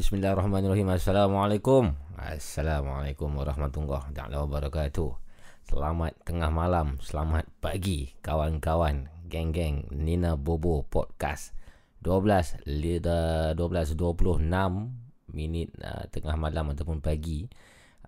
Bismillahirrahmanirrahim. Assalamualaikum. Assalamualaikum warahmatullahi wabarakatuh. Selamat tengah malam. Selamat pagi Kawan-kawan Geng-geng Nina Bobo Podcast. 12 12.26 Minit uh, tengah malam ataupun pagi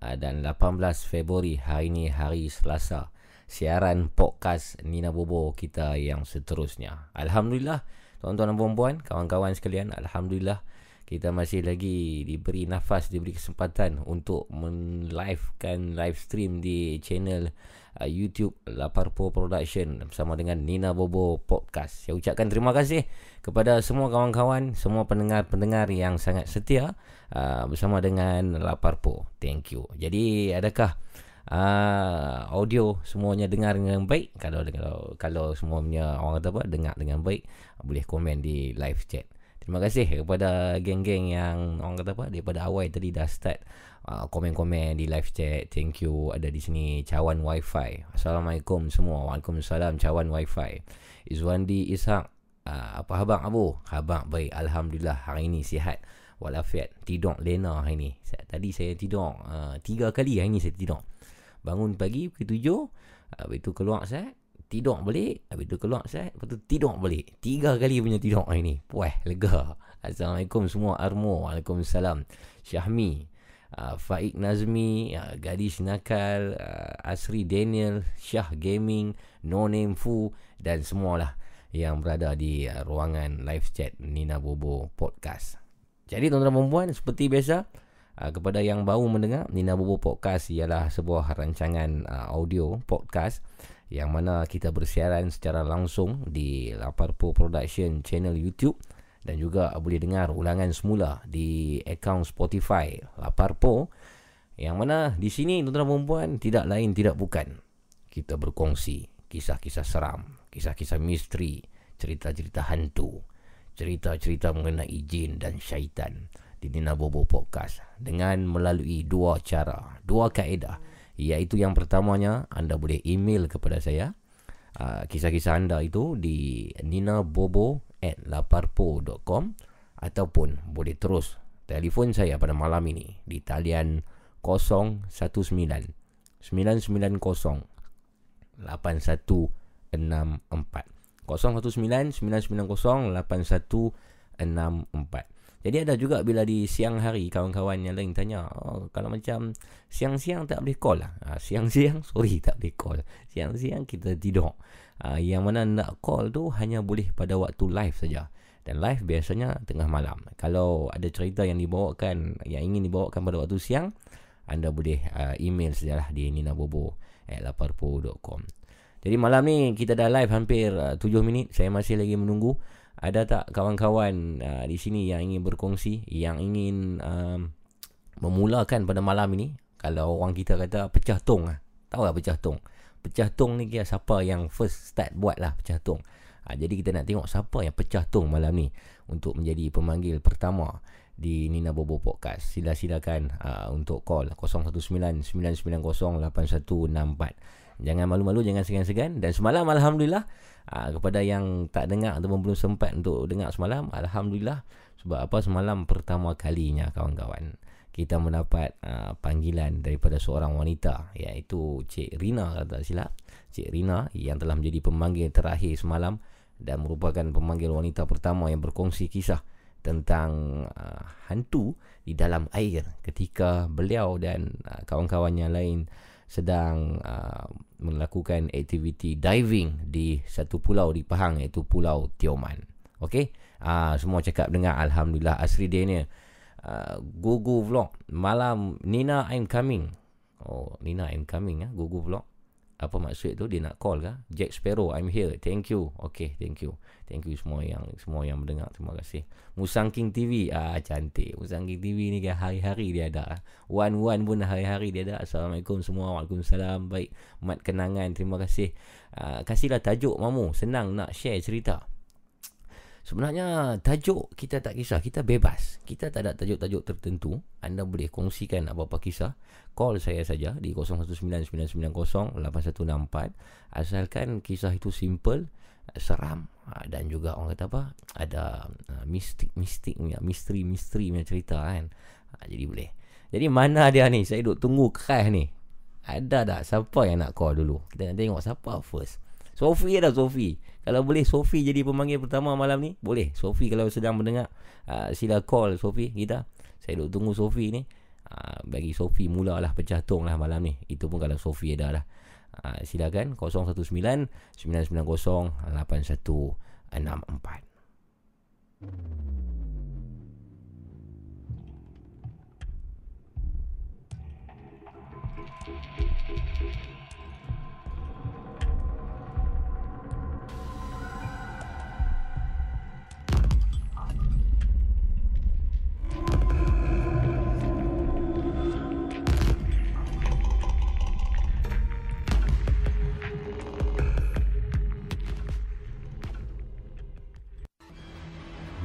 uh, Dan 18 Februari Hari ini hari Selasa. Siaran podcast Nina Bobo kita yang seterusnya. Alhamdulillah Tuan-tuan dan puan-puan Kawan-kawan sekalian Alhamdulillah kita masih lagi diberi nafas, diberi kesempatan untuk men-livekan live stream di channel uh, YouTube Laparpo Production bersama dengan Nina Bobo Podcast. Saya ucapkan terima kasih kepada semua kawan-kawan, semua pendengar-pendengar yang sangat setia uh, bersama dengan Laparpo. Thank you. Jadi adakah uh, audio semuanya dengar dengan baik? Kalau kalau kalau semuanya orang kata apa dengar dengan baik, boleh komen di live chat. Terima kasih kepada geng-geng yang orang kata apa daripada awal tadi dah start uh, komen-komen di live chat. Thank you ada di sini cawan wifi. Assalamualaikum semua. Waalaikumsalam cawan wifi. Izwandi Ishak uh, apa khabar Abu? Khabar baik alhamdulillah hari ini sihat walafiat. Tidur lena hari ini. Tadi saya tidur uh, tiga kali hari ini saya tidur. Bangun pagi pukul tujuh. Habis itu keluar saya tidur balik Habis tu keluar saya Lepas tu tidur balik. Tiga kali punya tidur hari ni. Puas lega. Assalamualaikum semua Armo. Waalaikumsalam. Syahmi uh, Faik Nazmi uh, Gadis Nakal uh, Asri Daniel Syah Gaming No Name Fu Dan semualah Yang berada di uh, ruangan live chat Nina Bobo Podcast. Jadi tuan-tuan perempuan Seperti biasa Uh, kepada yang baru mendengar Nina Bobo Podcast ialah sebuah rancangan uh, audio podcast yang mana kita bersiaran secara langsung di Laparpo Production channel YouTube dan juga boleh dengar ulangan semula di akaun Spotify Laparpo yang mana di sini tuan-tuan perempuan tidak lain tidak bukan kita berkongsi kisah-kisah seram, kisah-kisah misteri, cerita-cerita hantu, cerita-cerita mengenai jin dan syaitan di Nina Bobo Podcast dengan melalui dua cara, dua kaedah iaitu yang pertamanya anda boleh email kepada saya uh, kisah-kisah anda itu di ninabobo at laparpo.com ataupun boleh terus telefon saya pada malam ini di talian 019 990 8164 019 990 8164 jadi ada juga bila di siang hari kawan-kawan yang lain tanya, oh, kalau macam siang-siang tak boleh call lah. Ha, siang-siang, sorry tak boleh call. Siang-siang kita tidur. Ha, yang mana nak call tu hanya boleh pada waktu live saja. Dan live biasanya tengah malam. Kalau ada cerita yang dibawakan, yang ingin dibawakan pada waktu siang, anda boleh uh, email sajalah di ninabobo at laparpo.com. Jadi malam ni kita dah live hampir uh, 7 minit. Saya masih lagi menunggu. Ada tak kawan-kawan uh, di sini yang ingin berkongsi, yang ingin uh, memulakan pada malam ini? Kalau orang kita kata pecah tong lah. Tahu tak pecah tong? Pecah tong ni kira siapa yang first start buat lah pecah tong. Uh, jadi kita nak tengok siapa yang pecah tong malam ni untuk menjadi pemanggil pertama di Nina Bobo Podcast. Sila-silakan uh, untuk call 019-990-8164. Jangan malu-malu, jangan segan-segan. Dan semalam Alhamdulillah uh, kepada yang tak dengar ataupun belum sempat untuk dengar semalam alhamdulillah sebab apa semalam pertama kalinya kawan-kawan kita mendapat uh, panggilan daripada seorang wanita iaitu Cik Rina kata silap Cik Rina yang telah menjadi pemanggil terakhir semalam dan merupakan pemanggil wanita pertama yang berkongsi kisah tentang uh, hantu di dalam air ketika beliau dan uh, kawan-kawan yang lain sedang uh, melakukan aktiviti diving di satu pulau di Pahang iaitu Pulau Tioman. Okey? Uh, semua cakap dengar alhamdulillah asri dia ni. Uh, Gugu vlog malam Nina I'm coming. Oh, Nina I'm coming ah, Gugu vlog. apa maksud tu dia nak call kah Jack Sparrow I'm here thank you okay thank you thank you semua yang semua yang mendengar. Terima kasih. Musang King TV ah cantik. Musang King TV ni kan hari-hari dia ada. One one pun hari-hari dia ada. Assalamualaikum semua. Waalaikumsalam. Baik. Mat kenangan. Terima kasih. Uh, kasihlah tajuk mamu. Senang nak share cerita. Sebenarnya tajuk kita tak kisah, kita bebas. Kita tak ada tajuk-tajuk tertentu. Anda boleh kongsikan apa-apa kisah. Call saya saja di 0199908164. Asalkan kisah itu simple, seram ha, dan juga orang kata apa? Ada uh, mistik mistik misteri misteri punya cerita kan. Ha, jadi boleh. Jadi mana dia ni? Saya duk tunggu keras ni. Ada tak siapa yang nak call dulu? Kita nak tengok siapa first. Sofi ada Sofi. Kalau boleh Sofi jadi pemanggil pertama malam ni, boleh. Sofi kalau sedang mendengar, sila call Sofi kita. Saya duk tunggu Sofi ni. Bagi Sofi mulalah pecah tong lah malam ni. Itu pun kalau Sofi ada lah. Uh, silakan 019 990 8164.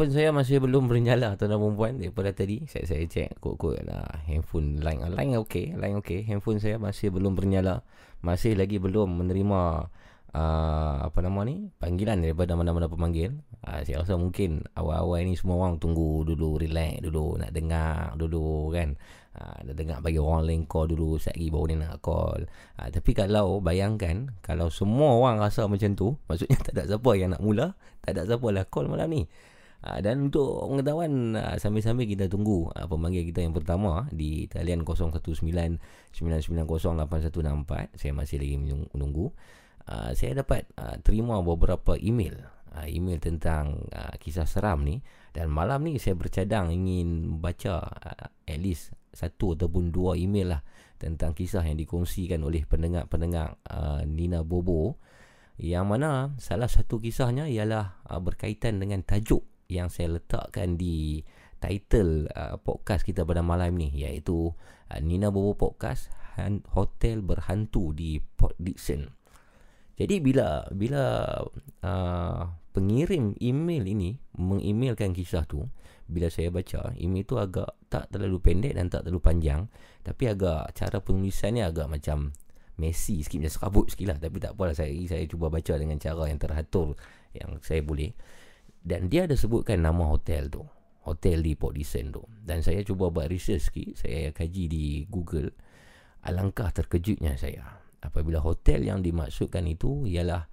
Telefon saya masih belum bernyala tuan dan puan daripada tadi. Saya saya cek kod-kod lah. Handphone line line okey, line okey. Handphone saya masih belum bernyala. Masih lagi belum menerima uh, apa nama ni? panggilan daripada mana-mana pemanggil. Uh, saya rasa mungkin awal-awal ni semua orang tunggu dulu, relax dulu, nak dengar dulu kan. Uh, nak dengar bagi orang lain call dulu, sekali baru dia nak call. Uh, tapi kalau bayangkan kalau semua orang rasa macam tu, maksudnya tak ada siapa yang nak mula, tak ada siapa lah call malam ni. Uh, dan untuk pengetahuan uh, sambil-sambil kita tunggu uh, pemanggil kita yang pertama di talian 0199908164 saya masih lagi menunggu. Uh, saya dapat uh, terima beberapa email. Uh, email tentang uh, kisah seram ni. Dan malam ni saya bercadang ingin baca uh, at least satu ataupun dua email lah tentang kisah yang dikongsikan oleh pendengar-pendengar uh, Nina Bobo. Yang mana salah satu kisahnya ialah uh, berkaitan dengan tajuk yang saya letakkan di title uh, podcast kita pada malam ni iaitu uh, Nina Bobo Podcast Hotel Berhantu di Port Dickson. Jadi bila bila uh, pengirim email ini mengemailkan kisah tu, bila saya baca, email tu agak tak terlalu pendek dan tak terlalu panjang, tapi agak cara penulisannya agak macam messy sikit macam serabut sikit lah tapi tak apalah saya saya cuba baca dengan cara yang teratur yang saya boleh dan dia ada sebutkan nama hotel tu Hotel di Port Dickson tu. Dan saya cuba buat research sikit Saya kaji di Google Alangkah terkejutnya saya. Apabila hotel yang dimaksudkan itu Ialah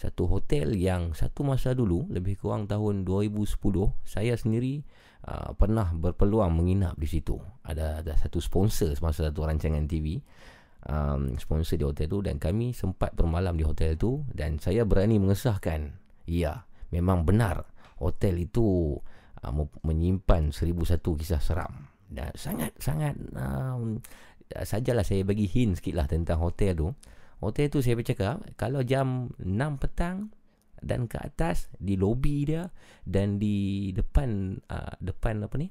satu hotel yang satu masa dulu Lebih kurang tahun 2010 Saya sendiri uh, pernah berpeluang menginap di situ. Ada, ada satu sponsor semasa satu rancangan TV um, Sponsor di hotel tu Dan kami sempat bermalam di hotel tu Dan saya berani mengesahkan Ya, memang benar hotel itu uh, menyimpan seribu satu kisah seram. Dan sangat sangat um, sajalah saya bagi hint sikit lah tentang hotel tu. Hotel tu saya bercakap kalau jam 6 petang dan ke atas di lobi dia dan di depan uh, depan apa ni?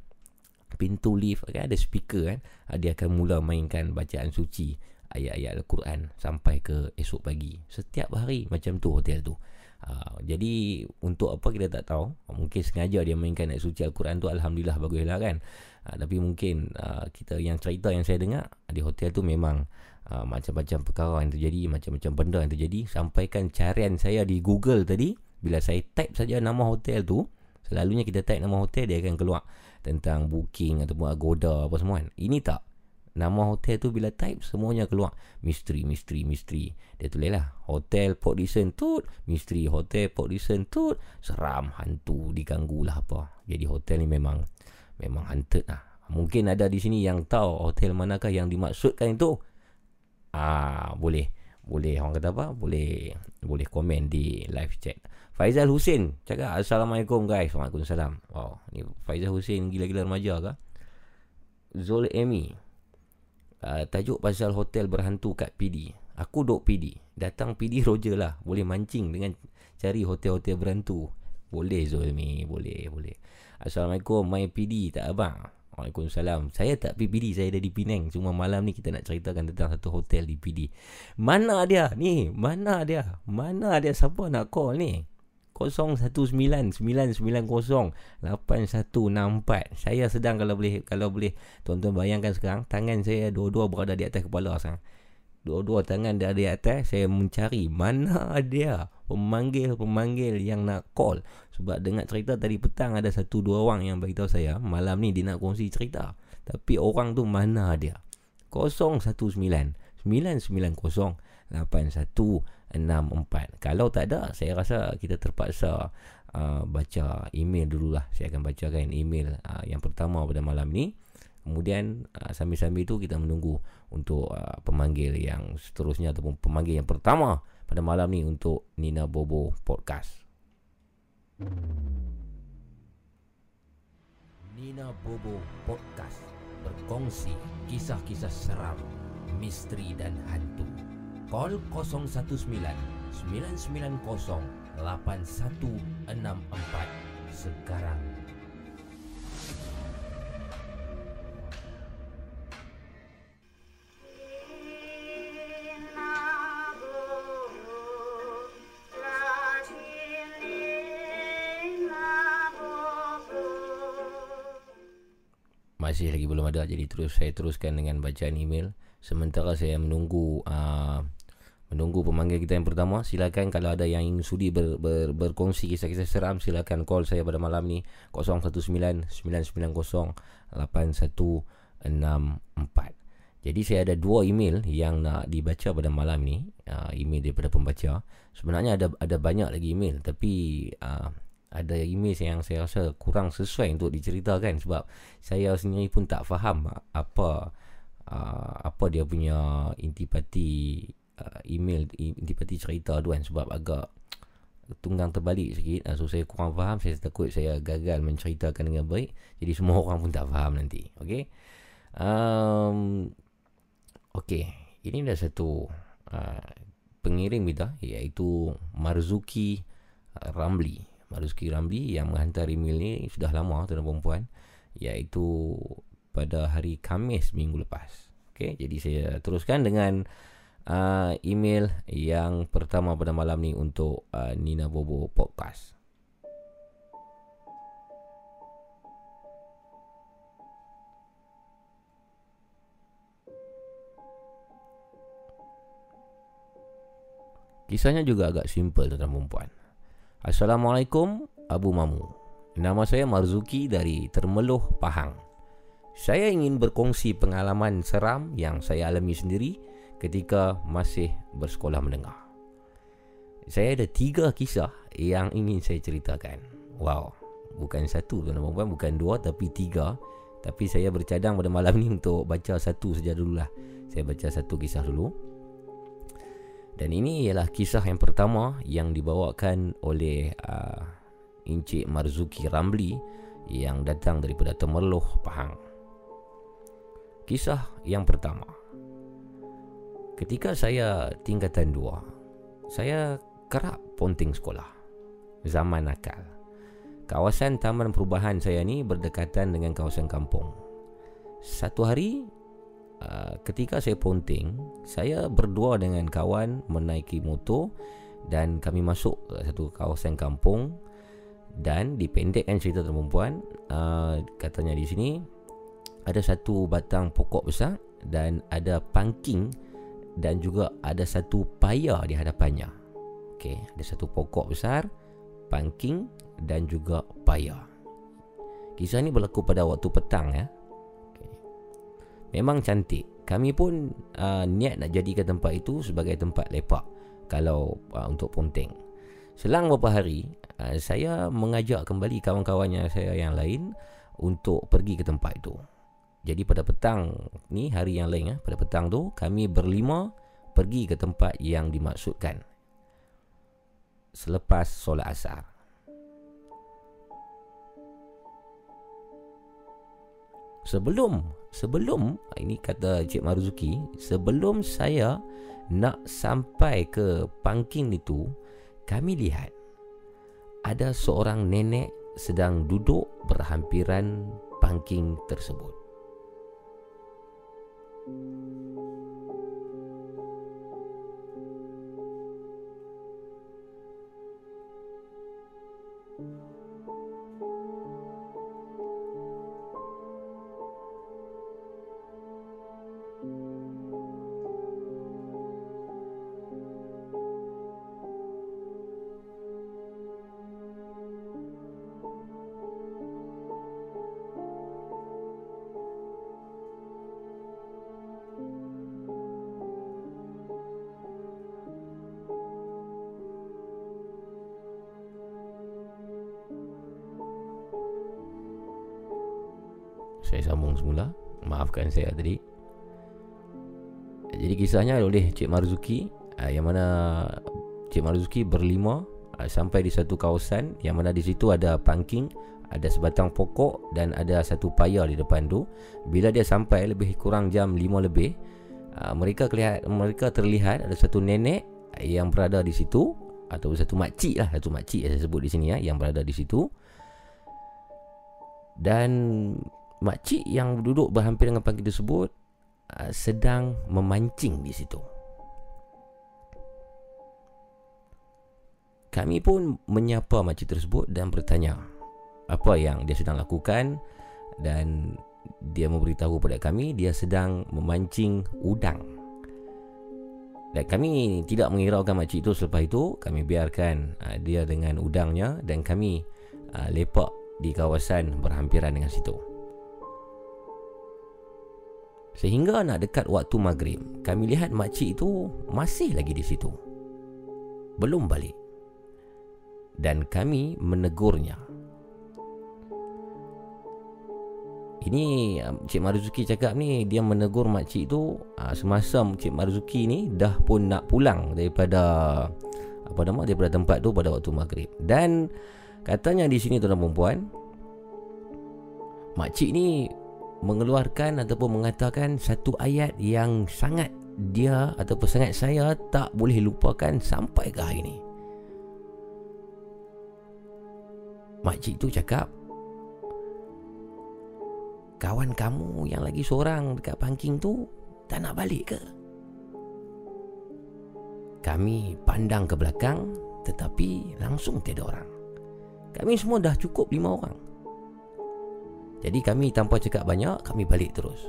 Pintu lift kan ada speaker kan uh, dia akan mula mainkan bacaan suci ayat-ayat Al-Quran sampai ke esok pagi. Setiap hari macam tu hotel tu Ha, jadi untuk apa kita tak tahu. Mungkin sengaja dia mainkan ayat suci Al-Quran tu Alhamdulillah baguslah kan. Ha, tapi mungkin uh, kita yang cerita yang saya dengar di hotel tu memang uh, macam-macam perkara yang terjadi macam-macam benda yang terjadi. Sampaikan carian saya di Google tadi bila saya type saja nama hotel tu selalunya kita type nama hotel dia akan keluar tentang booking ataupun agoda apa semua kan. Ini tak Nama hotel tu bila type semuanya keluar. Misteri, misteri, misteri. Dia tulis lah. Hotel Port Dickson tut. Misteri Hotel Port Dickson tut. Seram, hantu, diganggu lah apa. Jadi hotel ni memang memang haunted lah. Mungkin ada di sini yang tahu hotel manakah yang dimaksudkan itu. Ah, boleh. Boleh orang kata apa? Boleh boleh komen di live chat. Faizal Husin cakap Assalamualaikum guys. Waalaikumsalam. Wow, ni Faizal Husin gila-gila remaja ke? Zul Emi. Uh, tajuk pasal hotel berhantu kat PD. Aku duk PD. Datang PD Roger lah. Boleh mancing dengan cari hotel-hotel berhantu. Boleh Zul Emi. Boleh, boleh. Assalamualaikum. My PD tak abang. Waalaikumsalam. Saya tak PPD, saya ada di Penang. Cuma malam ni kita nak ceritakan tentang satu hotel di PD. Mana dia? Ni, mana dia? Mana dia? Siapa nak call ni? 0199908164 Saya sedang kalau boleh kalau boleh tuan-tuan bayangkan sekarang tangan saya dua-dua berada di atas kepala sekarang. Dua-dua tangan dia di atas saya mencari mana dia pemanggil-pemanggil yang nak call sebab dengar cerita tadi petang ada satu dua orang yang beritahu saya malam ni dia nak kongsi cerita. Tapi orang tu mana dia? 019 990 8164. Kalau tak ada, saya rasa kita terpaksa uh, baca email dululah. Saya akan bacakan email uh, yang pertama pada malam ni. Kemudian uh, sambil-sambil itu kita menunggu untuk uh, pemanggil yang seterusnya ataupun pemanggil yang pertama pada malam ni untuk Nina Bobo Podcast. Nina Bobo Podcast berkongsi kisah-kisah seram, misteri dan hantu. Call 019 990 8164 sekarang. Masih lagi belum ada. Jadi terus saya teruskan dengan bacaan email. Sementara saya menunggu uh, menunggu pemanggil kita yang pertama. Silakan kalau ada yang ingin sudi ber, ber, berkongsi kisah-kisah seram silakan call saya pada malam ni. 0199908164 jadi saya ada dua email yang nak dibaca pada malam ni. Uh, email daripada pembaca. Sebenarnya ada ada banyak lagi email tapi uh, ada email yang saya rasa kurang sesuai untuk diceritakan sebab saya sendiri pun tak faham apa uh, apa dia punya intipati uh, email intipati cerita tu kan sebab agak tunggang terbalik sikit. Uh, so saya kurang faham. Saya takut saya gagal menceritakan dengan baik. Jadi semua orang pun tak faham nanti. Okey? Um, okey. Ini dah satu uh, pengirim kita iaitu Marzuki Ramli. Marzuki Ramli yang menghantar email ni sudah lama tuan dan puan iaitu pada hari Khamis minggu lepas. Okey? Jadi saya teruskan dengan uh, email yang pertama pada malam ni untuk uh, Nina Bobo Podcast. Kisahnya juga agak simple tuan-tuan puan. Assalamualaikum Abu Mamu. Nama saya Marzuki dari Termeluh Pahang. Saya ingin berkongsi pengalaman seram yang saya alami sendiri ketika masih bersekolah menengah. Saya ada tiga kisah yang ingin saya ceritakan. Wow, bukan satu tuan-tuan dan puan, bukan dua tapi tiga. Tapi saya bercadang pada malam ni untuk baca satu saja dululah. Saya baca satu kisah dulu. Dan ini ialah kisah yang pertama yang dibawakan oleh uh, Encik Marzuki Ramli yang datang daripada Temerloh, Pahang. Kisah yang pertama. Ketika saya tingkatan dua, saya kerap ponting sekolah. Zaman nakal. Kawasan taman perubahan saya ni berdekatan dengan kawasan kampung. Satu hari, uh, ketika saya ponting, saya berdua dengan kawan menaiki motor dan kami masuk ke satu kawasan kampung dan dipendekkan cerita perempuan uh, katanya di sini ada satu batang pokok besar dan ada pangking dan juga ada satu paya di hadapannya. Okey, ada satu pokok besar, pangking dan juga paya. Kisah ini berlaku pada waktu petang ya. Okay. Memang cantik. Kami pun uh, niat nak jadikan tempat itu sebagai tempat lepak kalau uh, untuk ponteng. Selang beberapa hari, uh, saya mengajak kembali kawan-kawannya saya yang lain untuk pergi ke tempat itu. Jadi pada petang ni hari yang lain eh, pada petang tu kami berlima pergi ke tempat yang dimaksudkan. Selepas solat asar. Sebelum sebelum ini kata Cik Maruzuki, sebelum saya nak sampai ke parking itu, kami lihat ada seorang nenek sedang duduk berhampiran parking tersebut. thank you Maafkan saya tadi. Jadi kisahnya oleh Cik Marzuki uh, Yang mana Cik Marzuki berlima uh, Sampai di satu kawasan Yang mana di situ ada parking Ada sebatang pokok Dan ada satu payah di depan tu. Bila dia sampai lebih kurang jam 5 lebih uh, Mereka kelihat, mereka terlihat Ada satu nenek Yang berada di situ Atau satu makcik lah Satu makcik yang saya sebut di sini ya, Yang berada di situ. Dan makcik yang duduk berhampir dengan pangkil tersebut uh, sedang memancing di situ. Kami pun menyapa makcik tersebut dan bertanya apa yang dia sedang lakukan dan dia memberitahu kepada kami dia sedang memancing udang. Dan kami tidak mengiraukan makcik itu selepas itu kami biarkan uh, dia dengan udangnya dan kami uh, lepak di kawasan berhampiran dengan situ. Sehingga nak dekat waktu maghrib Kami lihat makcik itu Masih lagi di situ. Belum balik. Dan kami menegurnya. Ini um, Cik Marzuki cakap ni Dia menegur makcik tu uh, Semasa Cik Marzuki ni Dah pun nak pulang Daripada Apa nama Daripada tempat tu pada waktu maghrib. Dan Katanya di sini tuan-tuan perempuan Makcik ni mengeluarkan ataupun mengatakan satu ayat yang sangat dia ataupun sangat saya tak boleh lupakan sampai ke hari ini. Makcik tu cakap Kawan kamu yang lagi seorang dekat parking tu Tak nak balik ke? Kami pandang ke belakang Tetapi langsung tiada orang Kami semua dah cukup lima orang jadi kami tanpa cakap banyak Kami balik terus.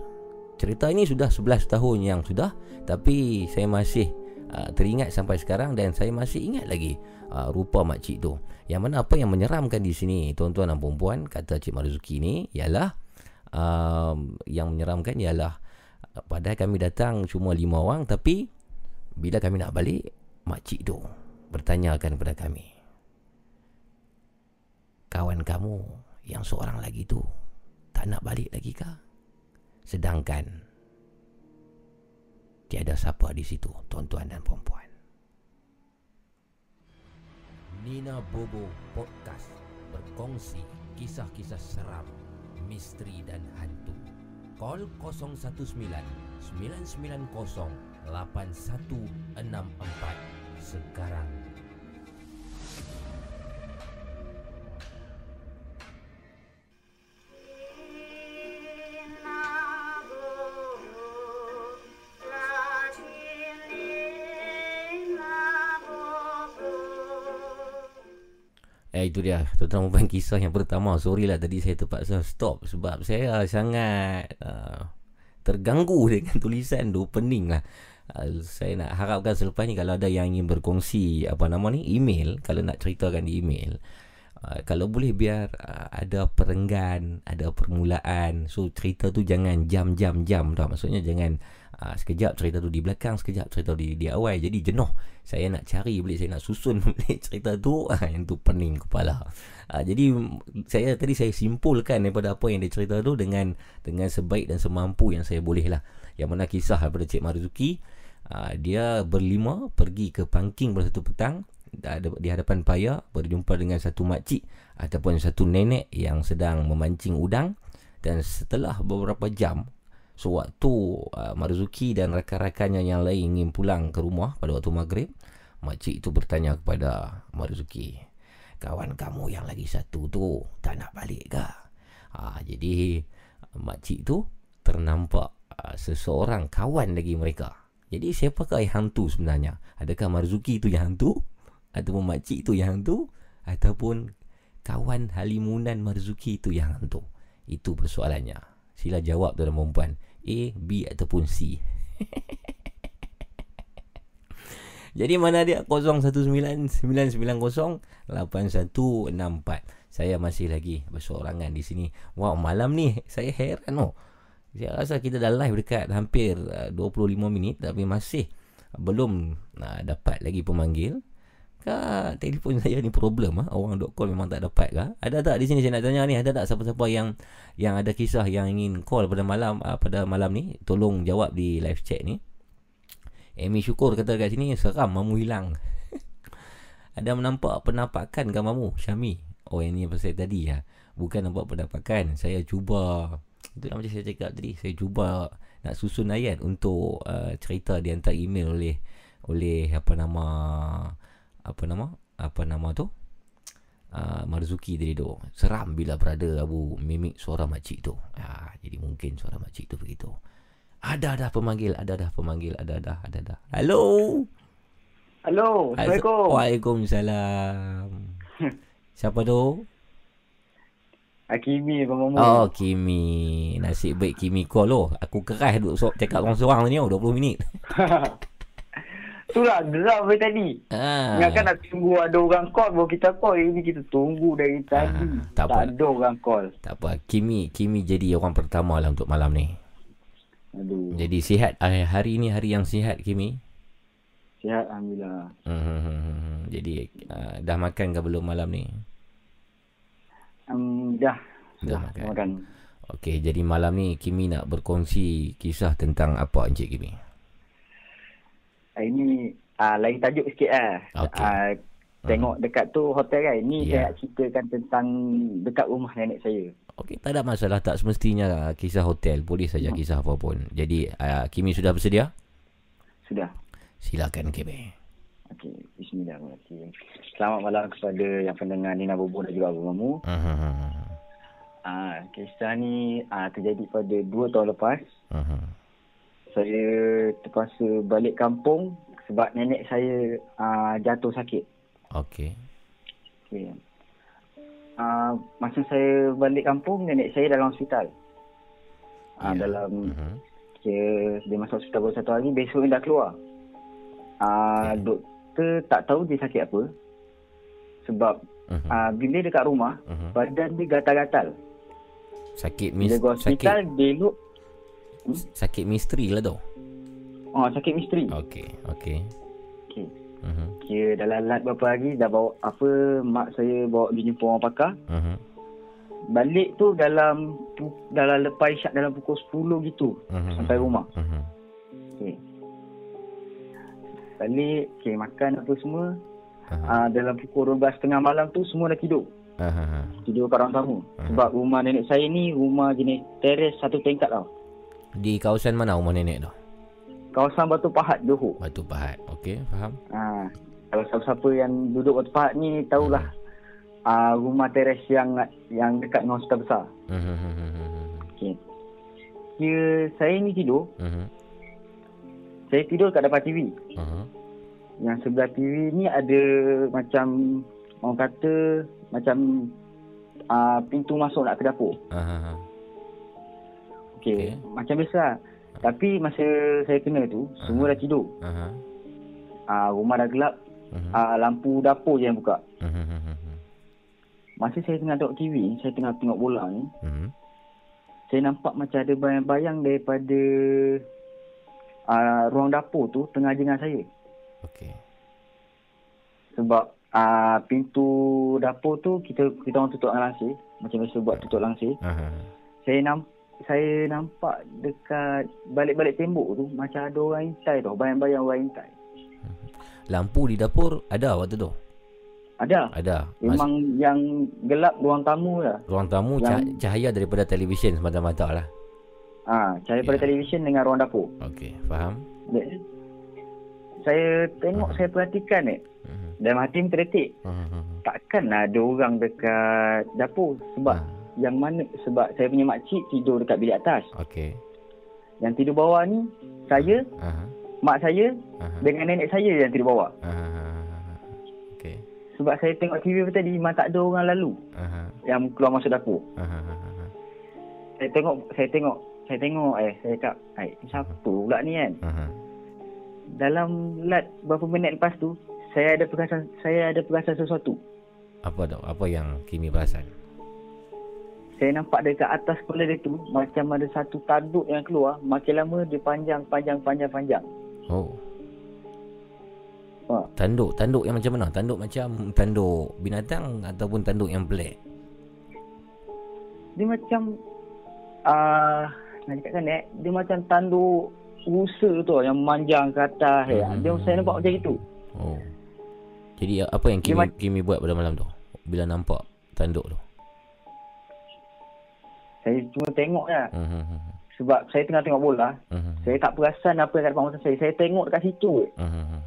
Cerita ini sudah 11 tahun yang sudah Tapi saya masih uh, teringat sampai sekarang Dan saya masih ingat lagi uh, Rupa makcik tu. Yang mana apa yang menyeramkan di sini Tuan-tuan dan perempuan Kata Cik Marzuki ni Ialah uh, Yang menyeramkan ialah uh, Padahal kami datang cuma 5 orang Tapi Bila kami nak balik Makcik tu Bertanyakan kepada kami Kawan kamu Yang seorang lagi tu tak nak balik lagi kah? Sedangkan tiada siapa di situ, tuan-tuan dan puan-puan. Nina Bobo Podcast berkongsi kisah-kisah seram, misteri dan hantu. Call 019 990 8164 sekarang. Eh itu dia. Tuan-tuan perempuan kisah yang pertama. Sorry lah tadi saya terpaksa stop Sebab saya sangat uh, Terganggu dengan tulisan tu Pening lah. Uh, Saya nak harapkan selepas ni Kalau ada yang ingin berkongsi Apa nama ni Email. Kalau nak ceritakan di email uh, kalau boleh biar uh, ada perenggan, ada permulaan. So cerita tu jangan jam-jam-jam tau. Maksudnya jangan uh, sekejap cerita tu di belakang, sekejap cerita di di awal. Jadi jenuh. Saya nak cari balik, saya nak susun balik cerita tu. Yang tu pening kepala. Uh, jadi saya tadi saya simpulkan daripada apa yang dia cerita tu dengan dengan sebaik dan semampu yang saya boleh lah. Yang mana kisah daripada Cik Marzuki, uh, dia berlima pergi ke Pangking pada satu petang di hadapan paya berjumpa dengan satu makcik ataupun satu nenek yang sedang memancing udang. Dan setelah beberapa jam sewaktu uh, Marzuki dan rakan-rakannya yang lain ingin pulang ke rumah pada waktu maghrib makcik itu bertanya kepada Marzuki kawan kamu yang lagi satu tu tak nak balik ke? Ha, jadi makcik tu ternampak uh, seseorang kawan lagi mereka. Jadi siapakah hantu sebenarnya? Adakah Marzuki itu yang hantu ataupun makcik tu yang hantu ataupun kawan halimunan Marzuki tu yang hantu itu persoalannya. Sila jawab tuan dan puan A, B ataupun C. Jadi mana dia? 0199908164 saya masih lagi bersorangan di sini. Wow malam ni saya heran oh. Saya rasa kita dah live dekat hampir 25 uh, minit tapi masih belum uh, dapat lagi pemanggil Kak, telefon saya ni problem ah. Orang dok call memang tak dapat kah? Ada tak di sini saya nak tanya ni, ada tak siapa-siapa yang yang ada kisah yang ingin call pada malam uh, pada malam ni? Tolong jawab di live chat ni. Amy syukur kata kat sini seram mamu hilang. ada menampak penampakan kan mamu? Syami. Oh yang ni pasal tadi ya. Bukan nampak penampakan. Saya cuba itu macam saya cakap tadi, saya cuba nak susun ayat untuk uh, cerita di hantar email oleh oleh apa nama apa nama? Apa nama tu? Uh, Marzuki tadi tu seram bila berada Abu mimik suara makcik tu. Uh, jadi mungkin suara makcik tu begitu. Ada dah pemanggil ada dah pemanggil ada dah ada dah. Halo halo assalamualaikum. Waalaikumsalam. Siapa tu? Kimi Abang Oh Kimi Nasib baik Kimi call lo Aku keras duduk so, cakap orang-seorang ni oh, 20 minit Itulah geram dari tadi. Ha. Ingatkan nak tunggu ada orang call baru kita call. Ini kita tunggu dari ha. tadi. Tak, tak ada orang call. Tak apa. Kimi Kimi jadi orang pertama lah untuk malam ni. Aduh. Jadi sihat. Hari ni hari yang sihat Kimi? Sihat Alhamdulillah. Hmm, hmm, hmm, hmm. Jadi uh, dah makan ke belum malam ni? Um, dah. Dah, dah makan. makan. Okey, jadi malam ni Kimi nak berkongsi kisah tentang apa Encik Kimi? Ah, ini uh, lain tajuk sikit lah. Okay. Uh, tengok hmm. dekat tu hotel kan. Ni yeah. saya nak ceritakan tentang dekat rumah nenek saya. Okey, tak ada masalah. Tak semestinya kisah hotel. Boleh saja hmm. kisah apa pun. Jadi, uh, Kimi sudah bersedia? Sudah. Silakan, Kimi. Okey, bismillahirrahmanirrahim. Selamat malam kepada yang pendengar Nina Bobo dan juga Abu Mamu. Uh-huh. Uh, kisah ni uh, terjadi pada dua tahun lepas. Uh-huh saya terpaksa balik kampung sebab nenek saya uh, jatuh sakit. Okey. Okey. Uh, masa saya balik kampung, nenek saya dalam hospital. Uh, yeah. Dalam, uh-huh. dia, dia masuk hospital baru satu hari, besok dia dah keluar. Uh, yeah. Doktor tak tahu dia sakit apa. Sebab uh-huh. uh, bila dekat rumah, uh-huh. badan dia gatal-gatal. Sakit mis- Bila hospital, sakit. dia look? Sakit misteri lah tu. Oh, sakit misteri. Okey, okey. Okey. Uh-huh. Kira dalam lat berapa hari dah bawa apa mak saya bawa pergi jumpa orang pakar. Uh-huh. Balik tu dalam dalam lepas isyak dalam pukul 10 gitu uh-huh. sampai rumah. Uh-huh. Okey. Balik, okey makan apa semua. Uh-huh. Uh, dalam pukul 12.30 malam tu semua dah tidur. Uh-huh. Tidur kat ruang tamu. Uh-huh. Sebab rumah nenek saya ni rumah jenis teres satu tingkat tau. Di kawasan mana rumah nenek tu? Kawasan Batu Pahat, Johor. Batu Pahat, okey, faham. Ha, kalau siapa-siapa yang duduk Batu Pahat ni tahulah hmm. uh, rumah teres yang yang dekat dengan hospital besar. Hmm. okey. Kira saya ni tidur. Hmm. Saya tidur kat depan TV. Hmm. Yang sebelah TV ni ada macam orang kata macam uh, pintu masuk nak ke dapur. Hmm. Okey, okay. macam biasa. Lah. Tapi masa saya kena tu, uh-huh. semua dah tidur. Uh-huh. Uh, rumah dah gelap. Uh-huh. Uh, lampu dapur je yang buka. Uh-huh. masa saya tengah tengok TV, saya tengah tengok bola ni, Mhm. saya nampak macam ada bayang-bayang daripada uh, ruang dapur tu tengah dengan saya. Okey. Sebab uh, pintu dapur tu kita kita orang tutup dengan langsir. Macam biasa buat tutup langsir. Aha. Saya namp saya nampak dekat balik-balik tembok tu macam ada orang intai tau. Bayang-bayang orang intai. Lampu di dapur ada waktu tu? Ada. Ada. Mas- Memang yang gelap ruang tamu lah. ruang tamu yang- cahaya daripada televisyen semata-mata lah. Ha, cahaya pada Ya. televisyen dengan ruang dapur. Okey, faham? Saya tengok, saya perhatikan ni. Mhm. Dalam hati terdetik. Mhm. Takkan ada orang dekat dapur. Sebab Ah, yang mana, sebab saya punya makcik tidur dekat bilik atas. Okey. Yang tidur bawah ni, saya, Aha. mak saya Aha. dengan nenek saya yang tidur bawah. Aha. Okey. Sebab saya tengok TV tadi, memang tak ada orang lalu Aha. yang keluar masuk dapur. Aha. Saya tengok, saya tengok, saya tengok eh, saya cakap, eh, siapa pula ni kan? Aha. Dalam lat berapa minit lepas tu, saya ada perasan, saya ada perasan sesuatu. Apa tu? Apa yang Kimi perasan? Saya nampak dekat atas kepala dia tu, macam ada satu tanduk yang keluar, makin lama dia panjang, panjang, panjang, panjang. Oh. Ha. Tanduk, tanduk yang macam mana? Tanduk macam tanduk binatang ataupun tanduk yang pelik? Dia macam, ah nak cakapkan eh, dia macam tanduk rusa tu yang manjang ke atas. Eh. Hmm. Dia, saya nampak macam itu. Oh. Jadi apa yang Kimi, Kimi buat pada malam tu? Bila nampak tanduk tu? Saya cuma tengok je. Mhm. Sebab saya tengah tengok bola, Mhm. saya tak perasan apa yang kat depan mata saya. Saya tengok dekat situ. je. Mhm.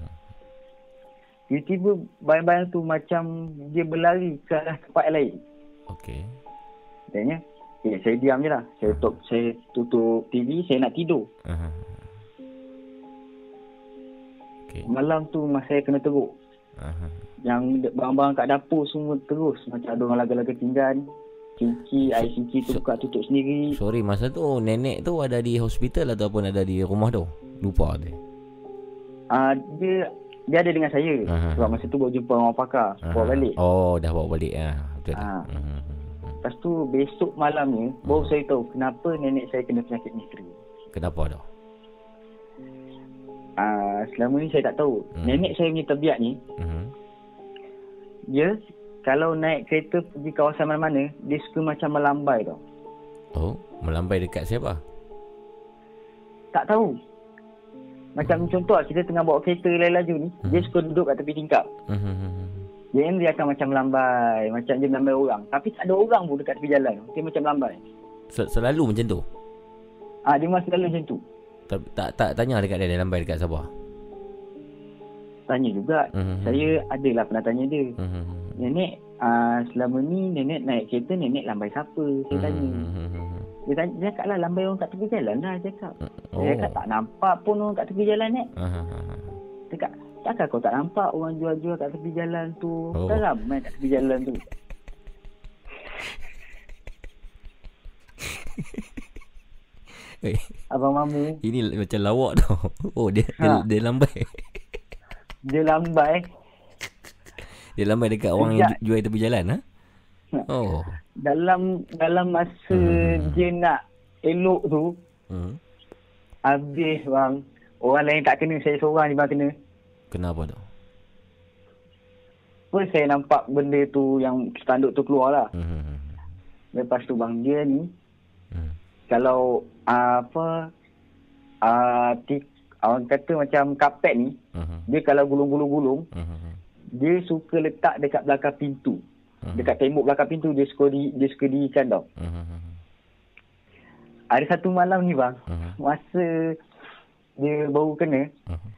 Tiba-tiba bayang-bayang tu macam dia berlari ke arah tempat yang lain. Okey. Tanya, eh, saya diam je lah. Saya tutup, saya tutup TV, saya nak tidur. Aha. Okey. Malam tu mas saya kena teruk. Aha. Yang barang-barang kat dapur semua terus. Macam ada orang laga-laga pinggan. Cinci, air cinci tu buka tutup sendiri. Sorry masa tu nenek tu ada di hospital ataupun ada di rumah tu? Lupa dia. Ah dia dia ada dengan saya. Aha. Sebab masa tu bawa jumpa orang pakar. Aha. Bawa balik. Oh, dah bawa balik ah. Betul. Ah. Mhm. Lepas tu besok malamnya baru saya tahu kenapa nenek saya kena penyakit misteri. Kenapa tu? Ah selama ni saya tak tahu. Hmm. Nenek saya punya tabiat ni, Mhm. dia kalau naik kereta pergi kawasan mana-mana, dia suka macam melambai tau. Oh, melambai dekat siapa? Tak tahu. Macam contoh lah, kita tengah bawa kereta lari laju ni, dia Hmm. suka duduk kat tepi tingkap. Mhm. Dia ni dia akan macam melambai, macam dia melambai orang. Tapi tak ada orang pun dekat tepi jalan. Dia macam melambai. Se- Selalu macam tu. Ah dia masih selalu macam tu. Tak tak, tak tanya dekat dia dia lambai dekat siapa? Tanya juga. Mhm. Saya adalah pernah tanya dia. Mhm. Nenek, ah selama ni nenek naik kereta, nenek lambai siapa? Saya tanya. Mhm. Dia tanya, dia cakap lah lambai orang kat tepi jalan lah. Dia cakap. Oh. Dia cakap tak nampak pun orang kat tepi jalan ni. Aha. Dia cakap, takkan kau tak nampak orang jual-jual kat tepi jalan tu. Oh. Kan ramai kat tepi jalan tu. Eh, Abang Mamu, ini macam lawak tau. Oh, dia Ha. dia, dia lambai. dia lambai. Dia lambai dekat orang yang Sekejap. ju- jual tepi jalan ha? Oh. Dalam dalam masa Hmm. dia nak elok tu, Hmm. habis bang. Orang lain tak kena, saya seorang je bang kena. Kenapa tu? First saya nampak benda tu yang tanduk tu keluar lah. Hmm. Lepas tu bang, dia ni Hmm. kalau uh, apa uh, tik, orang kata macam kapet ni, Hmm. dia kalau gulung-gulung-gulung, Hmm. Dia suka letak dekat belakang pintu. Hmm. Dekat tembok belakang pintu dia suka di dia suka diikan tau. Hmm. Ada satu malam ni bang, Hmm. masa dia baru kena, Hmm.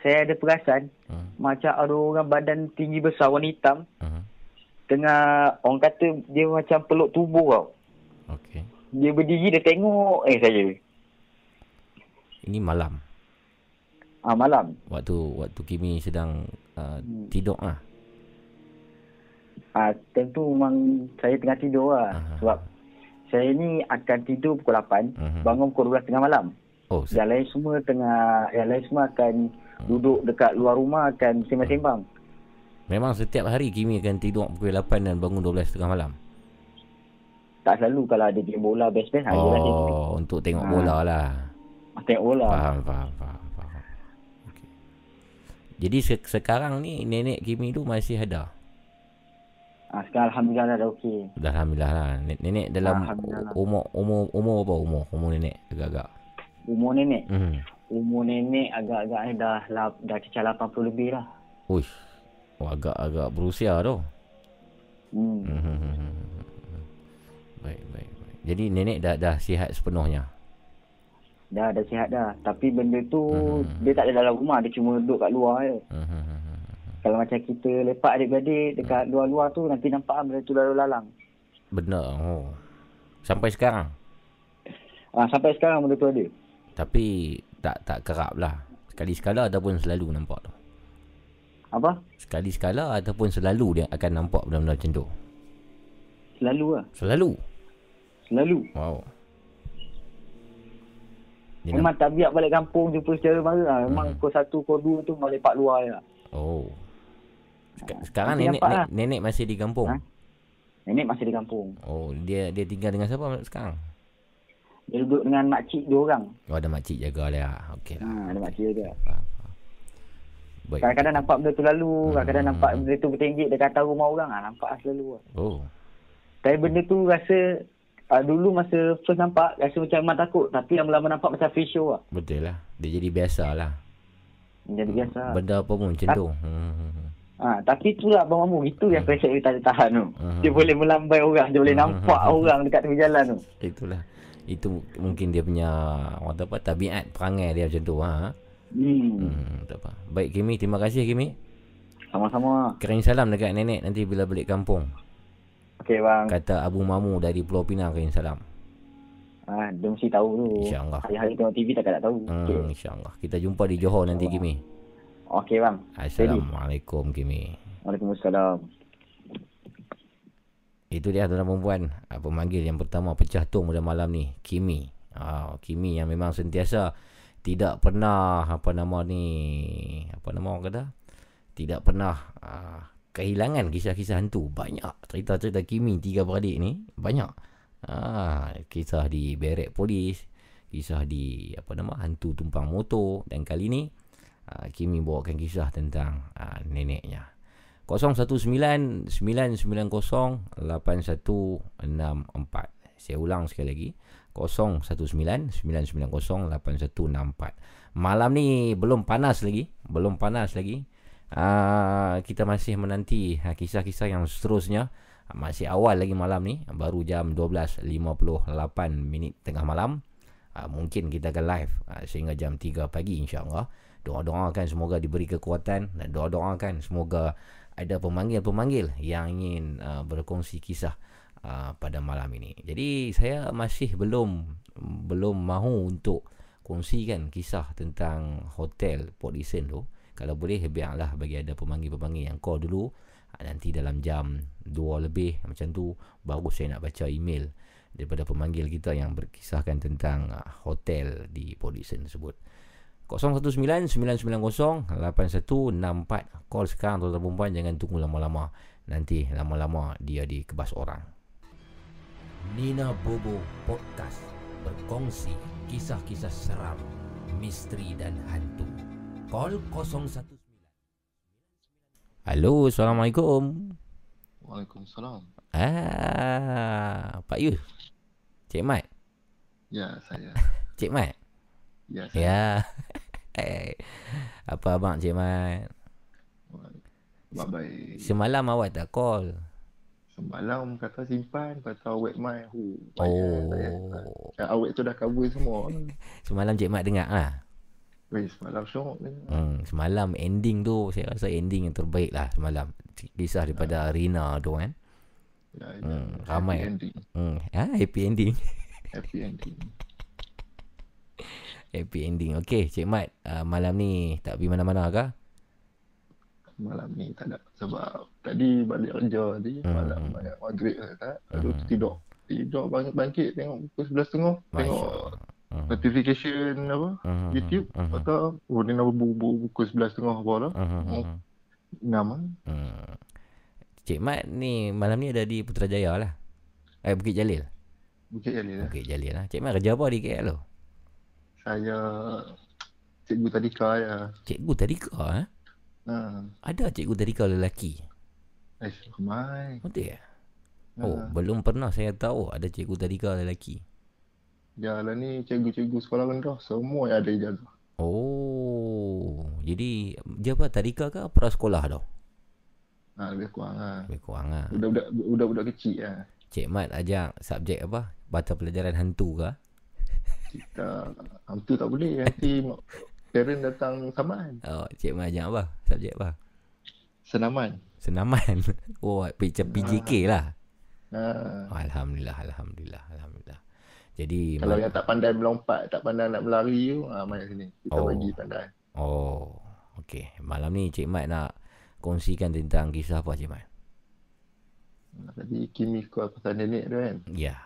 saya ada perasan Hmm. macam ada orang badan tinggi besar warna hitam Hmm. tengah orang kata dia macam peluk tubuh tau. Okey. Dia berdiri dia tengok eh saya. Ini malam. Ah malam. Waktu waktu Kimi sedang uh, Hmm. tidur ah. Ah tentu memang saya tengah tidur lah Aha. sebab saya ni akan tidur pukul 8, Mhm. bangun pukul 12 tengah malam. Oh, se- Yang lain semua tengah yang lain semua akan duduk dekat luar rumah akan sembang-sembang. Memang setiap hari Kimi akan tidur pukul 8 dan bangun 12 tengah malam? Tak selalu kalau ada game bola best-best oh, dia untuk tengok ha. bola lah. Tengok bola. Faham, faham, faham. Jadi se- sekarang ni nenek Kimi tu masih ada? Ha, sekarang Alhamdulillah dah okey. Dah Alhamdulillah lah. Nenek dalam umur, umur, umur apa umur? Umur nenek agak-agak? Umur nenek? Hmm. Umur nenek agak-agak dah, dah, dah cecah 80 lebih lah. Uish. Oh, agak-agak berusia tu. Hmm. hmm, hmm, hmm baik, baik, baik. Jadi nenek dah dah sihat sepenuhnya. Dah dah sihat dah. Tapi benda tu hmm. dia tak ada dalam rumah, dia cuma duduk kat luar je. Hmm. Kalau macam kita lepak adik-beradik dekat luar-luar tu nanti nampak benda tu lalu lalang. Benar. Oh. Sampai sekarang. Ah sampai sekarang benda tu ada. Tapi tak tak kerap lah. Sekali sekala ataupun selalu nampak tu. Apa? Sekali sekala ataupun selalu dia akan nampak benda-benda macam tu. Selalu lah. Selalu? Selalu. Wow. Dia Memang tak biar balik kampung jumpa secara baru lah. Memang hmm. kau satu, kau dua tu balik pak luar je lah. Oh. Sek- sekarang nenek, nenek, lah. nenek masih di kampung? Ha? Nenek masih di kampung. Oh, dia dia tinggal dengan siapa sekarang? Dia duduk dengan makcik dua orang. Oh, ada makcik jaga lah. Okey lah. Ha, ada makcik jaga. Baik. Kadang-kadang nampak benda tu lalu. Hmm. Kadang-kadang nampak benda tu bertinggit dekat atas rumah orang. Ha, nampak lah selalu lah. Oh. Tapi benda tu rasa uh, dulu masa first nampak rasa macam memang takut tapi lama-lama nampak macam face show lah. Betul lah. Dia jadi biasa lah. Jadi biasa. Benda apa pun macam tu. Hmm. Ha, tapi itulah Abang Mamu. Itu yang pressure dia tak tahan tu. Hmm. Dia boleh melambai orang. Dia boleh nampak hmm. orang dekat tepi jalan tu. Itulah. Itu mungkin dia punya orang apa, tabiat perangai dia macam tu. Ha? Hmm. hmm tak apa. Baik Kimi. Terima kasih Kimi. Sama-sama. Kirim salam dekat nenek nanti bila balik kampung. Okey bang. Kata Abu Mamu dari Pulau Pinang kirim salam. Ah, dia mesti tahu tu. InsyaAllah. Hari-hari tengok TV tak tak tahu. Hmm, okay. InsyaAllah. Kita jumpa di Johor nanti, Kimi. Okey, bang. Assalamualaikum, Kimi. Waalaikumsalam. Itu dia tuan perempuan. Ah, pemanggil yang pertama pecah tung pada malam ni. Kimi. Oh, Kimi yang memang sentiasa tidak pernah apa nama ni apa nama orang kata tidak pernah uh, kehilangan kisah-kisah hantu. Banyak. Cerita-cerita Kimi tiga beradik ni banyak. Ha, kisah di berek polis kisah di apa nama hantu tumpang motor. Dan kali ni ha, Kimi bawakan kisah tentang ha, neneknya. 019-990-8164 saya ulang sekali lagi. 019-990-8164 malam ni belum panas lagi. Belum panas lagi uh, kita masih menanti uh, kisah-kisah yang seterusnya. Uh, masih awal lagi malam ni baru jam 12.58 minit tengah malam. Uh, mungkin kita akan live uh, sehingga jam 3 pagi insyaAllah. Doa-doakan semoga diberi kekuatan dan doa-doakan semoga ada pemanggil-pemanggil yang ingin uh, berkongsi kisah uh, pada malam ini. Jadi saya masih belum belum mahu untuk kongsikan kisah tentang hotel Port Dickson tu kalau boleh biarlah bagi ada pemanggil-pemanggil yang call dulu. Ha, nanti dalam jam 2 lebih macam tu baru saya nak baca email daripada pemanggil kita yang berkisahkan tentang uh, hotel di Polisen tersebut. 019-990-8164 call sekarang tuan-tuan perempuan jangan tunggu lama-lama. Nanti lama-lama dia dikebas orang. Nina Bobo Podcast berkongsi kisah-kisah seram misteri dan hantu Call 019 Halo, Assalamualaikum. Waalaikumsalam. Ah, Pak Yus Cik Mat. Ya, saya. Cik Mat? Ya, saya. Ya. Eh, Apa abang Cik Mat? Baik baik. Semalam awak tak call? Semalam kata simpan Kata awet mai Oh. Awet tu dah cover semua. Semalam Cik Mat dengar lah Weh, semalam syok hmm, Semalam ending tu Saya rasa ending yang terbaik lah Semalam Kisah daripada ya. Rina tu kan ya, ya. Hmm, Ramai Happy ending hmm. ha, Happy ending Happy ending Happy ending Okay Cik Mat uh, Malam ni Tak pergi mana-mana kah? Malam ni tak ada Sebab Tadi balik kerja tadi hmm. Malam banyak maghrib tak Lalu hmm. tidur Tidur bangkit-bangkit Tengok pukul 11.30 Tengok uh-huh. notification apa uh-huh. YouTube uh-huh. atau oh dia nak buku pukul 11 tengah apa lah uh-huh. Enam lah. Hmm. Cik Mat ni malam ni ada di Putrajaya lah. Eh Bukit Jalil. Bukit Jalil lah. Bukit Jalil lah. Cik Mat kerja apa di KL tu? Saya cikgu tadika ya. Cikgu tadika eh? Ha. Ada cikgu tadika lelaki? Eh, ramai. Betul ya? Oh, ha. belum pernah saya tahu ada cikgu tadika lelaki. Lah ni cikgu-cikgu sekolah rendah semua yang ada ijazah. Oh, jadi dia apa tadika ke prasekolah tu? Ha, lebih kurang lah. Lebih kurang lah. Budak-budak kecil lah. Cik Mat ajak subjek apa? Mata pelajaran hantu ke? Kita hantu tak boleh. Nanti parent datang saman. Oh, Cik Mat ajak apa? Subjek apa? Senaman. Senaman? Oh, macam PJK lah. Ha. Oh, Alhamdulillah, Alhamdulillah, Alhamdulillah. Jadi kalau yang tak pandai melompat, tak pandai nak berlari tu, ah mai sini. Kita oh. bagi pandai. Oh. Okey. Malam ni Cik Mat nak kongsikan tentang kisah apa Cik Mat? Tadi Kimi kau pasal nenek tu kan? Ya.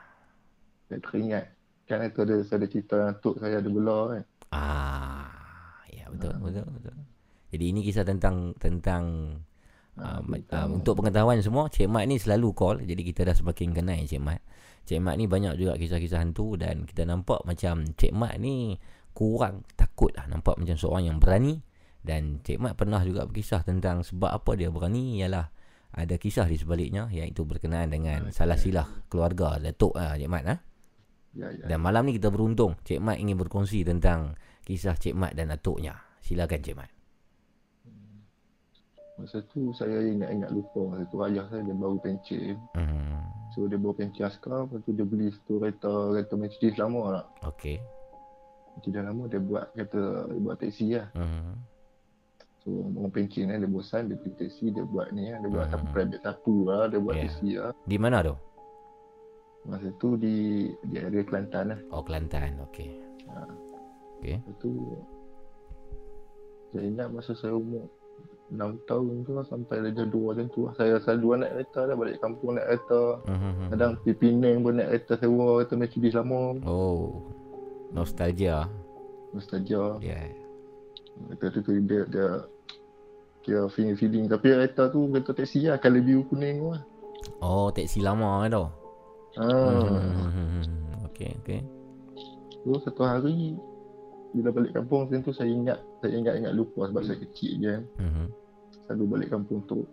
Saya teringat. Kan itu ada, saya ada cerita yang tok saya ada bela kan? Ah. Ya betul, ah. betul, betul. Jadi ini kisah tentang tentang ah, uh, uh, untuk pengetahuan semua, Cik Mat ni selalu call. Jadi kita dah semakin kenal Cik Mat. Cik Mat ni banyak juga kisah-kisah hantu dan kita nampak macam Cik Mat ni kurang takut lah. Nampak macam seorang yang berani. Dan Cik Mat pernah juga berkisah tentang sebab apa dia berani ialah ada kisah di sebaliknya iaitu berkenaan dengan okay. salah silah keluarga Datuk ah Cik Mat ah. Ya, ya. Dan malam ni kita beruntung Cik Mat ingin berkongsi tentang kisah Cik Mat dan datuknya. Silakan Cik Mat. Masa tu saya ingat-ingat lupa masa tu ayah saya dia baru pencen. Hmm. So dia baru pencen askar lepas tu dia beli satu kereta kereta Mercedes lama lah. Okey. Mercedes lama dia buat kereta dia buat teksi lah. Hmm. So orang pencen eh, dia bosan dia pergi taksi dia buat ni lah. Dia buat hmm. private satu lah. Dia buat yeah. taksi lah. Di mana tu? Masa tu di di area Kelantan lah. Oh Kelantan. Okey. Ha. Okey. Lepas tu saya ingat masa saya umur 6 tahun tu lah sampai dah dua macam tu lah. Saya selalu naik kereta dah balik kampung naik kereta. Mm-hmm. Kadang pergi Penang pun naik kereta sewa kereta Mercedes lama. Oh. Nostalgia. Nostalgia. Yeah. Kereta tu dia, dia kira feeling-feeling tapi kereta tu kereta taksi lah color biru kuning tu lah oh taksi lama kan tu ah. okey okey tu satu hari bila balik kampung tu saya ingat saya ingat ingat lupa sebab saya kecil je. Uh-huh. selalu balik kampung tu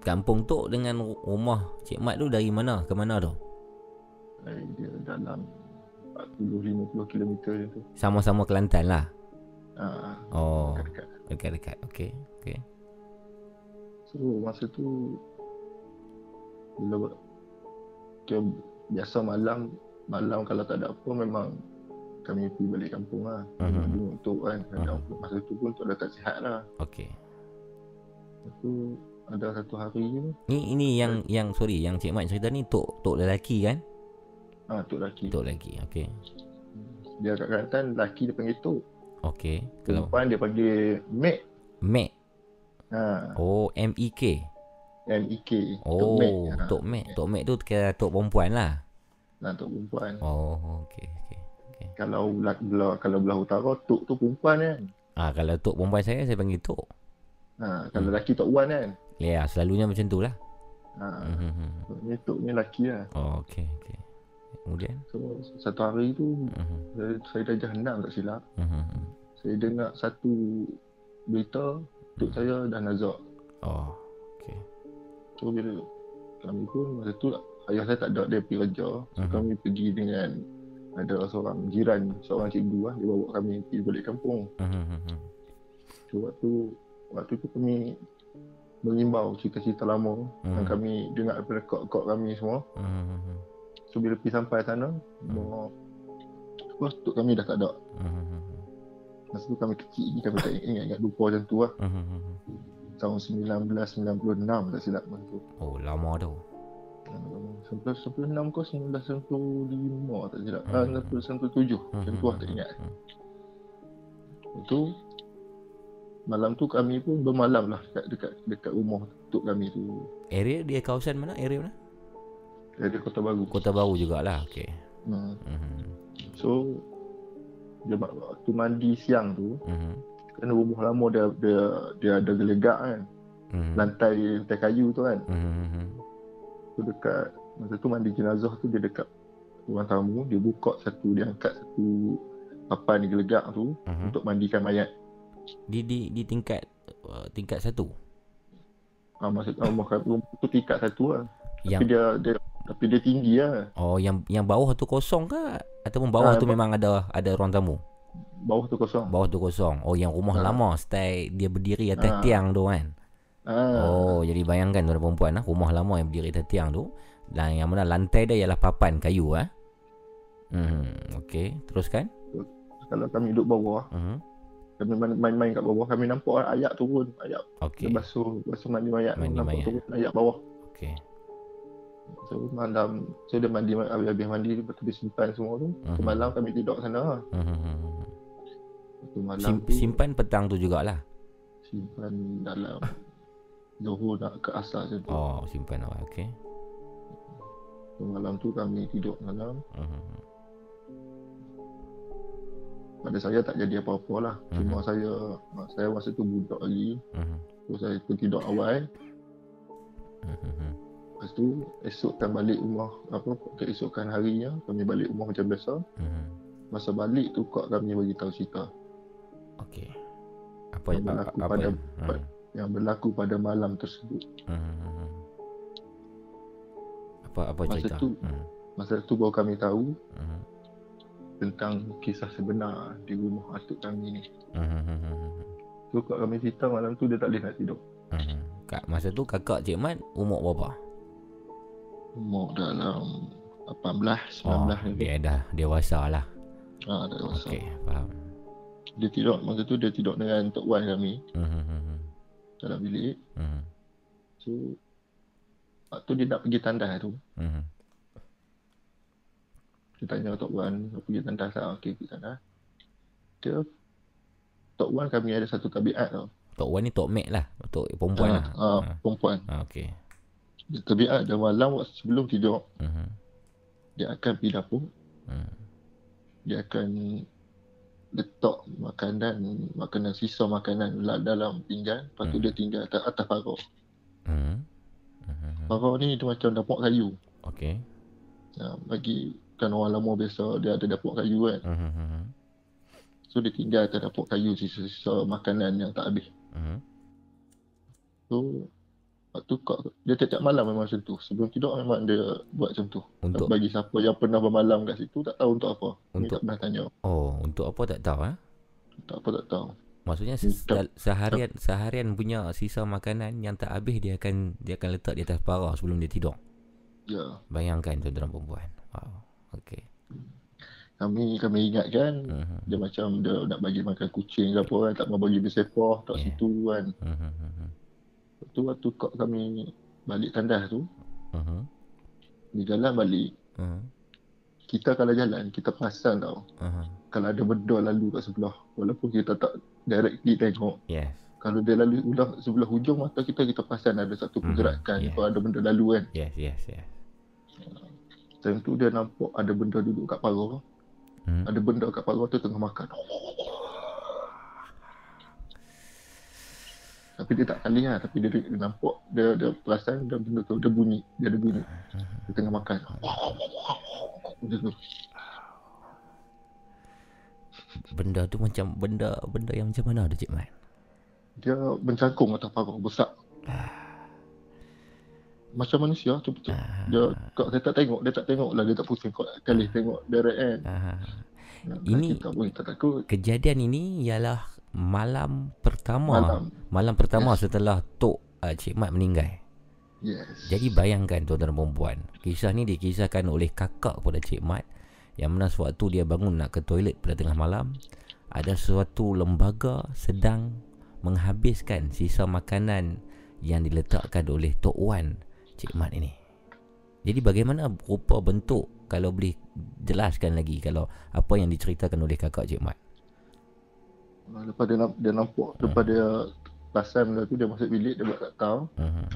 kampung tu dengan rumah Cik Mat tu dari mana? Ke mana tu? Eh, dia dalam 40-50 km je tu. Sama-sama Kelantan lah? Uh, oh. Dekat-dekat. Dekat-dekat. Okey. Okey. So masa tu bila kira biasa malam malam kalau tak ada apa memang kami pergi balik kampung lah uh-huh. untuk kan uh-huh. masa tu pun tak ada tak sihat lah okay. Lepas tu ada satu hari ni ni ini yang uh, yang sorry yang cik mat cerita ni tok tok lelaki kan ah tok lelaki tok lelaki okey dia kat Kelantan lelaki dia panggil tok okey perempuan dia panggil mek mek Ha. Oh, M-E-K. M-E-K. Oh, Tok Mek. Ha. Tok Mek tu kira Tok Perempuan lah. Nah, Tok Perempuan. Oh, okey. Okay. Kalau belah, kalau belah utara, Tok tu perempuan kan. Ah, kalau Tok Perempuan saya, saya panggil Tok. Ha, kalau hmm. lelaki Tok Wan kan. Ya, yeah, selalunya macam tu lah. Ha, mm-hmm. Ni Tok ni lelaki lah. Oh, okey. Okay. Kemudian? So, satu hari tu, mm-hmm. saya, saya dah jahanam tak silap. Mm-hmm. Saya dengar satu berita, Tok saya dah nazak. Oh, okey. So bila kami pun masa tu ayah saya tak ada dia pergi kerja. So uh-huh. kami pergi dengan ada seorang jiran, seorang cikgu lah. Dia bawa kami pergi balik kampung. Uh-huh. So waktu, waktu tu kami mengimbau cerita-cerita lama uh-huh. yang kami dengar daripada kok-kok kami semua. Uh-huh. So bila pergi sampai sana, uh-huh. Terus tok kami dah tak ada. Uh-huh. Masa tu kami kecil ni kami tak ingat ingat lupa macam tu lah. Uh-huh. Tahun 1996 tak silap masa tu. Oh lama tu. Sampai sampai belas lima tak silap. Ah uh, sampai tujuh. Macam tu lah tak ingat. Itu malam tu kami pun bermalam lah dekat dekat dekat rumah tok kami tu. Area dia kawasan mana? Area mana? Area Kota Baru. Kota Baru jugalah. Okey. Hmm. Uh-huh. So dia waktu mandi siang tu uh-huh. kan rumah lama dia dia dia ada gelegak kan hmm. lantai lantai kayu tu kan. Hmm. Tu dekat masa tu mandi jenazah tu dia dekat ruang tamu dia buka satu dia angkat satu papan gelegak tu hmm. untuk mandikan mayat. Di di di tingkat uh, tingkat satu. Ah maksud rumah rumah tu tingkat satu lah. Yang... Tapi dia dia tapi dia tinggi lah. Oh yang yang bawah tu kosong ke ataupun bawah ha, tu memang ada ada ruang tamu? Bawah tu kosong. Bawah tu kosong. Oh yang rumah ha. lama style dia berdiri atas ha. tiang tu kan. Ha. Oh jadi bayangkan tuan perempuan lah rumah lama yang berdiri atas tiang tu dan yang mana lantai dia ialah papan kayu ah. Hmm okey teruskan. Kalau kami duduk bawah. Uh-huh. Kami main-main kat bawah kami nampak ayat turun ayat. Okey. Basuh basuh mandi mayat. Mandi nampak mayat. turun ayat bawah. Okey. So malam So dia mandi Habis-habis mandi Lepas tu dia simpan semua tu uh-huh. Malam kami tidur sana uh-huh. malam Sim, tu, Simpan petang tu jugalah Simpan dalam Zohor nak ke asal tu Oh simpan awal Okay so, Malam tu kami tidur malam uh-huh. Pada saya tak jadi apa-apa lah uh-huh. Cuma saya Saya masa tu budak lagi uh-huh. So saya pun tidur awal uh-huh. Lepas tu esokkan balik rumah apa keesokan harinya kami balik rumah macam biasa. Hmm. Masa balik tu kak kami bagi tahu cerita. Okey. Apa yang berlaku apa pada yang, hmm. Yang berlaku pada malam tersebut. Hmm. Apa apa masa cerita? Tu, hmm. Masa tu baru kami tahu hmm. tentang kisah sebenar di rumah atuk kami ni. Hmm. So kak kami cerita malam tu dia tak boleh nak tidur. Hmm. Kak masa tu kakak Cik Mat umur berapa? Umur dalam 18, 19 oh. Dia dah dewasa lah. Ha, dah dewasa. Okey, faham. Dia tidur, masa tu dia tidur dengan Tok Wan kami. Mm-hmm. Dalam bilik. Mm-hmm. So, waktu dia nak pergi tandas tu. Mm-hmm. Dia tanya Tok Wan, nak pergi tandas lah. Okey, pergi tandas. Dia, Tok Wan kami ada satu tabiat tau. Tok Wan ni Tok Mek lah. Tok perempuan ha, lah. Ha, ha. perempuan. Ha, Okey tabiat dan malam waktu sebelum tidur uh-huh. dia akan pergi dapur uh-huh. dia akan letak makanan makanan sisa makanan dalam pinggan lepas tu uh-huh. dia tinggal atas, atas pagar uh-huh. uh-huh. pagar ni dia macam dapur kayu okey ya, bagi kan orang lama biasa dia ada dapur kayu kan uh-huh. so dia tinggal atas dapur kayu sisa-sisa makanan yang tak habis uh-huh. so Waktu kau dia tiap-tiap malam memang macam tu. Sebelum tidur memang dia buat macam tu. Untuk bagi siapa yang pernah bermalam kat situ tak tahu untuk apa. Untuk tak pernah tanya. Oh, untuk apa tak tahu eh? Tak apa tak tahu. Maksudnya se- seharian seharian punya sisa makanan yang tak habis dia akan dia akan letak di atas parah sebelum dia tidur. Ya. Bayangkan tuan-tuan perempuan. Wow. Okey. Kami kami ingatkan uh-huh. dia macam dia nak bagi makan kucing ke apa kan tak mau bagi bersepah tak yeah. situ kan. Uh-huh tu waktu kok kami balik tandas tu uh-huh. di jalan balik uh-huh. kita kalau jalan kita perasan tau uh-huh. kalau ada benda lalu kat sebelah walaupun kita tak directly tengok yes. kalau dia lalu ulang sebelah hujung mata kita kita perasan ada satu mhm. pergerakan yes. kalau ada benda lalu kan yes yes yes Time tu dia nampak ada benda duduk kat pagar. Hmm. Ada benda kat pagar tu tengah makan. Tapi dia tak kali lah Tapi dia, dia, nampak Dia, dia perasan Dia benda tu Dia bunyi Dia ada bunyi. Dia tengah makan. Benda tu Benda tu macam Benda benda yang macam mana tu Cik Man? Dia mencangkung atas pagar Besar. Macam manusia tu betul Dia Kau saya tak tengok Dia tak tengok lah Dia tak pusing Kau kali tengok Direct kan. Ini tak boleh, tak takut. Kejadian ini Ialah malam pertama. Malam, malam pertama yes. setelah tok uh, cik mat meninggal. Yes. Jadi bayangkan tuan-tuan dan puan kisah ni dikisahkan oleh kakak kepada cik mat yang mana sewaktu dia bangun nak ke toilet pada tengah malam ada suatu lembaga sedang menghabiskan sisa makanan yang diletakkan oleh tok wan cik mat ini. Jadi bagaimana rupa bentuk kalau boleh jelaskan lagi kalau apa yang diceritakan oleh kakak cik mat lepas dia, dia nampak uh. Lepas dia Pasal benda tu Dia masuk bilik Dia buat tak tahu uh.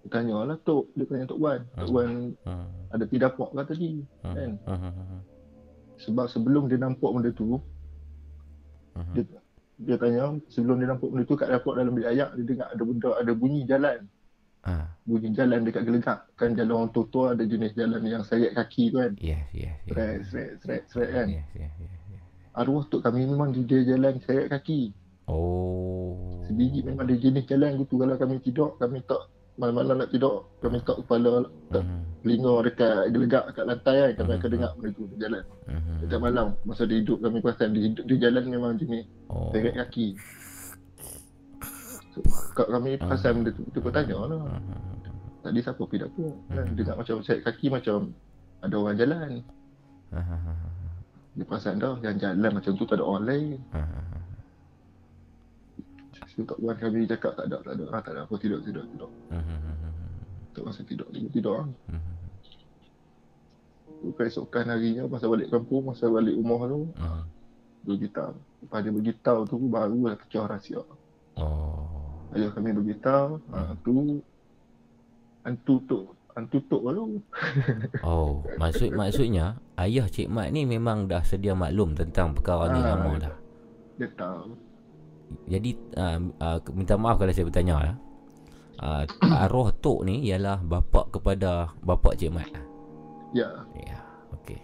Dia tanya lah Tok Dia tanya Tok Wan uh. Tok Wan uh. Ada tidak dapur ke tadi uh. Kan uh. Sebab sebelum dia nampak benda tu uh. dia, dia tanya sebelum dia nampak benda tu kat dapur dalam bilik ayak dia dengar ada benda ada bunyi jalan. Ha. Bunyi jalan dekat gelegak. Kan jalan orang tua ada jenis jalan yang seret kaki tu kan. Ya, ya. Seret, seret, seret, seret kan. Ya, ya, ya. Arwah tok kami memang dia jalan seret kaki. Oh. Sebiji memang ada jenis jalan gitu kalau kami tidur kami tak malam-malam nak tidur kami tak kepala tak uh-huh. telinga dekat gelegak kat lantai kan kami uh-huh. akan dengar benda tu jalan uh-huh. setiap malam masa dia hidup kami perasan dia hidup dia jalan memang jenis oh. seret kaki so, kami perasan uh-huh. benda tu kita pun tanya lah uh-huh. tadi siapa pergi dapur uh-huh. dia nak macam seret kaki macam ada orang jalan. Dia perasan dah yang jalan macam tu tak ada orang lain uh-huh. So tak buat kami cakap tak ada, tak ada. Ah, tak ada. Aku tidur, tidur, tidur. Tak masa tidur, tidur, tidur. Tu keesokan harinya, masa balik kampung, masa balik rumah tu, uh-huh. bergitar. Lepas dia bergitar tu, baru lah pecah rahsia. Oh. Ayah kami bergitar, uh. ha, tu, hantu tu, hantu tu baru. oh, maksud maksudnya, ayah Cik Mat ni memang dah sedia maklum tentang perkara ni ha, lama dah. Dia tahu jadi uh, uh, minta maaf kalau saya bertanya ya. Uh, arwah tok ni ialah bapa kepada bapa Cik Mat. Ya. Ya, okey.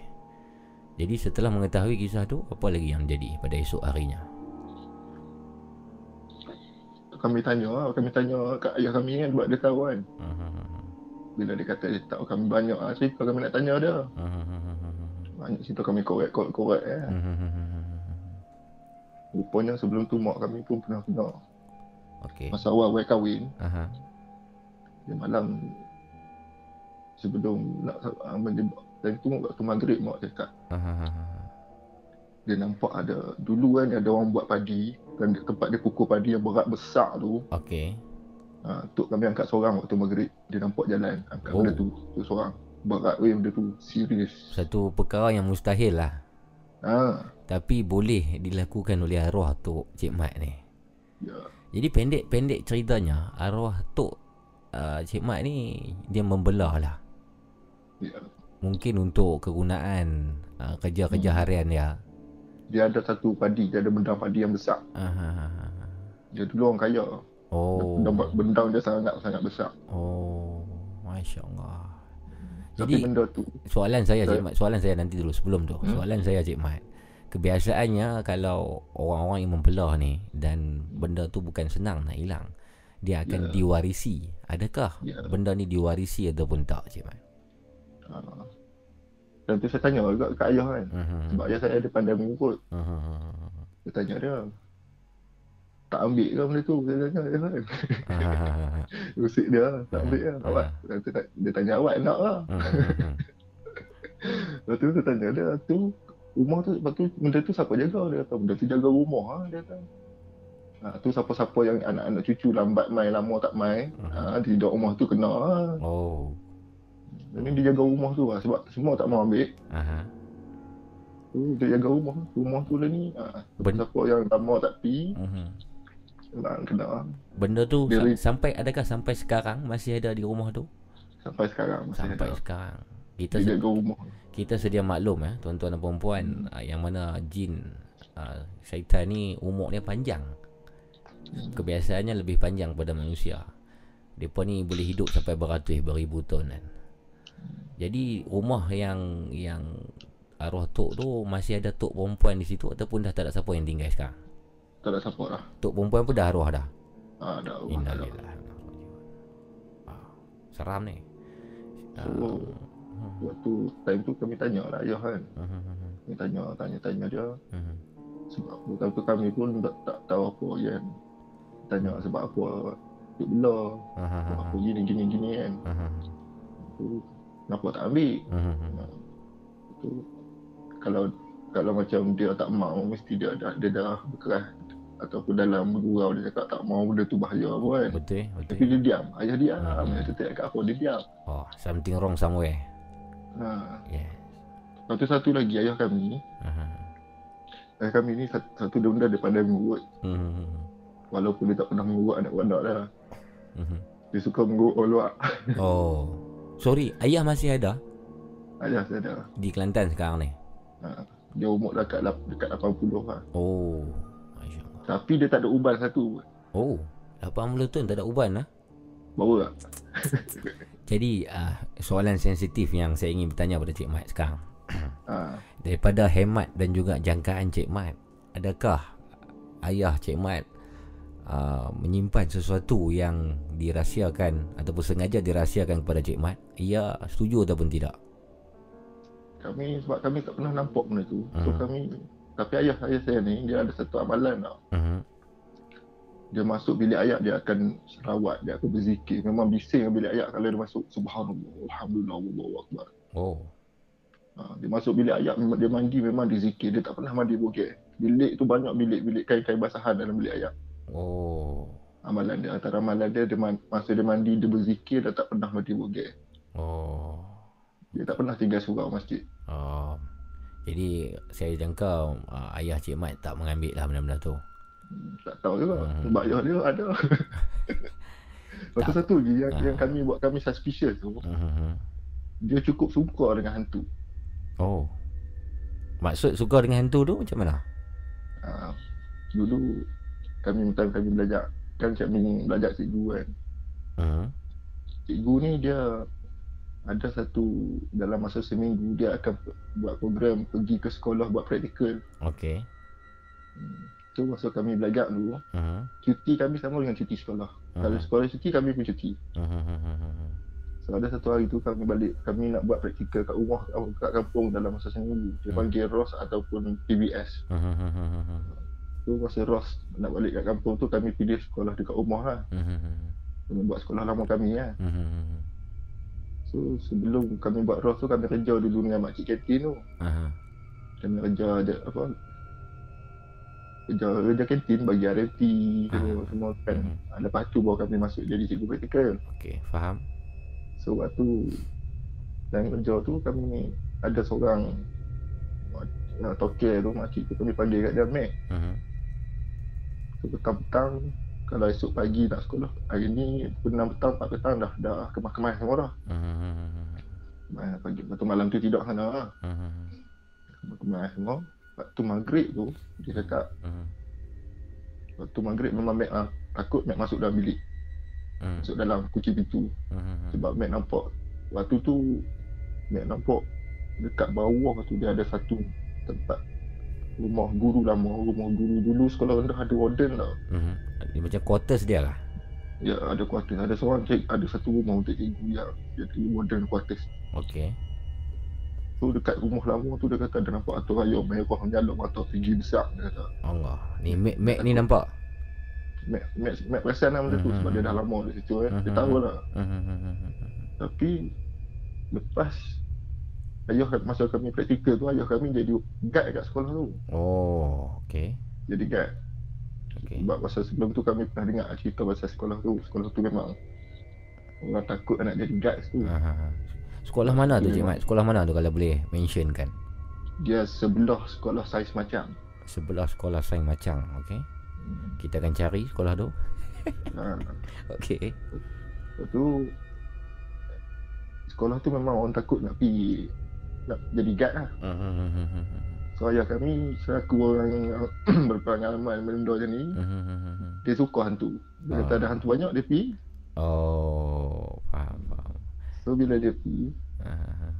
Jadi setelah mengetahui kisah tu, apa lagi yang jadi pada esok harinya? Kami tanya, lah, kami tanya kat ayah kami kan buat dia tahu kan. Uh-huh. Bila dia kata dia tahu kami banyak lah cerita kami nak tanya dia. Banyak cerita kami korek-korek ya. Uh-huh. Rupanya sebelum tu mak kami pun pernah kena. Okay. Masa awal awal kahwin. Aha. Dia malam sebelum nak uh, menjebak. Dan tu waktu maghrib mak cakap. Aha. Dia nampak ada dulu kan ada orang buat padi dan tempat dia pukul padi yang berat besar tu. Okey. Ha, Tok kami angkat seorang waktu maghrib. Dia nampak jalan. Angkat oh. benda tu, tu seorang. Berat weh benda tu. Serius. Satu perkara yang mustahil lah. Ha. Tapi boleh dilakukan oleh arwah Tok Cik Mat ni. Ya. Jadi pendek-pendek ceritanya, arwah Tok uh, Cik Mat ni dia membelah lah. Ya. Mungkin untuk kegunaan uh, kerja-kerja hmm. harian dia. Dia ada satu padi, dia ada benda padi yang besar. Aha. Dia dulu orang kaya. Oh. Benda, benda dia sangat sangat besar. Oh, masya-Allah. Jadi benda tu. Soalan saya Cik Mat, soalan saya nanti dulu sebelum tu. Hmm? Soalan saya Cik Mat. Kebiasaannya kalau orang-orang yang membelah ni dan benda tu bukan senang nak hilang, dia akan yeah. diwarisi. Adakah yeah. benda ni diwarisi ataupun tak Cik Mat? Uh, dan tu saya tanya juga kat ayah kan. Uh-huh. Sebab ayah saya ada pandai mengikut. Uh-huh. Saya tanya dia, tak ambil ke benda tu dia tanya dia kan usik dia tak ambil lah. awak nanti dia tanya awak nak lah. Lepas tu dia tanya dia tu rumah tu lepas tu benda tu siapa jaga? Dia kata benda tu jaga rumah ha, dia kata. Ha, tu siapa-siapa yang anak-anak cucu lambat main lama tak main ha, di rumah tu kena ha. oh. Dan dia jaga rumah tu lah sebab semua tak mau ambil. Uh tu dia jaga rumah. Rumah tu lah ni ha, siapa yang lama tak pi uh-huh nak kena. Benda tu Diri. sampai adakah sampai sekarang masih ada di rumah tu? Sampai sekarang masih sampai ada. sekarang. Kita se- rumah. Kita sedia maklum ya, tuan-tuan dan puan hmm. Uh, yang mana jin uh, syaitan ni umur dia panjang. Hmm. Kebiasaannya lebih panjang pada manusia. Depa ni boleh hidup sampai beratus beribu tahun kan. Jadi rumah yang yang arwah tok tu masih ada tok perempuan di situ ataupun dah tak ada siapa yang tinggal sekarang? Tak ada siapa dah. Tok perempuan pun dah arwah dah. Ah, dah arwah. Innalillah. Ah, seram ni. So, uh, waktu time tu kami tanya lah ayah kan. Uh-huh. Kami tanya, tanya-tanya dia. Uh-huh. Sebab waktu tu kami pun tak, tak tahu apa kan. Tanya sebab apa duk bela. Uh-huh. Sebab apa gini, gini, gini kan. Uh-huh. Tu, kenapa tak ambil? Uh-huh. Nah, tu, kalau kalau macam dia tak mau mesti dia dah dia dah berkeras ataupun dalam bergurau dia cakap tak mau benda tu bahaya apa kan. Betul, betul. Tapi dia diam. Ayah diam. Hmm. Dia tak kat apa, dia diam. Oh, something wrong somewhere. Ha. Yeah. Satu satu lagi ayah kami. Uh-huh. Ayah kami ni satu, satu benda dia pandai mengurut. Uh-huh. Walaupun dia tak pernah mengurut anak-anak dah. Uh-huh. Dia suka mengurut orang oh. Sorry, ayah masih ada? Ayah masih ada. Di Kelantan sekarang ni? Ha. Dia umur dah dekat, dekat 80 lah. Oh. Tapi dia tak ada uban satu Oh 80 ton tak ada uban lah Bawa tak? Jadi uh, soalan sensitif yang saya ingin bertanya pada Cik Mat sekarang ha. Daripada hemat dan juga jangkaan Cik Mat Adakah ayah Cik Mat uh, menyimpan sesuatu yang dirahsiakan Ataupun sengaja dirahsiakan kepada Cik Mat Ia setuju ataupun tidak? Kami sebab kami tak pernah nampak benda tu So uh-huh. kami Tapi ayah ayah saya ni Dia ada satu amalan tau. Uh-huh. Dia masuk bilik ayat Dia akan serawat Dia akan berzikir. Memang bising bilik ayat Kalau dia masuk. Subhanallah Alhamdulillah Allahu Akbar. Oh. Ha, Dia masuk bilik ayat Dia mandi memang dia zikir. Dia tak pernah mandi bogek Bilik tu banyak bilik-bilik Kain-kain basahan dalam bilik ayat Oh. Amalan dia Antara amalan dia, dia Masa dia mandi Dia berzikir Dia tak pernah mandi bogek Oh. Dia tak pernah tinggal surau masjid. Oh jadi saya jangka uh, ayah Cik Mat tak mengambil lah benda-benda tu. Tak tahu juga. Hmm. Sebab dia ada. Satu-satu lagi yang, uh. yang kami buat kami suspicious tu. Uh-huh. Dia cukup suka dengan hantu. Oh. Maksud suka dengan hantu tu macam mana? Uh, dulu kami time kami belajar kan kami belajar cikgu kan. Uh-huh. Cikgu ni dia ada satu dalam masa seminggu dia akan buat program pergi ke sekolah buat praktikal. Okey. Hmm. So masa kami belajar dulu, uh-huh. cuti kami sama dengan cuti sekolah. Uh-huh. Kalau sekolah cuti kami pun cuti. Uh-huh. So ada satu hari tu kami balik, kami nak buat praktikal kat rumah kat kampung dalam masa seminggu. Dia uh-huh. panggil ROS ataupun PBS. Uh-huh. So masa ROS nak balik kat kampung tu kami pilih sekolah dekat rumah lah. Uh-huh. Kami buat sekolah lama kami lah. Uh-huh. So sebelum kami buat ROS tu kami kerja dulu dengan makcik kantin tu. Uh-huh. Kami kerja ada apa? Kerja kerja kantin bagi RFT semua kan. Uh-huh. Lepas tu baru kami masuk jadi cikgu praktikal. Okey, faham. So waktu dan kerja tu kami ada seorang nak toke tu makcik tu kami panggil kat dia Mac. Uh-huh. So petang-petang kalau esok pagi nak sekolah hari ni pukul 6 petang 4 petang dah dah kemas-kemas semua dah uh-huh. pagi waktu malam tu tidur sana lah uh-huh. kemas semua waktu maghrib tu dia cakap uh-huh. waktu maghrib memang Mac lah, takut Mac masuk dalam bilik uh-huh. masuk dalam kunci pintu uh-huh. sebab Mac nampak waktu tu Mac nampak dekat bawah tu dia ada satu tempat rumah guru lama rumah guru dulu sekolah rendah ada warden lah mm-hmm. Dia macam quarters dia lah. Ya ada quarters. Ada seorang cik ada satu rumah untuk cikgu yang jadi warden quarters. Okey. Tu dekat rumah lama tu dia kata ada nampak atur ayam merah menyala mata tinggi besar dia kata. Allah. Ni Mac, Mac ni nampak? Mac, Mac, Mac perasan lah macam tu sebab dia dah lama di situ eh. dia tahu lah. Tapi lepas ayah masa kami praktikal tu ayah kami jadi guide kat sekolah tu. Oh, okey. Jadi guide. Okey. Sebab masa sebelum tu kami pernah dengar cerita pasal sekolah tu. Sekolah tu memang orang takut nak jadi guide tu. Aha. Sekolah mana tu Cik Mat? Sekolah mana tu kalau boleh mention kan? Dia sebelah sekolah sains macam. Sebelah sekolah sains macam, okey. Hmm. Kita akan cari sekolah tu. Ha. okey. Lepas tu sekolah tu memang orang takut nak pergi nak jadi guide lah. Uh-huh. So ayah kami selaku orang yang berpengalaman benda macam ni, uh-huh. dia suka hantu. Bila uh. ada hantu banyak, dia pergi. Oh, faham, faham. So bila dia pergi, uh-huh.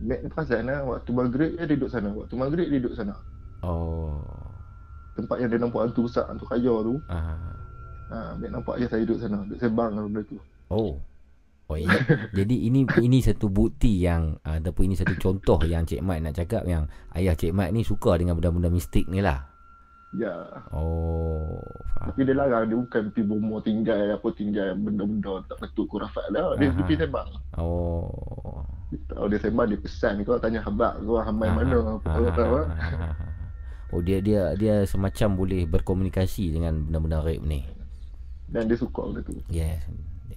Mac perasan lah, waktu maghrib dia duduk sana. Waktu maghrib dia duduk sana. Oh. Tempat yang dia nampak hantu besar, hantu kaya tu. Uh-huh. Ha, Mac nampak ayah saya duduk sana, duduk sebang benda tu. Oh. Oh, ini, jadi ini ini satu bukti yang uh, ataupun ini satu contoh yang Cik Mat nak cakap yang ayah Cik Mat ni suka dengan benda-benda mistik ni lah. Ya. Oh, faham. Tapi dia larang dia bukan pergi bomo tinggal apa tinggal benda-benda tak betul kurafat lah. Dia pergi sembang. Oh. Kalau dia sembang dia pesan kau tanya habak kau hamai mana apa tahu. Oh dia dia dia semacam boleh berkomunikasi dengan benda-benda raib ni. Dan dia suka benda tu. Yes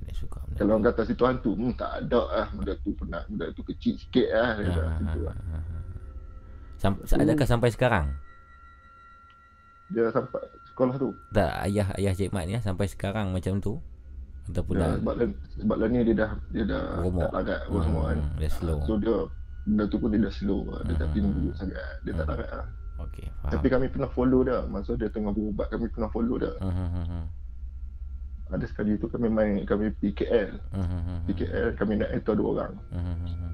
dia suka benda Kalau orang kata situ hantu hmm, Tak ada lah. Benda tu pernah Benda tu kecil sikit lah, ha, ha, ha, lah. Sam- Adakah sampai sekarang? Dia sampai Sekolah tu? Tak ayah Ayah Cik Mat ni lah, Sampai sekarang macam tu? Ataupun ya, dah Sebab, sebab lah ni dia dah Dia dah Romok Tak larat hmm, semua Dia slow. So dia Benda tu pun dia dah slow Dia tak tinggi sangat. Dia tak larat lah. Okay Tapi kami pernah follow dia. Masa dia tengah berubat kami pernah follow dia. Uh-huh. Ada sekali tu kami main kami PKL. Uh-huh. PKL kami naik itu dua orang. Uh-huh.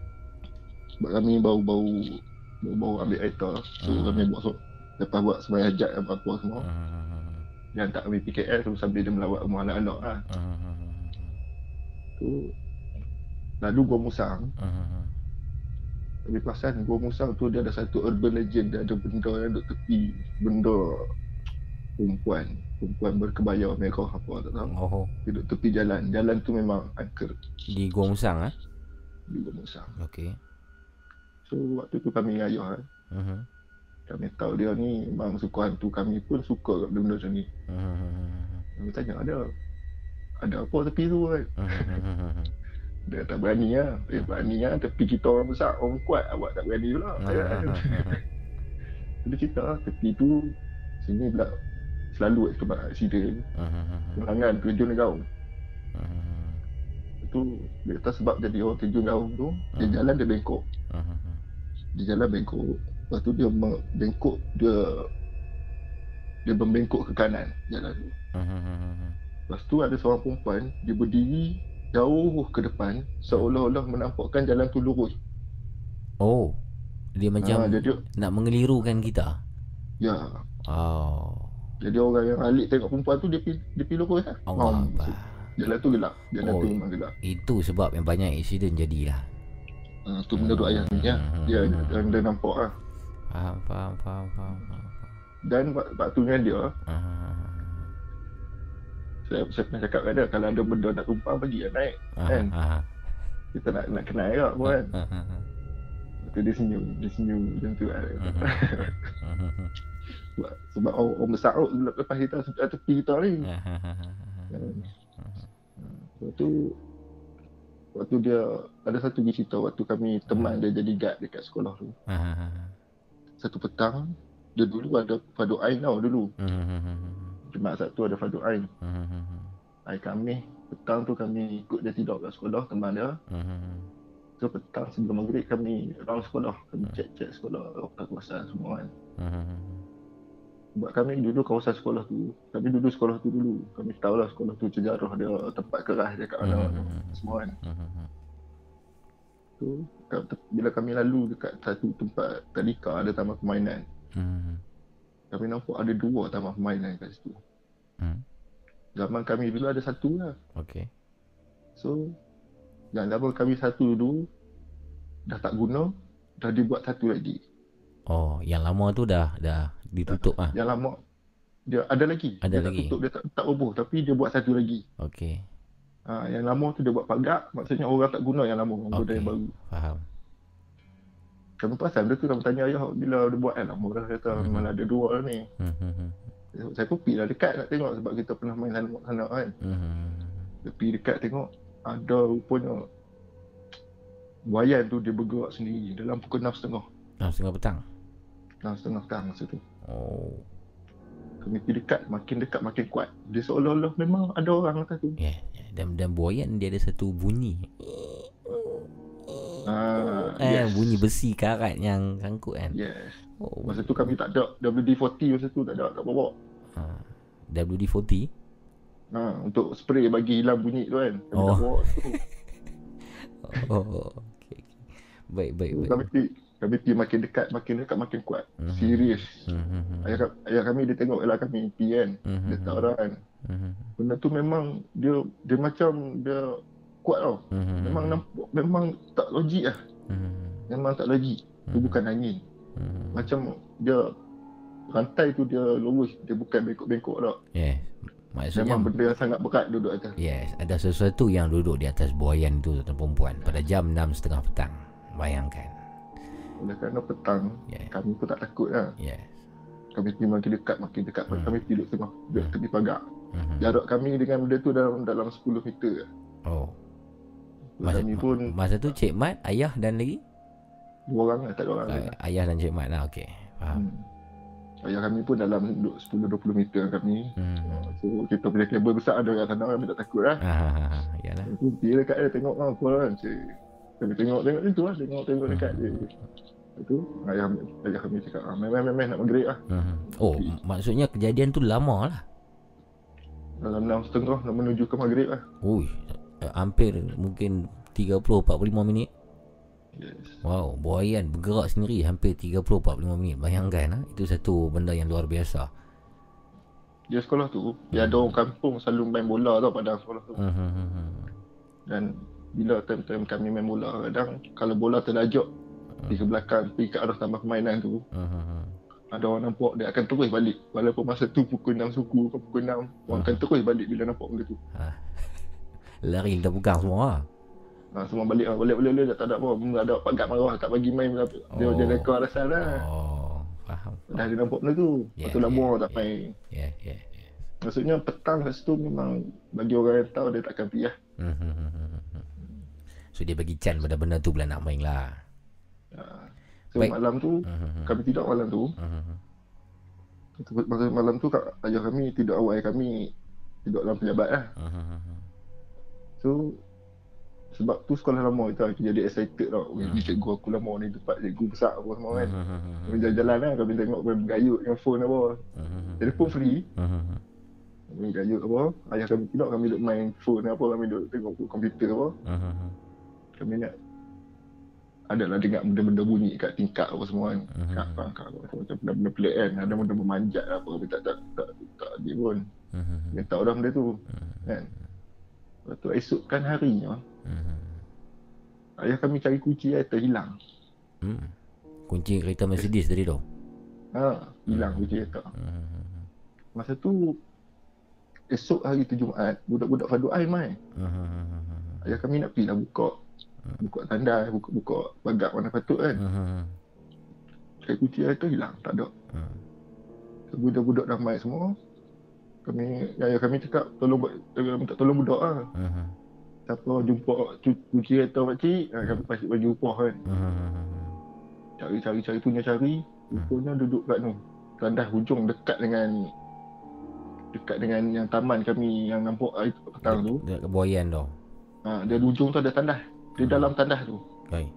Sebab kami baru-baru baru-baru ambil aitor. So uh-huh. kami buat so, lepas buat semua hajat apa apa semua. Uh-huh. Dia hantar kami PKL tu sambil dia melawat rumah anak-anak lah. Uh-huh. Tu lalu gua musang. Uh-huh. Tapi perasan Gua Musang tu dia ada satu urban legend Dia ada benda yang duduk tepi Benda Perempuan Perempuan berkebaya mereka apa tak tahu oh. Duduk tepi jalan Jalan tu memang angker Di Gua Musang eh? Di Gua Musang Okay So waktu tu kami dengan ayah eh? uh-huh. Kami tahu dia ni Memang suka hantu Kami pun suka benda macam ni uh-huh. Kami tanya ada Ada apa tepi tu kan uh-huh. dia tak berani lah dia berani lah tapi kita orang besar orang kuat awak tak berani pula dia cerita tepi tu sini pula selalu sebab accident kelangan terjun gaung itu dia kata sebab jadi orang terjun gaung tu dia jalan dia bengkok dia jalan bengkok lepas tu dia bengkok dia dia membengkok ke kanan jalan tu lepas tu ada seorang perempuan dia berdiri jauh ke depan seolah-olah menampakkan jalan tu lurus. Oh. Dia macam ha, jadi, nak mengelirukan kita. Ya. Oh. Jadi orang yang alik tengok perempuan tu dia dia pergi lurus lah. Allah oh, Jalan tu gelap. Jalan oh, tu memang gelap. Itu sebab yang banyak insiden jadilah. Ha, tu menurut hmm. ayah ni ya. Hmm. Dia, dia, dia nampak lah. Faham, faham, faham, faham, faham. Dan waktu dengan dia, uh saya, saya pernah cakap kat dia kalau ada benda nak tumpang bagi dia naik uh, kan uh, kita nak nak kenal juga pun kan uh, uh, uh. Lepas dia senyum dia senyum macam tu kan uh, uh, sebab, sebab orang, orang besar tu lepas kita sampai tepi kita ni uh, uh, uh, Lepas tu Waktu dia Ada satu cerita Waktu kami teman dia jadi guard Dekat sekolah tu Satu petang Dia dulu ada Fadu Ain tau dulu Jumat Sabtu ada Fadu Ain. Hmm. Hari kami petang tu kami ikut dia tidur kat sekolah teman dia. Hmm. So petang sebelum maghrib kami round sekolah. Kami hmm. cek-cek sekolah, kawasan semua kan. Hmm. Sebab kami dulu kawasan sekolah tu. Kami dulu sekolah tu dulu. Kami tahu lah sekolah tu sejarah dia, tempat keras dia kat mana hmm. semua kan. Hmm. Tu, bila kami lalu dekat satu tempat tadika ada taman permainan. Hmm. Kami nampak ada dua taman permainan kat situ. Hmm. Zaman kami dulu ada satu lah. Okay. So, yang zaman kami satu dulu, dah tak guna, dah dibuat satu lagi. Oh, yang lama tu dah dah ditutup ah. Yang lama dia ada lagi. Ada dia lagi. tutup dia tak tak roboh tapi dia buat satu lagi. Okey. Ha, yang lama tu dia buat pagar, maksudnya orang tak guna yang lama, orang okay. yang baru. Faham. Kami pasal dia tu kami tanya ayah bila dia buat kan lama dah kata mm-hmm. mana ada dua lah ni. Mm-hmm. Saya pun pergi lah dekat nak tengok sebab kita pernah main sana sana kan. Mm-hmm. Tapi dekat tengok ada rupanya Wayan tu dia bergerak sendiri dalam pukul 6.30 6.30 petang? 6.30 petang masa tu Oh Kami pergi dekat, makin dekat makin kuat Dia seolah-olah memang ada orang atas tu Ya, yeah, dan, dan buayan dia ada satu bunyi Ah, eh, yes. bunyi besi karat yang sangkut kan. Yes. Oh. Masa tu kami tak ada WD-40 masa tu tak ada tak bawa. Ha. WD-40? Ha, untuk spray bagi hilang bunyi tu kan. Kami oh. tak bawa tu. oh, okay. Baik, baik, baik. Kami kami pergi makin dekat, makin dekat, makin kuat. Mm-hmm. Serius. Mm-hmm. Ayah, ayah kami dia tengok lah kami pergi kan. Mm-hmm. Dia tak orang kan. Mm-hmm. Benda tu memang dia dia macam dia kuat tau. Mm-hmm. Memang nampak, memang tak logik lah. Mm-hmm. Memang tak logik. Mm-hmm. Tu mhm. bukan angin. Mm-hmm. Macam dia rantai tu dia lurus, dia bukan bengkok-bengkok tau. Yeah. Maksudnya memang benda yang sangat berat duduk atas. Yes, ada sesuatu yang duduk di atas buayan itu tuan perempuan pada jam 6.30 petang. Bayangkan. Oleh kerana petang, yeah. kami pun tak takut lah. Yes. Kami pergi makin dekat, makin dekat. Mm. Kami pergi duduk tengah, duduk mm. tepi pagar. Mm-hmm. Jarak kami dengan benda tu dalam dalam 10 meter. Oh. Masa, kami pun Masa tu Cik Mat Ayah dan lagi Dua orang lah Tak ada orang Ay- Ayah dan Cik Mat lah Okay Faham hmm. Ayah kami pun dalam 10-20 meter kami hmm. So kita punya kabel besar ada kat sana Kami tak takut lah ha, ha, ha. Yalah Dia dekat dia tengok lah Apa lah Cik Kami tengok-tengok tu lah Tengok-tengok dekat dia Itu ayah, ayah kami cakap ah, Main main main nak maghrib lah uh-huh. Oh Jadi, maksudnya kejadian tu lama lah Dalam enam setengah Nak menuju ke maghrib lah Ui Hampir mungkin 30-45 minit Yes. Wow, buayan bergerak sendiri hampir 30-45 minit. Bayangkan, ha? itu satu benda yang luar biasa. Di sekolah tu, dia ada orang kampung selalu main bola tau pada sekolah tu. Uh-huh. Dan bila time-time kami main bola, kadang kalau bola terlajak uh-huh. di belakang, pergi ke arah tambah permainan tu, uh-huh. ada orang nampak, dia akan terus balik. Walaupun masa tu pukul 6 suku, pukul 6, uh-huh. orang akan terus balik bila nampak benda tu. Uh. Lari kita pegang semua lah. Ha, semua balik ah boleh boleh boleh tak ada apa tak ada pagat marah tak bagi main apa dia oh. dia rekod rasa dah oh faham dah dia nampak benda tu yeah, patut yeah, lama yeah, tak main yeah, yeah, yeah. maksudnya petang kat situ memang bagi orang yang tahu dia takkan pergi lah so dia bagi chance pada benda tu pula nak main lah ha. so Baik. malam tu kami tidak malam tu masa malam tu kak ayah kami tidak awal kami tidak dalam pejabat lah so sebab tu sekolah lama kita aku jadi excited tau. Ni cikgu aku lama ni tempat cikgu besar apa semua kan. Hmm, hmm jalan-jalan lah kami tengok kami bergayut dengan phone apa. Hmm. Telefon free. Hmm. Kami bergayut apa. Ayah kami tidak kami duduk main phone apa. Kami duduk tengok komputer apa. Hmm. Kami nak adalah dengar benda-benda bunyi kat tingkat apa semua kan. Hmm. Kak, kak, kak, macam benda-benda pelik kan. Ada benda memanjat apa. Tapi tak, tak, tak, tak, dia pun. Hmm. Dia tahu dah benda tu. Hmm. Kan. Lepas tu esokkan harinya. Hmm. Ayah kami cari kunci ayah terhilang. Hmm. Kunci kereta Mercedes tadi tu? Ha, hilang kunci kereta. Masa tu, esok hari tu Jumaat, budak-budak Fadu Ain mai. Ayah kami nak pergi lah buka. Buka tanda, buka, buka bagak mana patut kan. Hmm. Cari kunci ayah tu hilang, tak ada. Hmm. Budak-budak dah mai semua. Kami, ayah kami cakap, tolong buat, minta tolong budak lah. Hmm siapa jumpa cuci kereta pak cik ha, kami pasti bagi upah kan cari-cari cari punya cari rupanya duduk kat tu tandas hujung dekat dengan dekat dengan yang taman kami yang nampak air petang tu dekat kebuayan tu ha, dia di hujung tu ada tandas di dalam tandas tu. Baik.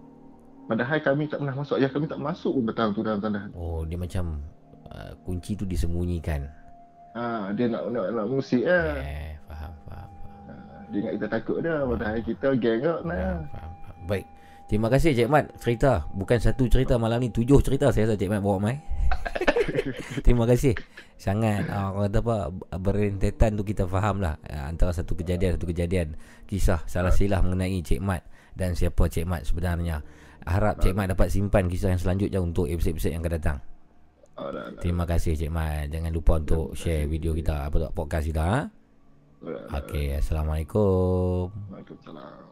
padahal kami tak pernah masuk. Ayah kami tak masuk pun petang tu dalam tandas. Oh dia macam uh, kunci tu disembunyikan. Ha, dia nak nak, nak musik lah. Eh, faham dia ingat kita takut dia Padahal kita geng kot nah. Baik. Terima kasih Cik Mat. Cerita. Bukan satu cerita malam ni. Tujuh cerita saya rasa Cik Mat bawa mai. Terima kasih. Sangat uh, kata apa Berentetan tu kita faham lah uh, Antara satu kejadian Satu kejadian. Kisah salah silah mengenai Cik Mat Dan siapa Cik Mat sebenarnya Harap Cik Mat dapat simpan kisah yang selanjutnya Untuk episod-episod yang akan datang Terima kasih Cik Mat Jangan lupa untuk share video kita Apa tu podcast kita ha? Okey, assalamualaikum. Waalaikumsalam.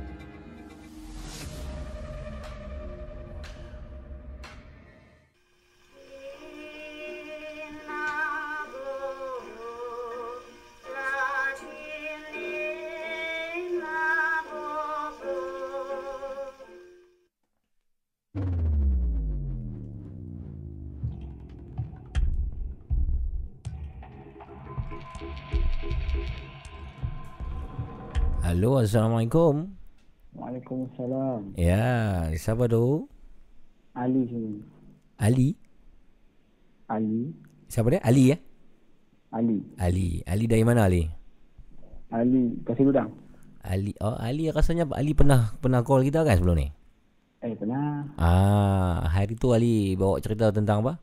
Assalamualaikum. Waalaikumsalam. Ya, siapa tu? Ali sini. Ali? Ali. Siapa dia? Ali ya? Ali. Ali. Ali dari mana Ali? Ali Pasir Gudang. Ali. Oh, Ali rasanya Ali pernah pernah call kita kan sebelum ni? Eh, pernah. Ah, hari tu Ali bawa cerita tentang apa?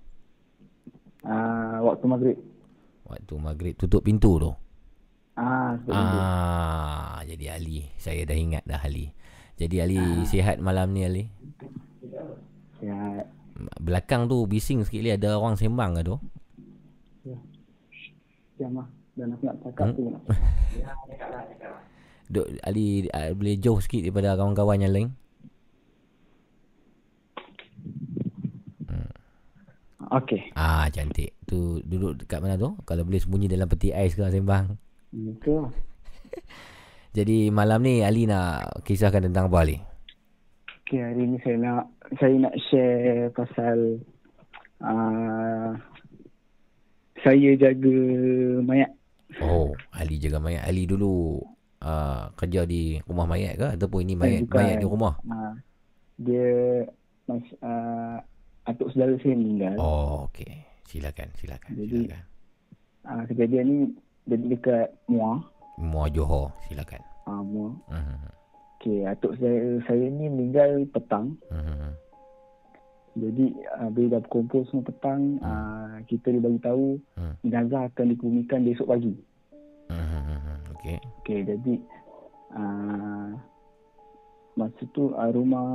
Ah, waktu maghrib. Waktu maghrib tutup pintu tu. Ah, ah, jadi Ali. Saya dah ingat dah Ali. Jadi Ali ah. sihat malam ni Ali? Sihat. Belakang tu bising sikit Ali ada orang sembang ke tu? Ya. Ya mah. Dan aku nak cakap hmm? tu. Duk, Ali uh, boleh jauh sikit daripada kawan-kawan yang lain? Hmm. Okey. Ah, cantik. Tu duduk dekat mana tu? Kalau boleh sembunyi dalam peti ais ke sembang? Betul. Jadi malam ni Ali nak kisahkan tentang apa Ali? Okay, hari ni saya nak saya nak share pasal uh, saya jaga mayat. Oh, Ali jaga mayat. Ali dulu uh, kerja di rumah mayat ke ataupun ini mayat Bukan. mayat di rumah? Uh, dia mas uh, atuk saudara saya meninggal. Oh, okey. Silakan, silakan. Jadi, silakan. Uh, kejadian ni jadi dekat Muar. Muar Johor, silakan. Ah, uh, Muar. Uh-huh. Okey, atuk saya saya ni meninggal petang. Uh-huh. Jadi uh, bila dah berkumpul semua petang, uh-huh. uh, kita dibagi tahu uh-huh. jenazah akan dikumikan besok pagi. Uh-huh. Okey. Okey, jadi uh, masa tu uh, rumah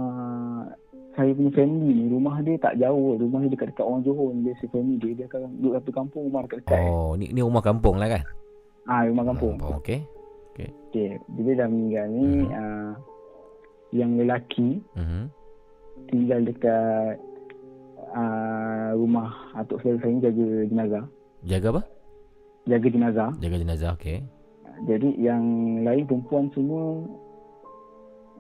saya punya family ni rumah dia tak jauh rumah dia dekat-dekat orang Johor dia si family dia dia akan duduk satu kampung rumah dekat-dekat oh ni ni rumah kampung lah kan Ah, rumah kampung. Oh, okey. Okey. Okey, bila dah meninggal ni uh-huh. uh, yang lelaki uh-huh. tinggal dekat uh, rumah atuk saya saya jaga jenazah. Jaga apa? Jaga jenazah. Jaga jenazah, okey. Jadi yang lain perempuan semua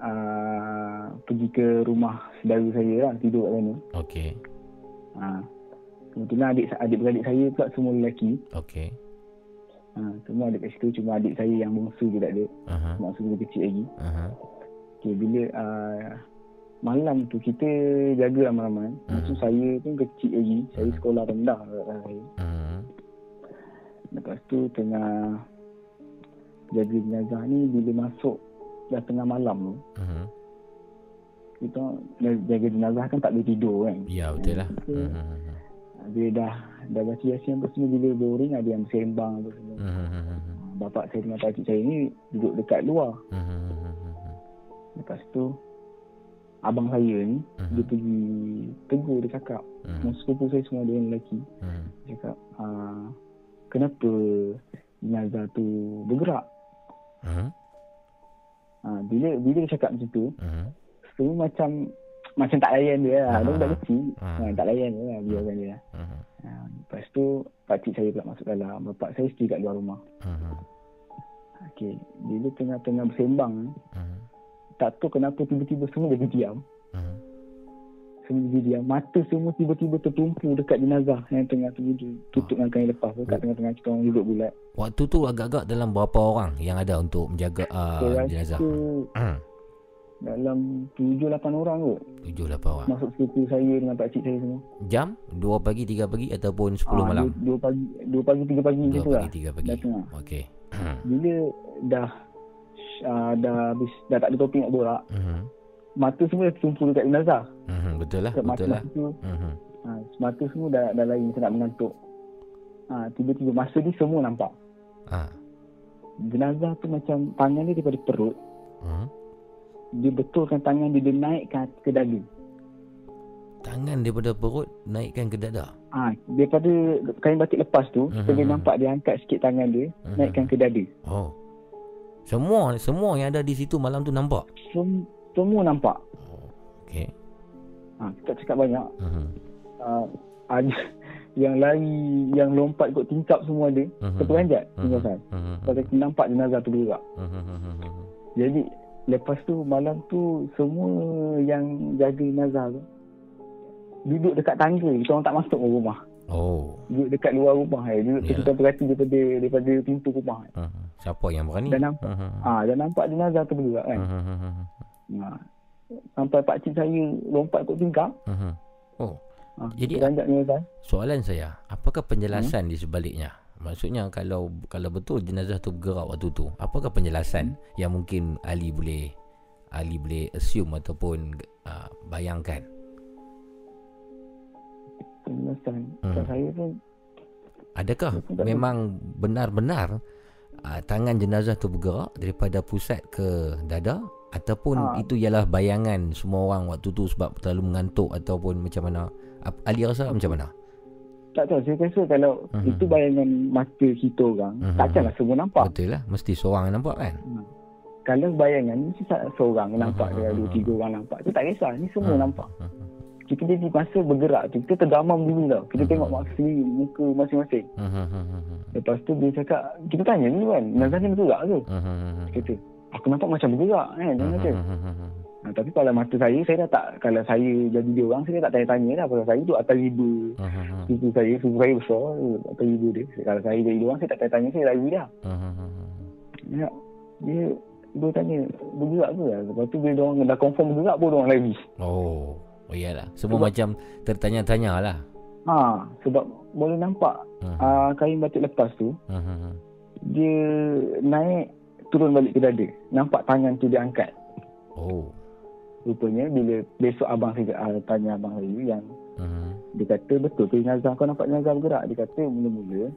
uh, pergi ke rumah saudara saya lah tidur kat sana. Okey. Ah. Uh, kebetulan adik adik beradik saya pula semua lelaki. Okey. Ha, semua ada kat situ cuma adik saya yang bongsu je tak ada. Uh-huh. Bongsu dia kecil lagi. Uh-huh. Okay, bila uh, malam tu kita jaga ramai-ramai. Uh-huh. Maksud saya pun kecil lagi. Saya uh-huh. sekolah rendah kat saya. Uh-huh. Lepas tu tengah jaga jenazah ni bila masuk dah tengah malam tu. Uh-huh. Kita jaga jenazah kan tak boleh tidur kan. Ya betul lah. Uh-huh. Dia dah dah baca yasin apa semua bila boring ada yang sembang apa semua. Uh-huh. Bapak saya dengan pakcik saya ni duduk dekat luar. Uh-huh. Lepas tu abang saya ni uh-huh. dia pergi tegur dia cakap. Uh-huh. Sepupu saya semua dia yang lelaki. Uh-huh. Dia cakap uh, kenapa jenazah tu bergerak? Uh-huh. Uh, bila bila dia cakap macam tu, uh-huh. semua macam macam tak layan dia lah. Uh-huh. Dia budak kecil. Uh-huh. tak layan dia lah. Biarkan dia lah. Uh-huh. Uh, lepas tu, pakcik saya pula masuk dalam. Bapak saya stay kat luar rumah. Uh-huh. Okay. Bila tengah-tengah bersembang, uh-huh. tak tahu kenapa tiba-tiba semua jadi diam. Uh-huh. Semua jadi diam. Mata semua tiba-tiba tertumpu dekat jenazah yang tengah tu tutup dengan kain lepas. Kat tengah-tengah kita orang duduk bulat. Waktu tu agak-agak dalam berapa orang yang ada untuk menjaga uh, jenazah? Uh dalam 7-8 orang kot. 7-8 orang. Masuk sepupu saya dengan pakcik saya semua. Jam? 2 pagi, 3 pagi ataupun 10 ha, malam? 2, 2 pagi, 2 pagi, 3 pagi 2 pagi, lah 3 pagi Okey. Bila dah uh, dah habis dah tak ada topik nak borak uh-huh. Mata semua dah tertumpu dekat jenazah. Uh-huh. Betul lah Betul mata lah. tu, uh-huh. uh, Mata semua dah, dah lain macam nak mengantuk. Uh, Tiba-tiba masa ni semua nampak. Uh. Jenazah tu macam tangan dia daripada perut. Uh-huh dia betulkan tangan dia, dia naikkan ke dada. Tangan daripada perut naikkan ke dada? Ah, ha, daripada kain batik lepas tu, uh-huh. kita nampak dia angkat sikit tangan dia, uh-huh. naikkan ke dada. Oh. Semua semua yang ada di situ malam tu nampak? Sem- semua nampak. Oh, okey. Ah, ha, kita cakap banyak. Uh-huh. Uh, ada yang lari, yang lompat ikut tingkap semua ada. Uh-huh. Terperanjat, uh-huh. uh-huh. Sebab kita nampak jenazah tu bergerak. Uh-huh. Jadi, Lepas tu malam tu semua yang jaga Nazar tu duduk dekat tangga. Kita orang tak masuk ke rumah. Oh. Duduk dekat luar rumah eh. Duduk yeah. kita perhati daripada daripada pintu rumah. Eh. Uh-huh. Siapa yang berani? Dan nampak, uh-huh. ah, dan nampak jenazah tu bergerak kan. Uh-huh. Nah, sampai pak cik saya lompat kot tingkap. Uh-huh. Oh. Ha, Jadi soalan saya, apakah penjelasan hmm? di sebaliknya? Maksudnya kalau kalau betul jenazah tu bergerak waktu tu, apakah penjelasan hmm? yang mungkin Ali boleh Ali boleh assume ataupun uh, bayangkan? Penjelasan hmm. saya pun Adakah memang benar-benar uh, tangan jenazah tu bergerak daripada pusat ke dada ataupun ha. itu ialah bayangan semua orang waktu tu sebab terlalu mengantuk ataupun macam mana Ali rasa macam mana tak tahu saya rasa kalau uh-huh. itu bayangan mata kita orang uh-huh. takkanlah semua nampak betul lah mesti seorang nampak kan uh-huh. kalau bayangan mesti seorang nampak uh-huh. dua tiga orang nampak tu tak kisah ni semua uh-huh. nampak uh-huh. kita jadi masa bergerak tu kita tergamam dulu tau kita uh-huh. tengok maksi muka masing-masing uh-huh. lepas tu dia cakap kita tanya dulu kan nazar ni bergerak ke uh-huh. kata aku nampak macam bergerak kan dia kata Ha, tapi kalau mata saya, saya dah tak, kalau saya jadi dia orang, saya dah tak tanya-tanya dah. Kalau saya tu atas ribu, uh-huh. suku saya, suku saya besar, atas ribu dia. Kalau saya jadi dia orang, saya tak tanya-tanya, saya lari dah. Uh-huh. Ya, dia, dia tanya, bergerak ke lah? Lepas tu bila orang dah confirm bergerak pun orang lari. Oh, oh iyalah. Semua sebab, macam tertanya-tanya lah. Ha, sebab boleh nampak uh-huh. uh, kain batik lepas tu, uh-huh. dia naik, turun balik ke dada. Nampak tangan tu dia angkat. Oh rupanya bila besok abang saya uh, tanya abang saya yang uh-huh. dia kata betul ke jenazah kau nampak jenazah bergerak dia kata mula-mula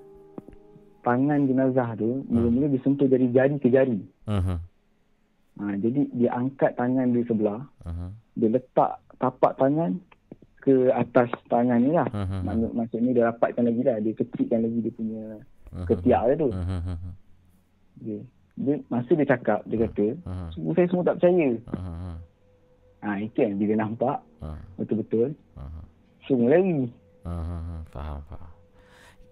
tangan jenazah tu uh-huh. mula-mula disentuh dari jari ke jari uh-huh. ha, jadi dia angkat tangan di sebelah uh-huh. dia letak tapak tangan ke atas tangan ni lah uh-huh. Maksud, maksudnya dia rapatkan lagi lah dia kecilkan lagi dia punya uh-huh. ketiak dia tu uh-huh. dia, dia, masa dia cakap dia kata uh-huh. saya semua tak percaya uh-huh. Ha, itu yang bila nampak ha. betul-betul uh-huh. semua lagi. Uh-huh. Faham, faham.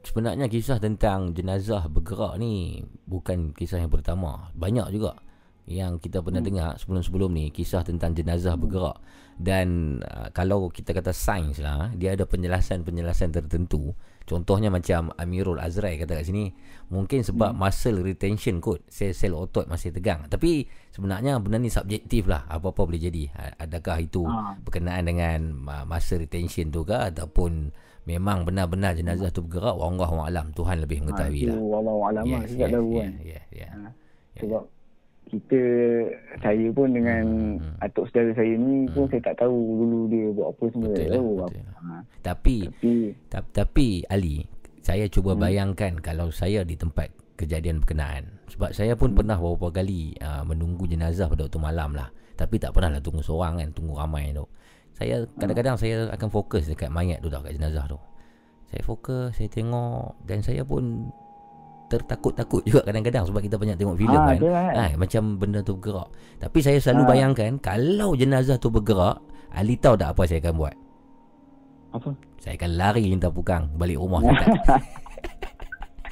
Sebenarnya kisah tentang jenazah bergerak ni bukan kisah yang pertama. Banyak juga yang kita pernah hmm. dengar sebelum-sebelum ni kisah tentang jenazah hmm. bergerak dan uh, kalau kita kata sains lah dia ada penjelasan-penjelasan tertentu Contohnya macam Amirul Azrai kata kat sini Mungkin sebab hmm. muscle retention kot Sel-sel otot masih tegang Tapi sebenarnya benda ni subjektif lah Apa-apa boleh jadi Adakah itu ha. berkenaan dengan muscle retention tu ke Ataupun memang benar-benar jenazah tu bergerak Allah Alam Tuhan lebih mengetahui ha, lah Allah Alam lah yes, yes, yes, yes, yes. Ha. Sebab kita saya pun dengan hmm. atuk saudara saya ni hmm. pun saya tak tahu dulu dia buat apa semua betul lah, tahu betul. Apa. Ha. tapi tapi, ta- tapi Ali saya cuba hmm. bayangkan kalau saya di tempat kejadian berkenaan sebab saya pun hmm. pernah beberapa kali uh, menunggu jenazah pada waktu malam lah tapi tak pernah lah tunggu seorang kan tunggu ramai tu saya kadang-kadang hmm. saya akan fokus dekat mayat tu dah kat jenazah tu saya fokus saya tengok dan saya pun tertakut-takut juga kadang-kadang sebab kita banyak tengok filem ha, kan. Ha, macam benda tu bergerak. Tapi saya selalu ha. bayangkan kalau jenazah tu bergerak, Ali tahu tak apa saya akan buat? Apa? Saya akan lari minta pukang balik rumah saya.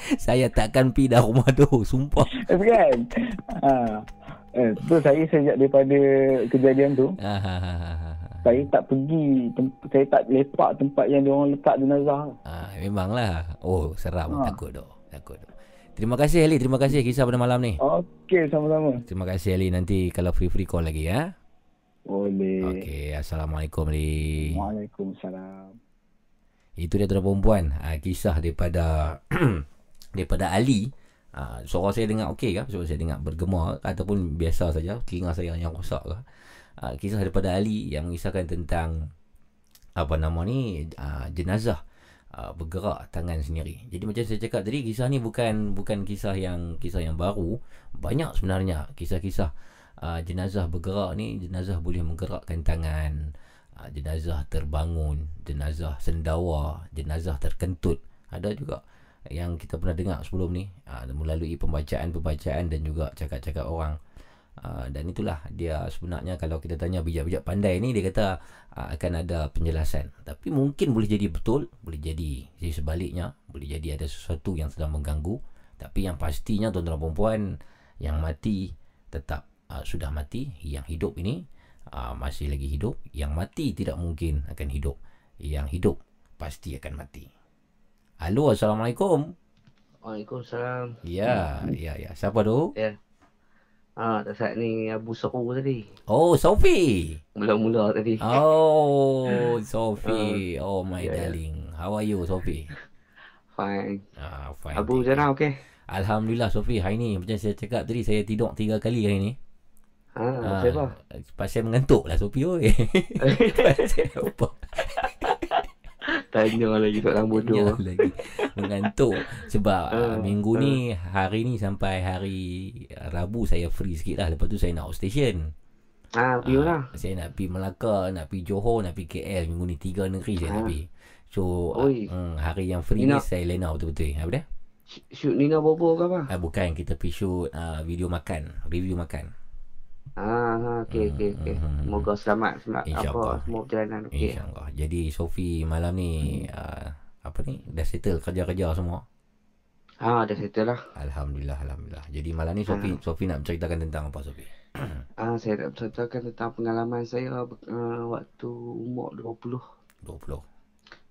Tak. saya takkan pergi dah rumah tu, sumpah. Kan? Ha. Eh, tu saya sejak daripada kejadian tu. Ha, ha, ha, ha. Saya tak pergi, saya tak lepak tempat yang dia orang letak jenazah. Ah, ha, memanglah. Oh, seram ha. takut doh. Takut doh. Terima kasih Ali, terima kasih kisah pada malam ni. Okey, sama-sama. Terima kasih Ali, nanti kalau free-free call lagi ya. Boleh. Okey, Assalamualaikum Ali. Waalaikumsalam. Itu dia tuan perempuan, ha, kisah daripada daripada Ali. Ha, suara saya dengar okey ke? Suara saya dengar bergema ataupun biasa saja, telinga saya yang rosak ke? Ha, kisah daripada Ali yang mengisahkan tentang apa nama ni, jenazah uh, bergerak tangan sendiri. Jadi macam saya cakap tadi kisah ni bukan bukan kisah yang kisah yang baru. Banyak sebenarnya kisah-kisah uh, jenazah bergerak ni jenazah boleh menggerakkan tangan, uh, jenazah terbangun, jenazah sendawa, jenazah terkentut. Ada juga yang kita pernah dengar sebelum ni uh, melalui pembacaan-pembacaan dan juga cakap-cakap orang Uh, dan itulah dia sebenarnya kalau kita tanya bijak-bijak pandai ni dia kata akan ada penjelasan tapi mungkin boleh jadi betul boleh jadi jadi sebaliknya boleh jadi ada sesuatu yang sedang mengganggu tapi yang pastinya tuan-tuan dan puan yang mati tetap uh, sudah mati yang hidup ini uh, masih lagi hidup yang mati tidak mungkin akan hidup yang hidup pasti akan mati Halo, Assalamualaikum. Waalaikumsalam. Ya, ya, ya. Siapa tu? Ya. Ah, tak saat ni Abu Seru tadi. Oh, Sophie. Mula-mula tadi. Oh, Sophie. Uh, oh, my yeah, darling. Yeah. How are you, Sophie? Fine. Ah, fine. Abu macam mana, okey? Alhamdulillah, Sophie. Hari ni, macam saya cakap tadi, saya tidur tiga kali hari ni. Ha, ah, apa? Pasal mengantuk lah, Sophie. Oi. pasal apa? Tanya lagi soalan bodoh. Lagi. Mengantuk. Sebab uh, minggu uh. ni, hari ni sampai hari Rabu saya free sikit lah. Lepas tu saya nak outstation. Ah, uh, lah. Saya nak pergi Melaka, nak pergi Johor, nak pergi KL. Minggu ni tiga negeri saya uh. nak pergi. So, uh, hari yang free Nina. ni saya lena betul-betul. Apa dia? Shoot Nina Bobo ke apa? Uh, bukan, kita pergi shoot uh, video makan. Review makan. Ah, okey okey okey. Hmm, Semoga selamat selamat apa semua perjalanan okey. Insyaallah. Jadi Sofi malam ni hmm. uh, apa ni dah settle kerja-kerja semua? Ha, dah settle lah. Alhamdulillah alhamdulillah. Jadi malam ni Sofi ha. Sofi nak ceritakan tentang apa Sofi? Ah, saya nak ceritakan tentang pengalaman saya uh, waktu umur 20. 20.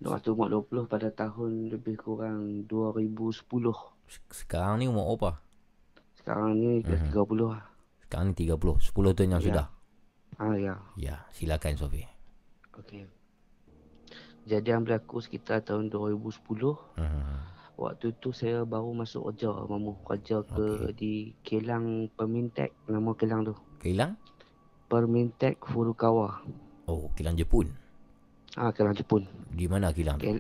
Waktu umur 20 pada tahun lebih kurang 2010. Sekarang ni umur apa? Sekarang ni dah hmm. 30 lah. Sekarang ni 30 10 tahun yang ya. sudah Ah ya Ya silakan Sofi Okey Jadi yang berlaku sekitar tahun 2010 hmm. Waktu tu saya baru masuk kerja Mamu kerja ke okay. di Kelang Permintek Nama Kelang tu Kelang? Permintek Furukawa Oh Kelang Jepun Ah Kelang Jepun Di mana Kelang tu?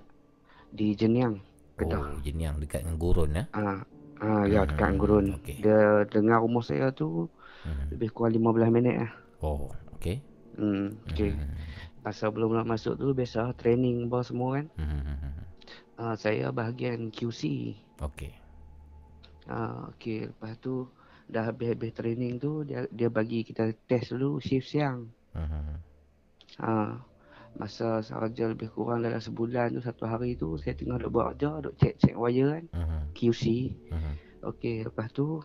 Di Jenyang Kedah. Oh Jenyang dekat dengan Gurun eh? Ah, ah ya dekat hmm. Gurun okay. Dia dengar rumah saya tu hmm. Lebih kurang 15 minit lah Oh okay hmm, Okay hmm. Pasal belum nak masuk tu Biasa training bawah semua kan hmm. uh, Saya bahagian QC Okay uh, Okay Lepas tu Dah habis-habis training tu Dia dia bagi kita test dulu Shift siang hmm. uh, Masa sahaja lebih kurang dalam sebulan tu Satu hari tu Saya tengah duk buat kerja Duk check-check wire kan hmm. QC hmm. Okay lepas tu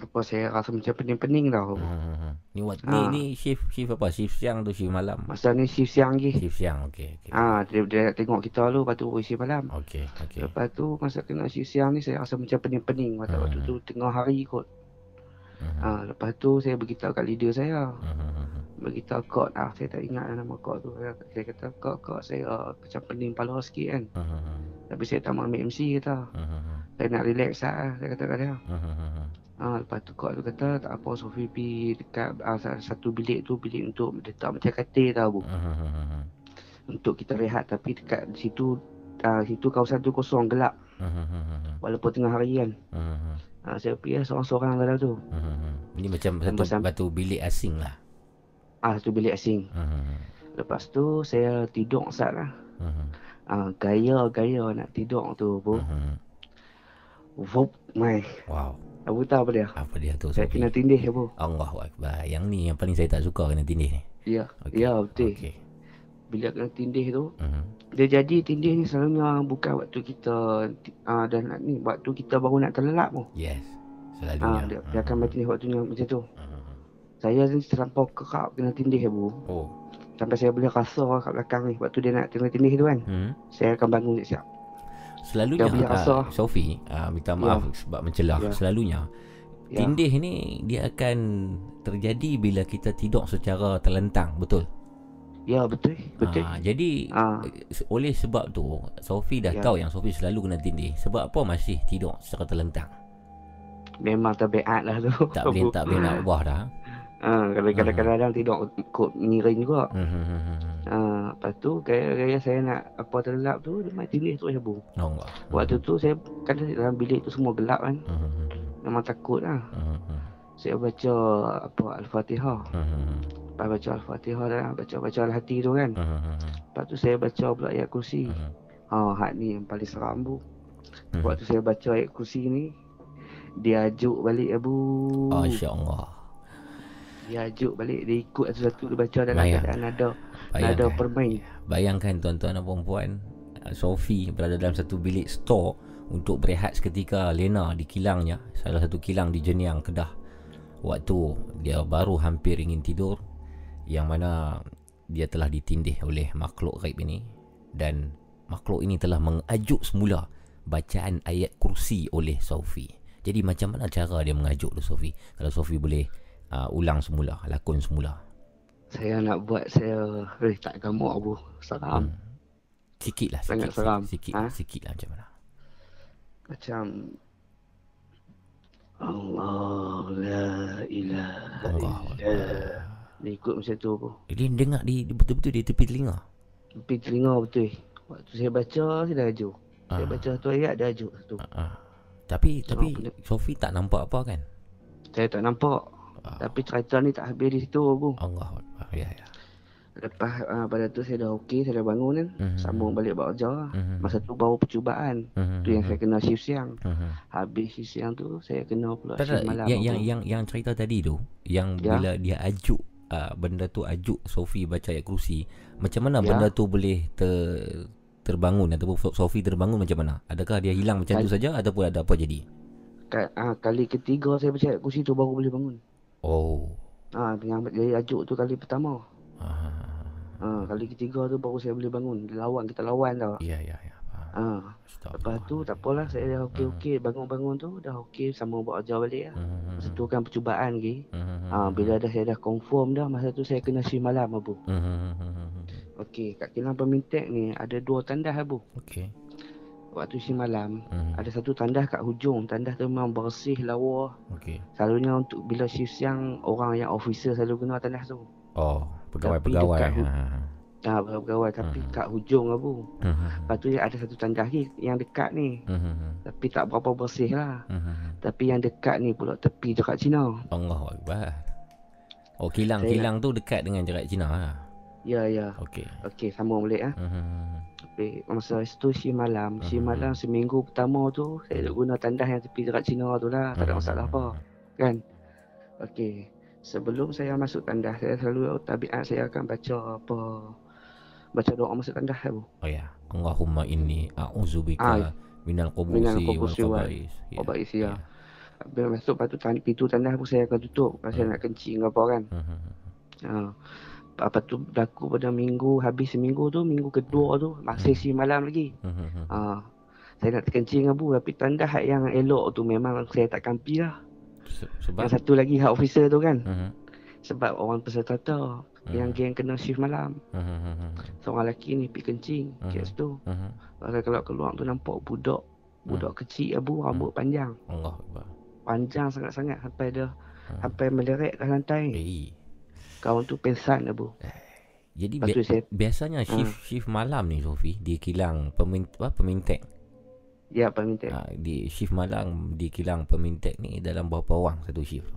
apa saya rasa macam pening-pening tau. Hmm. hmm, hmm. Ni what ha. ni ni shift shift apa? Shift siang tu shift malam. Masa ni shift siang lagi. Shift siang okey okey. Ha dia, dia tengok kita dulu lepas tu shift malam. Okey okey. Lepas tu masa kena shift siang ni saya rasa macam pening-pening masa hmm. waktu tu tengah hari kot. Hmm. Ha lepas tu saya beritahu kat leader saya. Hmm. Beritahu kod ah saya tak ingat nama kod tu. Saya, saya kata kod kod saya uh, macam pening kepala sikit kan. Tapi saya tak mau ambil MC kata. Saya nak relax lah saya kata kat dia. Ha, lepas tu kau tu kata tak apa Sofi pergi dekat uh, satu bilik tu bilik untuk letak macam katil tau bu. Uh-huh. Untuk kita rehat tapi dekat situ uh, situ kawasan tu kosong gelap. Uh-huh. Walaupun tengah hari kan. Uh-huh. Uh, saya pergi seorang-seorang dalam tu. Uh-huh. Ini macam satu Bersam- batu bilik asing lah. Ah, satu bilik asing. Uh-huh. Lepas tu saya tidur sat lah. Uh-huh. Uh, gaya-gaya nak tidur tu bu. Uh-huh. Vup, mai. Wow. Abu tahu apa dia? Apa dia tu? Saya kena tindih Abu. Allah Akbar. Yang ni yang paling saya tak suka kena tindih ni. Ya. Okay. Ya betul. Okay. Bila kena tindih tu, uh-huh. dia jadi tindih ni selalunya bukan waktu kita uh, dan ni waktu kita baru nak terlelap tu. Yes. Selalunya. Uh, dia, uh-huh. dia akan mati waktu ni macam tu. Uh-huh. Saya ni terlampau kekak kena tindih Abu. Oh. Sampai saya boleh rasa kat belakang ni waktu dia nak tengah tindih tu kan. Uh-huh. Saya akan bangun siap. Selalunya uh, Sofi uh, Minta maaf ya. sebab mencelah ya. Selalunya ya. Tindih ni Dia akan Terjadi bila kita tidur secara terlentang Betul? Ya betul betul. Uh, jadi uh. Oleh sebab tu Sofi dah ya. tahu yang Sofi selalu kena tindih Sebab apa masih tidur secara terlentang? Memang terbiat lah tu Tak boleh tak boleh nak ubah dah Ha, kadang-kadang uh. tidur kod miring juga. Uh-huh. Ha, lepas tu gaya-gaya saya nak apa terlap tu dia main tindih tu. Oh, uh. Waktu tu saya kan dalam bilik tu semua gelap kan. Uh-huh. Memang takut lah. Uh-huh. Saya baca apa Al-Fatihah. Uh-huh. Lepas baca Al-Fatihah dah baca-baca Al-Hati tu kan. Uh-huh. Lepas tu saya baca pula ayat kursi. Ha, hak ni yang paling seram bu. Uh-huh. Waktu saya baca ayat kursi ni dia ajuk balik Abu. Masya-Allah. Dia ajuk balik Dia ikut satu-satu Dia baca dalam Bayang. keadaan ada Ada permain Bayangkan tuan-tuan dan perempuan Sophie berada dalam satu bilik store Untuk berehat seketika Lena di kilangnya Salah satu kilang di Jeniang, Kedah Waktu dia baru hampir ingin tidur Yang mana Dia telah ditindih oleh makhluk gaib ini Dan makhluk ini telah mengajuk semula bacaan ayat kursi oleh Sofi. Jadi macam mana cara dia mengajuk tu Sofi? Kalau Sofi boleh uh, ulang semula, lakon semula. Saya nak buat saya eh tak gamuk abu. Seram. Hmm. Sikit lah. Sangat sikit, seram. Sikit, ha? sikit lah macam mana. Macam Allah la ilaha Allah. illallah. Dia ikut macam tu apa. Dia dengar di, betul-betul di tepi telinga. Tepi telinga betul. Waktu saya baca saya dah ajuk. Ah. Saya baca satu ayat dah ajuk satu. Ah. Tapi so, tapi Sofi tak nampak apa kan? Saya tak nampak. Ah. Tapi cerita ni tak habis di situ aku. Allah. Ya ya. Lepas uh, pada tu saya dah okey, saya dah bangun kan. Mm-hmm. Sambung balik buat kerja. Mm-hmm. Masa tu baru percubaan. Mm-hmm. Tu yang saya kena shift siang. Mm-hmm. Habis shift siang tu saya kena pula tak, shift malam. Yang, yang yang yang cerita tadi tu, yang ya? bila dia ajuk uh, benda tu ajuk Sofi baca ayat kerusi, macam mana ya? benda tu boleh ter terbangun ataupun Sofi terbangun macam mana? Adakah dia hilang macam kali, tu saja ataupun ada apa jadi? Uh, kali ketiga saya baca ayat kerusi tu baru boleh bangun. Oh. Ah, uh, yang ajuk tu kali pertama. Ha, kali ketiga tu baru saya boleh bangun. Lawan kita lawan tau. Ya ya ya. Ha. Lepas tu tak apalah saya dah okey-okey hmm. bangun-bangun tu dah okey sama buat ajar balik lah. Hmm. Masa tu kan percubaan lagi. Hmm. Ha, bila dah saya dah confirm dah masa tu saya kena shift malam abu. Hmm. Okey, kat kilang pemintek ni ada dua tandas abu. Okey. Waktu shift malam hmm. ada satu tandas kat hujung. Tandas tu memang bersih lawa. Okey. Selalunya untuk bila shift siang orang yang officer selalu guna tandas tu. Oh pegawai-pegawai. Ha. Ha, pegawai tapi uh-huh. kat hujung lah bu. Uh-huh. Lepas tu ada satu tandas ni yang dekat ni. Uh-huh. Tapi tak berapa bersih lah. Uh-huh. Tapi yang dekat ni pula tepi dekat Cina. Allah Akbar. Oh kilang, Saya kilang nak... tu dekat dengan dekat Cina lah. Ya, ya. Okey. Okey, sambung balik ah. Ha? Uh-huh. Tapi masa itu si malam, uh-huh. si malam seminggu pertama tu saya uh-huh. guna tandas yang tepi dekat Cina tu lah. Tak ada masalah uh-huh. apa. Kan? Okey sebelum saya masuk tandas saya selalu tabiat saya akan baca apa baca doa masuk tandas tu. Oh ya. Allahumma inni a'udzubika ah, minal qubusi wal khaba'is. Ya. Khaba'is ya. Bila masuk patu tan pintu tandas pun saya akan tutup pasal saya nak kencing apa kan. Hmm. Ha. Apa tu berlaku pada minggu habis seminggu tu minggu kedua tu masih hmm. si malam lagi. Ha. Saya nak kencing abu tapi tandas yang elok tu memang saya takkan pi lah. Sebab yang satu lagi hak officer tu kan. Uh-huh. Sebab orang peserta tu uh-huh. yang geng kena shift malam. Uh-huh. Seorang lelaki ni pergi kencing uh-huh. kes tu. Uh-huh. Kalau keluar tu nampak budak budak uh-huh. kecil abu rambut uh-huh. panjang. Allah. Panjang sangat-sangat sampai dia uh-huh. sampai meleret ke lantai. Hey. Kawan tu pensan abu. Eh. Jadi bi- saya, biasanya shift uh. shift malam ni Sofi di kilang pemintek apa pemintek Ya, pemintek. Ha, di shift malam di kilang pemintek ni dalam berapa orang satu shift?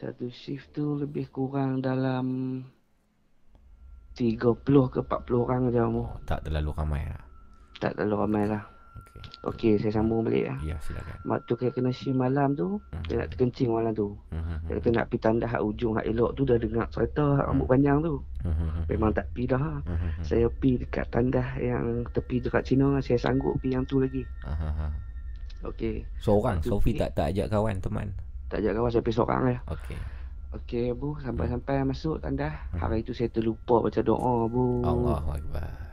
Satu shift tu lebih kurang dalam 30 ke 40 orang je. Oh, tak terlalu ramai lah. Tak terlalu ramai lah. Okey, saya sambung balik lah. Ya, silakan. Mak tu kena, kena shift malam tu, uh-huh. dia nak terkencing malam tu. Uh-huh. Dia kata nak pergi tanda hak ujung hak elok tu, dah dengar cerita hak rambut uh-huh. panjang tu. Uh-huh. Memang tak pergi dah. Uh-huh. Saya pergi dekat tanda yang tepi dekat Cina, saya sanggup pergi yang tu lagi. Uh-huh. Okey. Seorang? Sofi tak tak ajak kawan, teman? Tak ajak kawan, saya pergi seorang lah. Okey. Okey, Bu. Sampai-sampai masuk tanda. Hari tu saya terlupa baca doa, Bu. Allah Akbar.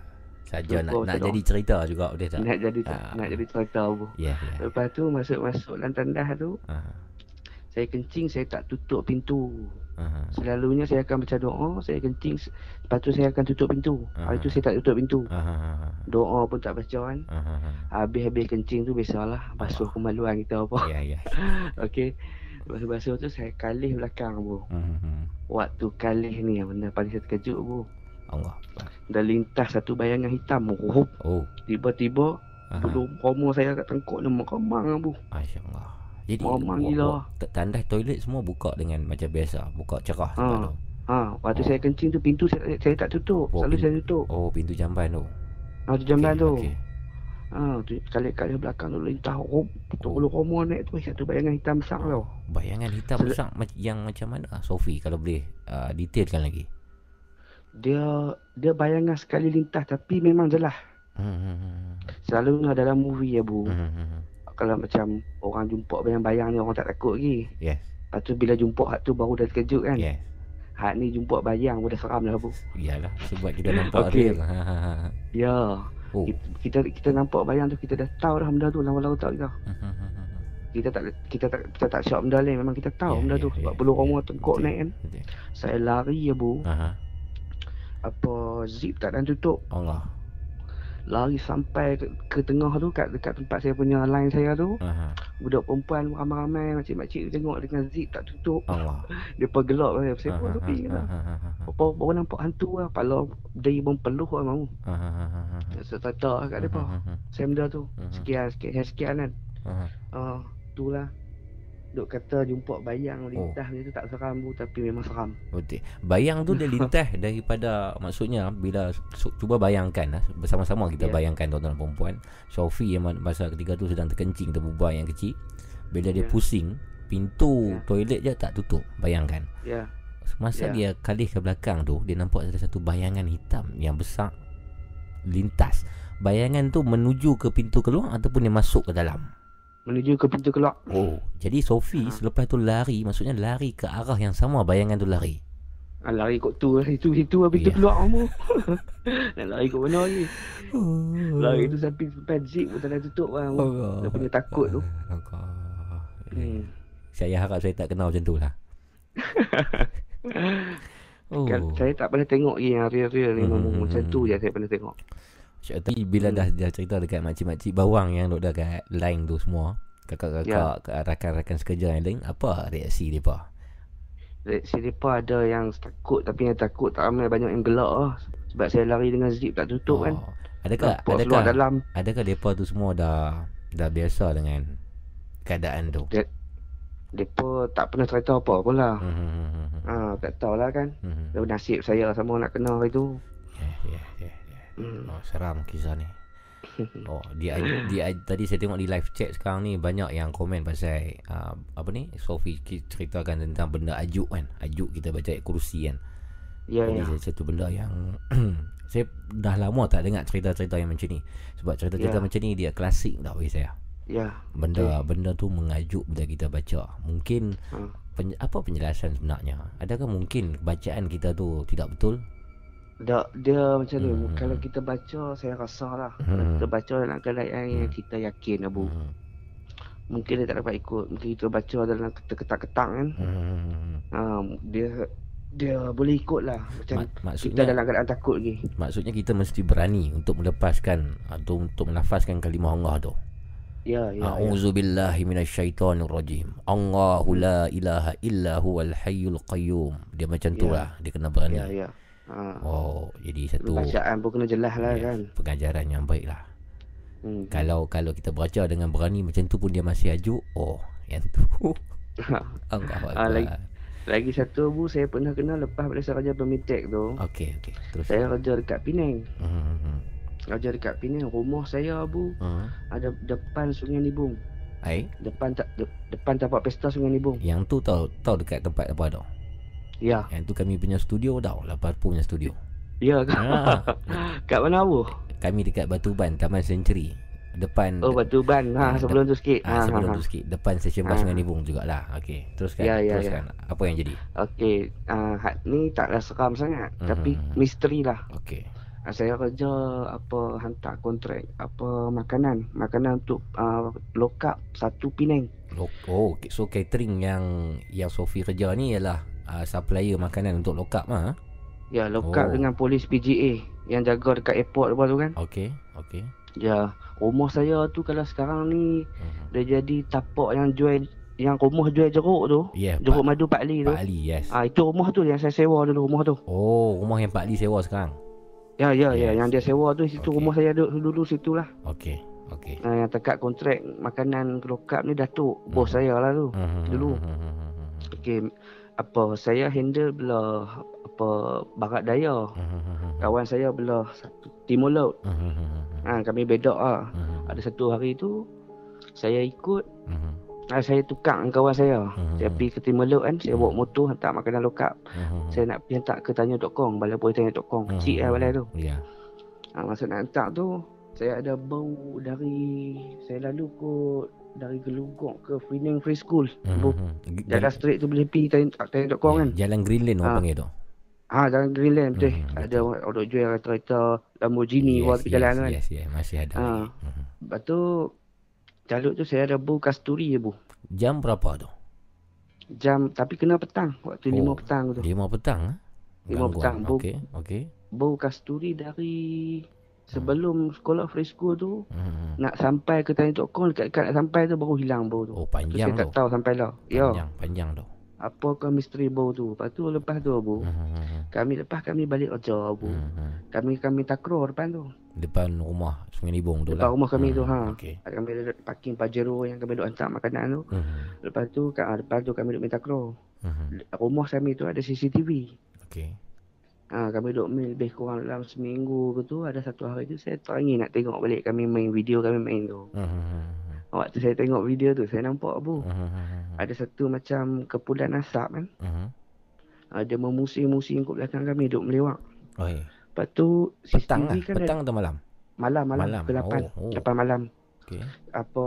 Saja nak nak jadi cerita juga boleh tak? Nak jadi uh, nak jadi cerita apa. Yeah, yeah. Lepas tu masuk-masuk dalam tandas tu. Uh-huh. Saya kencing saya tak tutup pintu. Uh-huh. Selalunya saya akan baca doa, saya kencing lepas tu saya akan tutup pintu. Uh-huh. Hari tu saya tak tutup pintu. Uh-huh. Doa pun tak baca kan. Uh-huh. Habis-habis kencing tu biasalah basuh uh-huh. kemaluan kita apa. Ya yeah, ya. Yeah. Okey. Basuh-basuh tu saya kalih belakang bu. Uh-huh. Waktu kalih ni benda paling saya terkejut bu. Allah. Dah lintas satu bayangan hitam. Oh. oh. Tiba-tiba bulu romo saya kat tengkuk ni meremang bu. Masya-Allah. Jadi meremang gila. Tandas toilet semua buka dengan macam biasa, buka cerah ha. tu. Ha, waktu oh. saya kencing tu pintu saya, saya tak tutup. Oh, Selalu pintu, saya tutup. Oh, pintu jamban tu. Ha, tu jamban okay, tu. Okay. Ha, tu kali-kali belakang tu lintas oh, tu romo naik tu satu bayangan hitam besar tu. Bayangan hitam Sel- besar yang macam mana Sofi kalau boleh uh, detailkan lagi dia dia bayangan sekali lintas tapi memang jelas. Hmm. Selalu dalam movie ya bu. Hmm. Kalau macam orang jumpa bayang-bayang ni orang tak takut lagi. Yes. Lepas tu bila jumpa hak tu baru dah terkejut kan. Yes. Hak ni jumpa bayang pun dah seram lah bu. Iyalah sebab kita nampak okay. real. ya. Oh. Kita, kita nampak bayang tu kita dah tahu dah benda tu lawan-lawan tak kita. kita tak kita tak kita tak syok benda lain memang kita tahu yeah, benda yeah, tu yeah, sebab yeah, perlu orang yeah. tengok naik kan. Yeah. Saya lari ya bu. Uh-huh. Apa zip tak dan tutup. Allah lari sampai ke, ke tengah tu kat dekat tempat saya punya line saya tu. Uh-huh. Budak perempuan ramai-ramai makcik-makcik tengok dengan zip tak tutup. Allah. dia gelap saya. Saya pun tepi lah. Apa baru nampak hantu lah. Pala dari pun peluh lah mau. Uh-huh. Saya tak tahu lah kat depa. Saya benda tu. Sekian, sekian, sekian kan. Uh-huh. Uh, itulah duk kata jumpa bayang lintas oh. tu tak seram bu tapi memang seram. Betul. Bayang tu dia lintas daripada maksudnya bila cuba bayangkan lah, bersama-sama kita yeah. bayangkan tuan-tuan perempuan. Sofi yang masa ketika tu sedang terkencing terbubai yang kecil. Bila dia yeah. pusing, pintu yeah. toilet je tak tutup. Bayangkan. Ya. Yeah. Masa yeah. dia kalih ke belakang tu, dia nampak ada satu bayangan hitam yang besar lintas. Bayangan tu menuju ke pintu keluar ataupun dia masuk ke dalam menuju ke pintu keluar. Oh, jadi Sofi ha. selepas tu lari, maksudnya lari ke arah yang sama bayangan tu lari. Ha, lari kot tu, itu itu pintu yeah. keluar kamu. Nak lari kot mana lagi? Oh. Lari tu sampai sampai zip pun tak tutup kan. Oh. Dia punya takut tu. Hmm. Saya harap saya tak kenal macam tu lah. oh. Kan, saya tak pernah tengok lagi yang real-real ni. Hmm. Macam tu je saya pernah tengok. Tapi bila hmm. dah, dah cerita dekat makcik-makcik bawang yang duduk dekat line tu semua Kakak-kakak, ya. rakan-rakan sekerja yang lain Apa reaksi mereka? Reaksi mereka ada yang takut Tapi yang takut tak ramai banyak yang gelak lah Sebab saya lari dengan zip tak tutup kan. oh. kan Adakah Nampak adakah, dalam. adakah mereka tu semua dah dah biasa dengan keadaan tu? Mereka tak pernah cerita apa pun lah hmm. ha, Tak tahulah kan hmm. Nasib saya sama nak kenal itu Ya, yeah, ya, yeah, Hmm. Oh, seram kisah ni. Oh, dia dia tadi saya tengok di live chat sekarang ni banyak yang komen pasal uh, apa ni? Sofi ceritakan tentang benda ajuk kan. Ajuk kita baca kursi kan. Ya, yeah, ya. Satu benda yang saya dah lama tak dengar cerita-cerita yang macam ni. Sebab cerita-cerita yeah. macam ni dia klasik dah bagi saya. Ya. Yeah. Benda okay. benda tu mengajuk bila kita baca. Mungkin hmm. pen, apa penjelasan sebenarnya? Adakah mungkin bacaan kita tu tidak betul? Dia, dia macam ni hmm. kalau kita baca saya rasa lah hmm. kalau kita baca dalam keadaan yang hmm. kita yakin Abu hmm. mungkin dia tak dapat ikut mungkin kita baca dalam ketak-ketak kan hmm. um, dia dia boleh ikut lah macam Mak, kita dalam keadaan takut lagi maksudnya kita mesti berani untuk melepaskan atau untuk melafazkan kalimah Allah tu Ya, ya, A'udzu ya. billahi. Allahu la ilaha illa huwal hayyul qayyum. Dia macam tu ya. lah. Dia kena berani. Ya, ya. Ha. Oh, jadi satu bacaan pun kena jelas lah ya, kan. Pengajaran yang baik lah. Hmm. Kalau kalau kita baca dengan berani macam tu pun dia masih ajuk. Oh, yang tu. Enggak ha, lagi, lagi satu bu saya pernah kenal lepas pada saya kerja pemitek tu. Okey, okey. Terus. Saya kerja dekat Penang. Hmm. hmm. Kerja dekat Penang. Rumah saya bu hmm. ada depan Sungai Nibung. Ai? Depan tak de, depan tapak pesta Sungai Nibung. Yang tu tahu tahu dekat tempat apa tu? Ya. Yang tu kami punya studio dah lah Parpu punya studio. Ya ke? Ha. Kat mana bu? Kami dekat Batuban Taman Century. Depan Oh Batuban. Ha, ha sebelum tu sikit. Ha, ha sebelum ha, tu sikit. Depan stesen bas ha. dengan Nibung jugalah. Okey. Teruskan. Ya, ya, teruskan. Ya. Apa yang jadi? Okey. Uh, ni taklah seram sangat, hmm. tapi misteri lah. Okey. Uh, saya kerja apa hantar kontrak apa makanan makanan untuk uh, lokap satu Penang. Oh, so catering yang yang Sofi kerja ni ialah uh, supplier makanan untuk lokap ah. Ya, lokap oh. dengan polis PGA yang jaga dekat airport apa tu kan. Okey, okey. Ya, rumah saya tu kalau sekarang ni uh-huh. dia jadi tapak yang jual yang rumah jual jeruk tu. Yeah, jeruk pa- madu Pak Ali tu. Pak Ali, yes. Ah, itu rumah tu yang saya sewa dulu rumah tu. Oh, rumah yang Pak Ali sewa sekarang. Ya, ya, ya, yes. ya, yang dia sewa tu situ okay. rumah saya duduk dulu situ lah. Okey. Okey. Ah, yang tekat kontrak makanan lokap ni Datuk, uh-huh. bos saya lah tu. Uh-huh. Dulu. Uh-huh. Okey apa saya handle belah apa barat daya. Kawan saya belah satu timur laut. Ha, kami bedok ah. Ada satu hari tu saya ikut. Ha, saya tukar dengan kawan saya. Saya pergi ke timur laut kan saya bawa motor hantar makanan lokap. Saya nak pergi hantar ke tanya.com balai polis tanya.com kecil lah balai tu. Yeah. ha, masa nak hantar tu saya ada bau dari saya lalu kot dari Gelugok ke Penang Free School. Hmm. hmm, hmm. Jalan straight tu boleh pergi tanya.com kan. Jalan Green Lane orang ha. panggil tu. Ah, dalam Greenland betul. Hmm, ada orang jual kereta Lamborghini yes, yes, jalan kan. Yes, yes, masih ada. Ha. Hmm. Lepas tu jalur tu saya ada bu kasturi ya bu. Jam berapa tu? Jam tapi kena petang waktu oh, 5 petang tu. 5 petang ah. 5 petang bu. Okey, okey. Bu kasturi dari sebelum hmm. sekolah fresco tu hmm. nak sampai ke Tani Tok Kong dekat-dekat nak sampai tu baru hilang bau tu. Oh panjang tu. Saya tak tahu sampai lah. Panjang, ya. panjang tu apakah misteri bau tu. Lepas tu lepas tu Abu. Hmm. Kami lepas kami balik kerja Abu. Hmm. Kami kami takraw depan tu. Depan rumah Sungai Nibong tu depan lah. Depan rumah kami hmm. tu ha. Okay. Kami ada parking Pajero yang kami duk hantar makanan tu. Hmm. Lepas tu kat depan tu kami duk minta takraw. Hmm. Rumah kami tu ada CCTV. Okey. Ha, kami duk main lebih kurang dalam seminggu ke tu ada satu hari tu saya teringin nak tengok balik kami main video kami main tu. Hmm. Waktu saya tengok video tu saya nampak Abu. Hmm ada satu macam kepulan asap kan. Uh-huh. Ada memusing-musing kat belakang kami duduk melewak. Oh, iya. Lepas tu petang lah. kan petang atau malam? Malam, malam. malam. Ke 8. Oh, oh. malam. Okay. Apa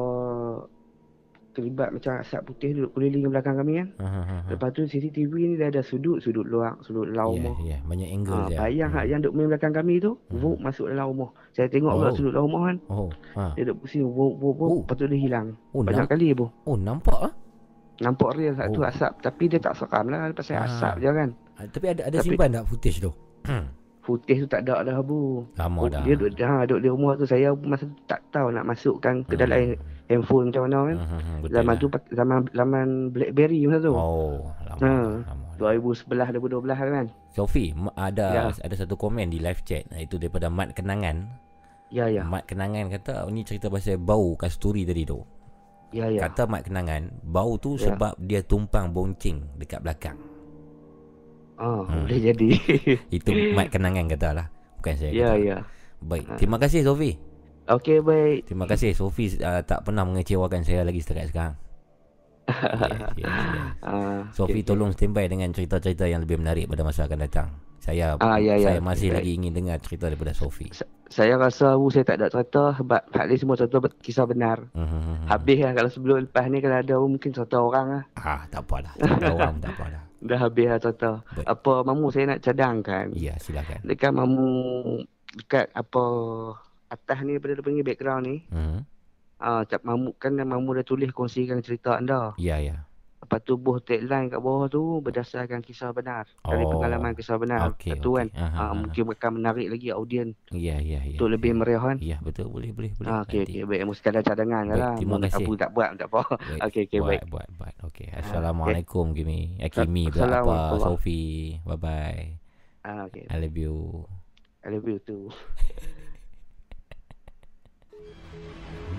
terlibat macam asap putih duduk keliling belakang kami kan. Uh-huh. Lepas tu CCTV ni dah ada sudut, sudut luar, sudut dalam yeah, rumah. Yeah, banyak angle ha, dia. Bayang hmm. yang duduk main belakang kami tu, hmm. vuk masuk dalam rumah. Saya tengok oh. sudut dalam rumah kan. Oh. Ha. Dia duduk pusing, vuk, vuk, vuk. Oh. Lepas tu dia hilang. Oh, banyak nam- kali bu. Oh, nampak ah? Nampak real satu oh. asap Tapi dia tak seram lah Pasal ha. asap je kan ha, Tapi ada ada tapi, simpan tak footage tu? footage tu tak ada dah bu Lama oh, dah Dia duduk, ha, duduk di rumah tu Saya masa tu tak tahu nak masukkan Ke dalam hmm. Handphone macam mana kan hmm, Zaman lah. tu zaman zaman Blackberry masa tu Oh lama, ha. lama 2011 2012 kan Sofi ada ya. ada satu komen di live chat Itu daripada Mat Kenangan Ya ya Mat Kenangan kata Ini cerita pasal bau kasturi tadi tu Ya, ya. Kata mat kenangan Bau tu ya. sebab dia tumpang boncing Dekat belakang Oh hmm. boleh jadi Itu mat kenangan kata lah Bukan saya Ya kata. ya Baik ha. Terima kasih Sofi Okey baik Terima kasih Sofi uh, Tak pernah mengecewakan saya lagi setakat sekarang yes, yes, yes. Uh, Sofi okay, tolong standby dengan cerita-cerita yang lebih menarik pada masa akan datang saya ah, ya, ya. saya masih okay. lagi ingin dengar cerita daripada Sofi. Saya rasa uh, saya tak ada cerita sebab hak ni semua cerita kisah benar. Mm-hmm. Habis lah kalau sebelum lepas ni kalau ada mungkin cerita orang lah. Ah, tak apa lah. Cerita orang tak apa lah. Dah habis lah cerita. Baik. Apa mamu saya nak cadangkan. Ya, silakan. Dekat mamu dekat apa atas ni pada panggil background ni. Mm-hmm. Ah, uh, mamu kan mamu dah tulis kongsikan cerita anda. Ya, ya. Lepas tu buh tagline kat bawah tu berdasarkan kisah benar. Oh. Dari pengalaman kisah benar. Okay, Satu okay. kan. Aha, uh, mungkin akan menarik lagi audien. Ya, ya, ya. Untuk lebih meriah kan. Ya, betul. Boleh, boleh. boleh. Ah, okay, okay. Baik, mesti ada cadangan baik, lah. Terima kasih. Abu tak buat, tak apa. Okey, okey, baik. Buat, buat, buat. Okey. Assalamualaikum, okay. Kimi. Eh, Kimi berapa? Sofi. Bye-bye. Ah, okay. I love you. I love you too.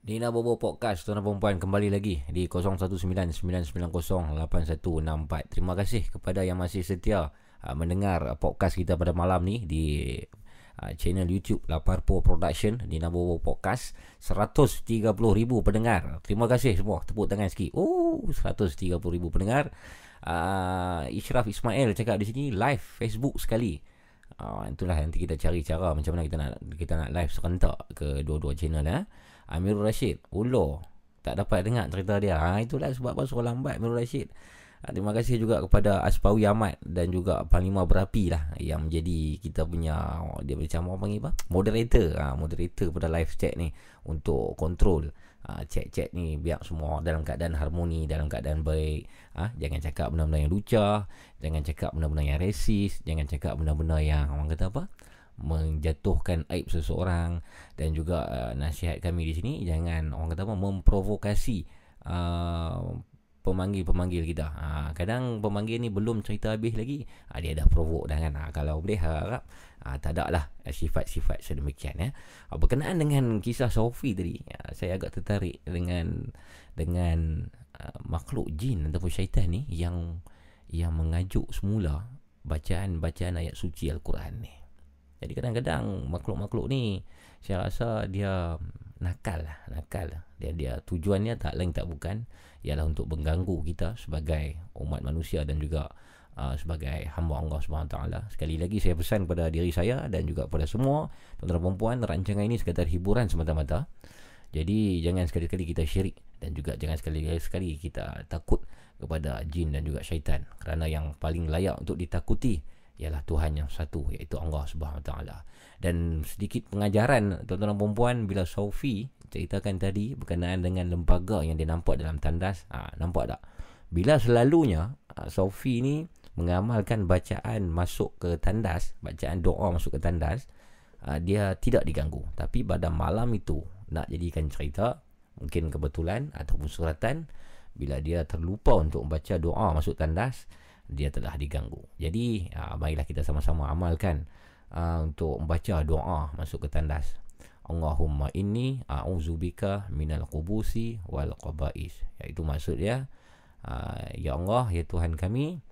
Nina Bobo Podcast Tuan dan Perempuan kembali lagi di 0199908164. Terima kasih kepada yang masih setia uh, mendengar podcast kita pada malam ni di uh, channel YouTube Laparpo Production Nina Bobo Podcast 130,000 pendengar. Terima kasih semua. Tepuk tangan sikit. Oh, 130,000 pendengar. Uh, Ishraf Ismail cakap di sini live Facebook sekali. Uh, itulah nanti kita cari cara macam mana kita nak kita nak live serentak ke dua-dua channel eh. Amirul Rashid Ulo Tak dapat dengar cerita dia. Ha, Itulah sebab apa suruh lambat Amirul Rashid. Ha, Terima kasih juga kepada Aspawi Ahmad Dan juga Panglima Berapi lah Yang menjadi kita punya Dia macam apa panggil apa? Moderator. Ha, Moderator pada live chat ni Untuk kontrol ha, Chat-chat ni. Biar semua dalam keadaan harmoni Dalam keadaan baik. Ha, Jangan cakap benda-benda yang lucah Jangan cakap benda-benda yang resis Jangan cakap benda-benda yang Orang kata apa menjatuhkan aib seseorang dan juga uh, nasihat kami di sini jangan orang kata apa memprovokasi uh, pemanggil-pemanggil kita. Uh, kadang pemanggil ni belum cerita habis lagi, uh, dia dah provok dah kan. Uh, kalau boleh harap uh, tak ada lah sifat-sifat sedemikian ya. Uh, berkenaan dengan kisah Sofi tadi, uh, saya agak tertarik dengan dengan uh, makhluk jin ataupun syaitan ni yang yang mengajuk semula bacaan-bacaan ayat suci Al-Quran ni. Jadi kadang-kadang makhluk-makhluk ni saya rasa dia nakal lah, nakal lah. Dia dia tujuannya tak lain tak bukan ialah untuk mengganggu kita sebagai umat manusia dan juga uh, sebagai hamba Allah Subhanahu taala. Sekali lagi saya pesan kepada diri saya dan juga kepada semua tuan-tuan dan puan rancangan ini sekadar hiburan semata-mata. Jadi jangan sekali-kali kita syirik dan juga jangan sekali-kali kita takut kepada jin dan juga syaitan kerana yang paling layak untuk ditakuti ialah Tuhan yang satu iaitu Allah Subhanahu taala. Dan sedikit pengajaran tuan-tuan dan puan bila Sofi ceritakan tadi berkenaan dengan lembaga yang dia nampak dalam tandas, ha, nampak tak? Bila selalunya ha, Sofi ni mengamalkan bacaan masuk ke tandas, bacaan doa masuk ke tandas, ha, dia tidak diganggu. Tapi pada malam itu nak jadikan cerita, mungkin kebetulan ataupun suratan, bila dia terlupa untuk membaca doa masuk tandas, dia telah diganggu. Jadi, uh, marilah kita sama-sama amalkan uh, untuk membaca doa masuk ke tandas. Allahumma inni a'udzubika minal qubusi wal qabais. Iaitu maksud dia, uh, ya Allah, ya Tuhan kami,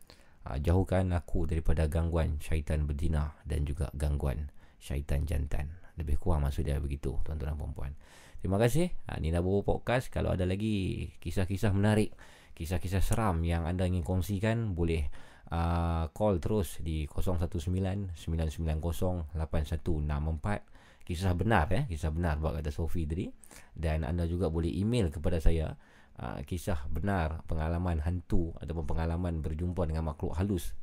uh, jauhkan aku daripada gangguan syaitan berzina dan juga gangguan syaitan jantan. Lebih kurang maksud dia begitu, tuan-tuan dan puan-puan. Terima kasih. Uh, Nina Bobo Podcast. Kalau ada lagi kisah-kisah menarik, kisah-kisah seram yang anda ingin kongsikan boleh uh, call terus di 019-990-8164 kisah benar eh? Kisah benar buat kata Sofi tadi. Dan anda juga boleh email kepada saya uh, kisah benar pengalaman hantu ataupun pengalaman berjumpa dengan makhluk halus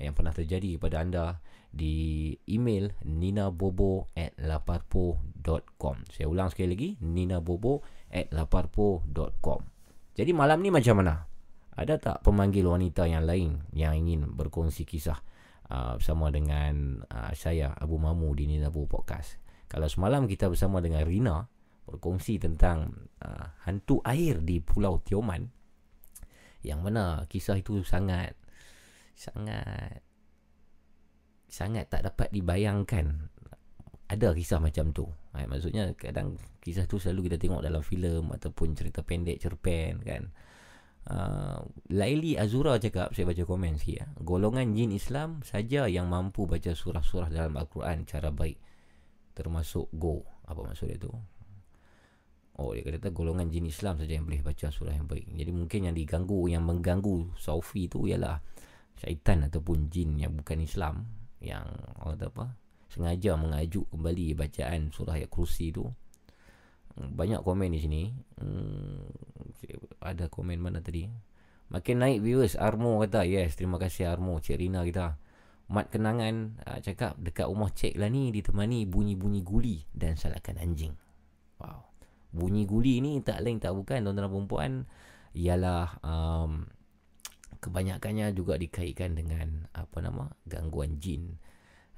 yang pernah terjadi kepada anda di email ninabobo at laparpo.com saya ulang sekali lagi ninabobo at laparpo.com jadi malam ni macam mana? Ada tak pemanggil wanita yang lain yang ingin berkongsi kisah uh, bersama dengan uh, saya Abu Mamu di Nina Abu Podcast? Kalau semalam kita bersama dengan Rina berkongsi tentang uh, hantu air di Pulau Tioman yang mana kisah itu sangat sangat sangat tak dapat dibayangkan ada kisah macam tu. Ha, maksudnya kadang kisah tu selalu kita tengok dalam filem ataupun cerita pendek cerpen kan. Uh, Laili Azura cakap saya baca komen sikit ya. Golongan jin Islam saja yang mampu baca surah-surah dalam Al-Quran cara baik. Termasuk go. Apa maksud dia tu? Oh dia kata golongan jin Islam saja yang boleh baca surah yang baik. Jadi mungkin yang diganggu yang mengganggu Saufi tu ialah syaitan ataupun jin yang bukan Islam yang orang kata apa? Sengaja mengajuk kembali bacaan surah ayat kursi tu. Hmm, banyak komen di sini. Hmm, ada komen mana tadi? Makin naik viewers Armo kata yes terima kasih Armo Cik Rina kita. Mat kenangan uh, cakap dekat rumah cek lah ni ditemani bunyi-bunyi guli dan salahkan anjing. Wow. Bunyi guli ni tak lain tak bukan tuan-tuan dan puan ialah um, kebanyakannya juga dikaitkan dengan apa nama gangguan jin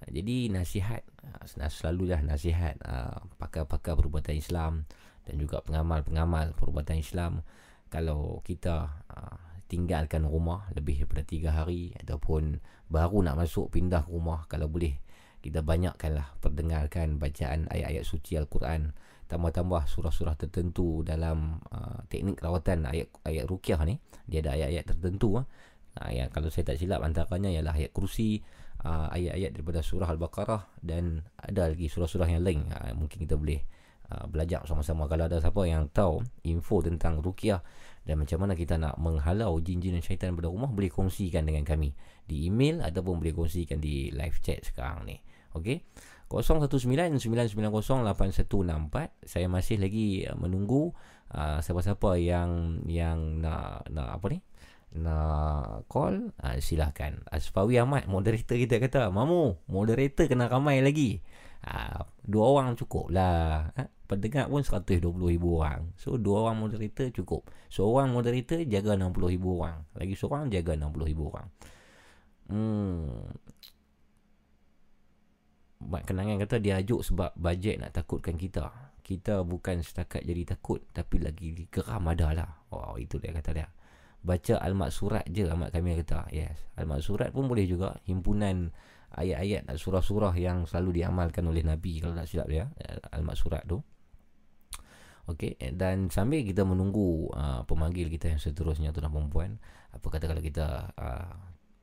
jadi nasihat ah, selalulah nasihat ah, pakar-pakar perubatan Islam dan juga pengamal-pengamal perubatan Islam. Kalau kita ah, tinggalkan rumah lebih daripada tiga hari ataupun baru nak masuk pindah rumah kalau boleh kita banyakkanlah perdengarkan bacaan ayat-ayat suci Al-Quran. Tambah-tambah surah-surah tertentu dalam uh, teknik rawatan ayat ayat rukyah ni dia ada ayat-ayat tertentu uh, yang kalau saya tak silap antaranya ialah ayat kursi uh, ayat-ayat daripada surah Al-Baqarah dan ada lagi surah-surah yang lain. Uh, mungkin kita boleh uh, belajar sama-sama. Kalau ada siapa yang tahu info tentang ruqyah dan macam mana kita nak menghalau jin-jin dan syaitan pada rumah boleh kongsikan dengan kami di email ataupun boleh kongsikan di live chat sekarang ni. Okey? 0199908164 saya masih lagi menunggu uh, siapa-siapa yang yang nak nak apa ni nak call uh, silakan Asfawi Ahmad moderator kita kata mamu moderator kena ramai lagi. Uh, dua orang cukup lah. Uh, pendengar pun 120 ribu orang. So dua orang moderator cukup. Seorang moderator jaga 60 ribu orang. Lagi seorang jaga 60 ribu orang. Hmm. Mak kenangan kata dia ajuk sebab bajet nak takutkan kita. Kita bukan setakat jadi takut tapi lagi geram ada lah. Oh itu dia kata dia baca almat surat je amat kami kata. Yes. Almat surat pun boleh juga. Himpunan ayat-ayat surah-surah yang selalu diamalkan oleh nabi kalau tak silap ya almat surat tu. Okey dan sambil kita menunggu uh, pemanggil kita yang seterusnya tuan dan puan apa kata kalau kita uh,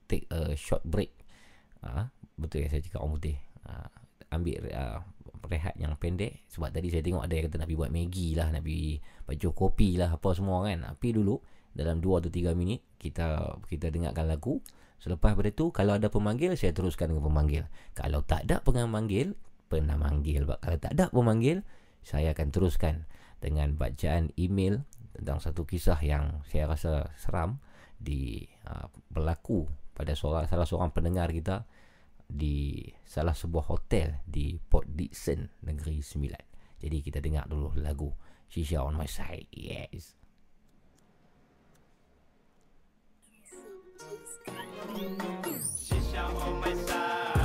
take a short break? Uh, betul yang saya cakap orang putih. Uh, ambil uh, rehat yang pendek. Sebab tadi saya tengok ada yang kata pergi buat Maggi lah nak pergi baju kopi lah apa semua kan. Tapi dulu dalam 2 atau 3 minit kita kita dengarkan lagu selepas pada tu kalau ada pemanggil saya teruskan dengan pemanggil kalau tak ada pemanggil pernah manggil kalau tak ada pemanggil saya akan teruskan dengan bacaan email tentang satu kisah yang saya rasa seram di uh, berlaku pada seorang, salah seorang pendengar kita di salah sebuah hotel di Port Dickson Negeri Sembilan. Jadi kita dengar dulu lagu Shisha on my side. Yes. Shisha on my side.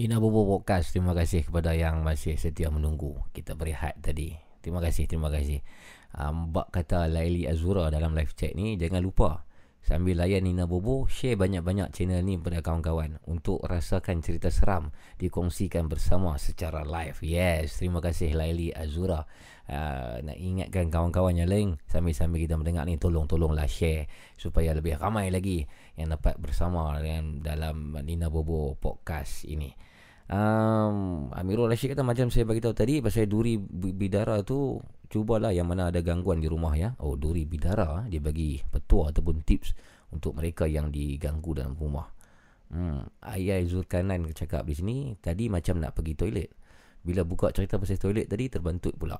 Nina Bobo Podcast Terima kasih kepada yang masih setia menunggu Kita berehat tadi. Terima kasih, terima kasih. Um, Mbak kata Laili Azura dalam live chat ni Jangan lupa Sambil layan Nina Bobo Share banyak-banyak channel ni kepada kawan-kawan Untuk rasakan cerita seram Dikongsikan bersama secara live. Yes, terima kasih Laili Azura. Uh, Nak ingatkan kawan-kawan yang lain Sambil-sambil kita mendengar ni Tolong-tolonglah share Supaya lebih ramai lagi Yang dapat bersama dengan dalam Nina Bobo podcast ini um, Amirul Rashid kata macam saya bagi tahu tadi Pasal duri bidara tu cubalah yang mana ada gangguan di rumah ya. Oh, Duri Bidara dia bagi petua ataupun tips untuk mereka yang diganggu dalam rumah. Hmm, Ayai Zulkanan cakap di sini tadi macam nak pergi toilet. Bila buka cerita pasal toilet tadi terbantut pula.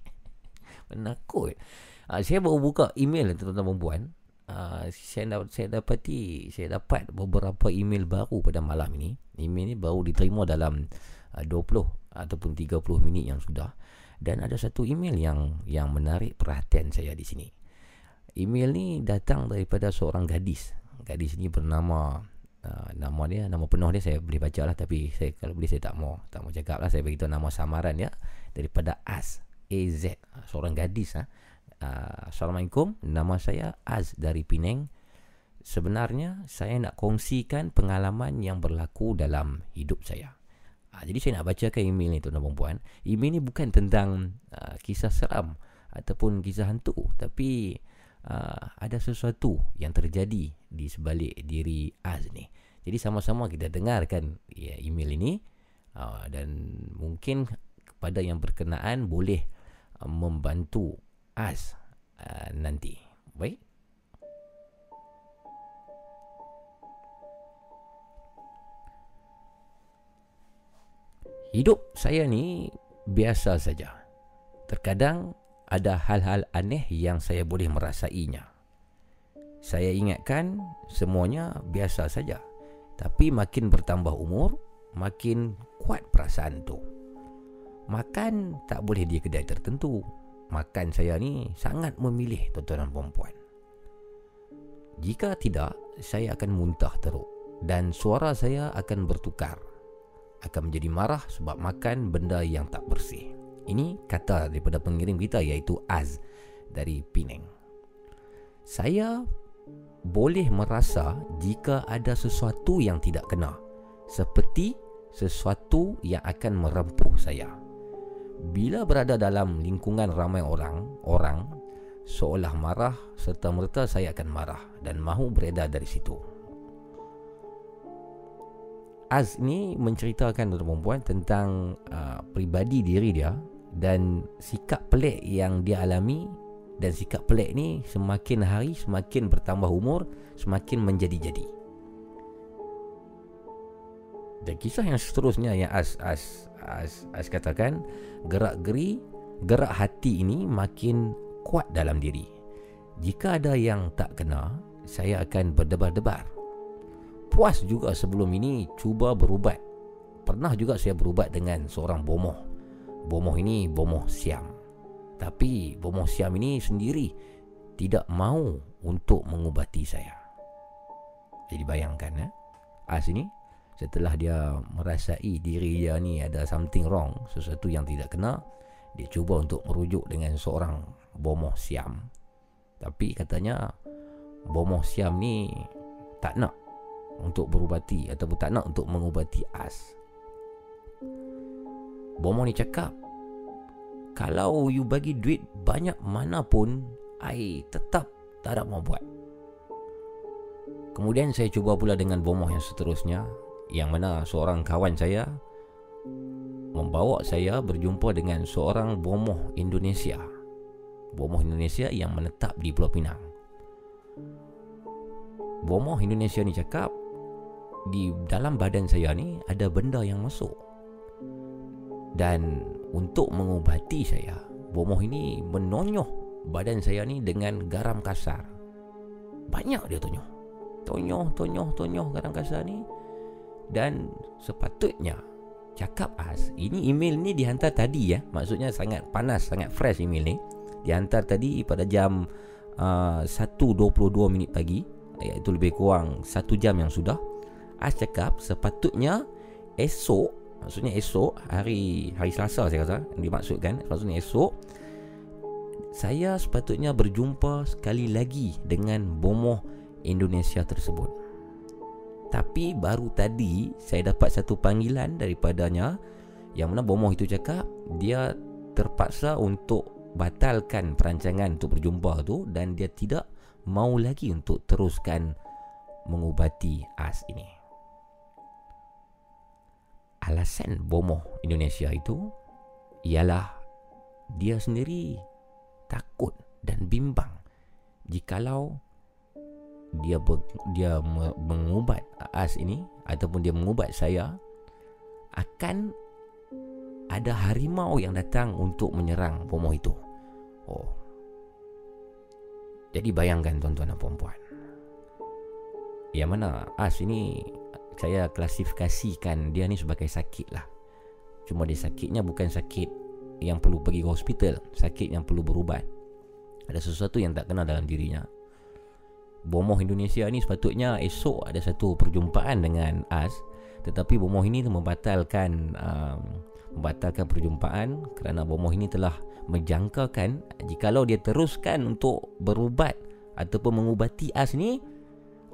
Penakut. Uh, saya baru buka email tuan-tuan perempuan. Uh, saya, dapat, saya dapati saya dapat beberapa email baru pada malam ini. Email ni baru diterima dalam uh, 20 ataupun 30 minit yang sudah dan ada satu email yang yang menarik perhatian saya di sini. Email ni datang daripada seorang gadis. Gadis ni bernama uh, nama dia nama penuh dia saya boleh baca lah tapi saya kalau boleh saya tak mau tak mau cakap lah saya beritahu nama samaran ya daripada Az AZ seorang gadis ha. Uh, Assalamualaikum. Nama saya Az dari Penang. Sebenarnya saya nak kongsikan pengalaman yang berlaku dalam hidup saya. Uh, Jadi saya nak bacakan email ni tuan-tuan perempuan Email ni bukan tentang uh, kisah seram Ataupun kisah hantu. Tapi ada sesuatu yang terjadi di sebalik diri Az ni. Jadi sama-sama kita dengarkan ya, email ini. Dan mungkin kepada yang berkenaan boleh membantu Az uh, nanti. Baik. Hidup saya ni biasa saja. Terkadang ada hal-hal aneh yang saya boleh merasainya. Saya ingatkan semuanya biasa saja. Tapi makin bertambah umur, makin kuat perasaan tu. Makan tak boleh di kedai tertentu makan saya ni sangat memilih tuan-tuan dan perempuan. Jika tidak, saya akan muntah teruk dan suara saya akan bertukar. Akan menjadi marah sebab makan benda yang tak bersih. Ini kata daripada pengirim kita iaitu Az dari Penang. Saya boleh merasa jika ada sesuatu yang tidak kena seperti sesuatu yang akan merempuh saya bila berada dalam lingkungan ramai orang, orang seolah marah serta merta saya akan marah dan mahu beredar dari situ. Az ni menceritakan kepada perempuan tentang uh, pribadi diri dia dan sikap pelik yang dia alami dan sikap pelik ni semakin hari semakin bertambah umur semakin menjadi-jadi. Dan kisah yang seterusnya yang Az Az Az katakan gerak geri gerak hati ini makin kuat dalam diri. Jika ada yang tak kena, saya akan berdebar-debar. Puas juga sebelum ini cuba berubat. Pernah juga saya berubat dengan seorang bomoh. Bomoh ini bomoh siam. Tapi bomoh siam ini sendiri tidak mau untuk mengubati saya. Jadi bayangkan ya. Ah sini setelah dia merasai diri dia ni ada something wrong sesuatu yang tidak kena dia cuba untuk merujuk dengan seorang bomoh siam. Tapi katanya bomoh siam ni tak nak untuk berubati ataupun tak nak untuk mengubati as. Bomoh ni cakap kalau you bagi duit banyak mana pun I tetap tak ada mau buat. Kemudian saya cuba pula dengan bomoh yang seterusnya yang mana seorang kawan saya membawa saya berjumpa dengan seorang bomoh Indonesia. Bomoh Indonesia yang menetap di Pulau Pinang. Bomoh Indonesia ni cakap di dalam badan saya ni ada benda yang masuk. Dan untuk mengubati saya, bomoh ini menonyoh badan saya ni dengan garam kasar. Banyak dia tonyoh. Tonyoh, tonyoh, tonyoh garam kasar ni dan sepatutnya cakap as ini email ni dihantar tadi ya. Maksudnya sangat panas sangat fresh email ni. Dihantar tadi pada jam uh, 1.22 minit pagi. Iaitu lebih kurang 1 jam yang sudah. As cakap sepatutnya esok maksudnya esok hari hari Selasa saya rasa dimaksudkan maksudnya esok saya sepatutnya berjumpa sekali lagi dengan bomoh Indonesia tersebut tapi baru tadi saya dapat satu panggilan daripadanya yang mana bomoh itu cakap dia terpaksa untuk batalkan perancangan untuk berjumpa tu dan dia tidak mau lagi untuk teruskan mengubati as ini. Alasan bomoh Indonesia itu ialah dia sendiri takut dan bimbang jikalau dia dia mengubat as ini ataupun dia mengubat saya akan ada harimau yang datang untuk menyerang pomoh itu. Oh. Jadi bayangkan tuan-tuan dan puan-puan. Yang mana as ini saya klasifikasikan dia ni sebagai sakit lah. Cuma dia sakitnya bukan sakit yang perlu pergi ke hospital. Sakit yang perlu berubat. Ada sesuatu yang tak kena dalam dirinya. Bomoh Indonesia ni sepatutnya esok ada satu perjumpaan dengan AS tetapi bomoh ini membatalkan um, membatalkan perjumpaan kerana bomoh ini telah menjangkakan jikalau dia teruskan untuk berubat ataupun mengubati AS ni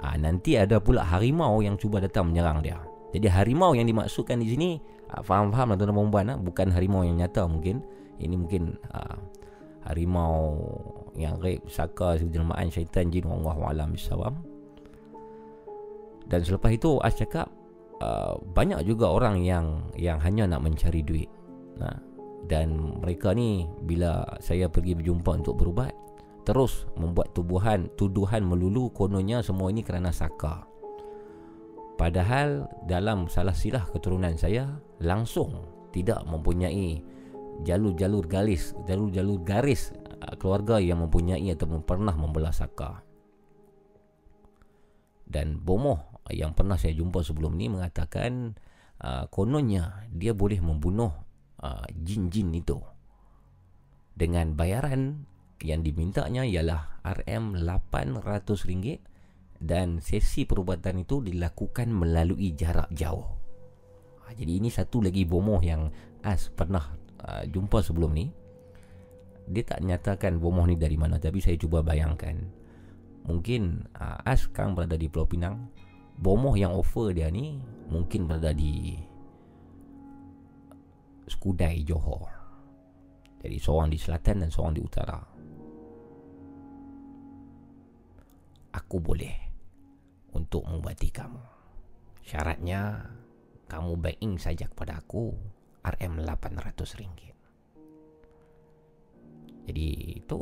uh, nanti ada pula harimau yang cuba datang menyerang dia. Jadi harimau yang dimaksudkan di sini uh, faham-faham lah tuan-tuan perempuan uh, bukan harimau yang nyata mungkin ini mungkin uh, harimau yang raib saka jelmaan syaitan jin Allah alam bisawam dan selepas itu As cakap uh, banyak juga orang yang yang hanya nak mencari duit. Nah dan mereka ni bila saya pergi berjumpa untuk berubat terus membuat tubuhan tuduhan melulu kononnya semua ini kerana saka. Padahal dalam salah silah keturunan saya langsung tidak mempunyai jalur-jalur garis jalur-jalur garis uh, keluarga yang mempunyai atau pernah membelah saka dan bomoh yang pernah saya jumpa sebelum ni mengatakan uh, kononnya dia boleh membunuh uh, jin-jin itu dengan bayaran yang dimintanya ialah RM800 dan sesi perubatan itu dilakukan melalui jarak jauh. Jadi ini satu lagi bomoh yang As pernah uh, jumpa sebelum ni dia tak nyatakan bomoh ni dari mana tapi saya cuba bayangkan. Mungkin uh, As sekarang berada di Pulau Pinang bomoh yang offer dia ni mungkin berada di Skudai Johor. Jadi seorang di selatan dan seorang di utara. Aku boleh untuk mengubati kamu. Syaratnya kamu banking saja kepada aku RM800 jadi tu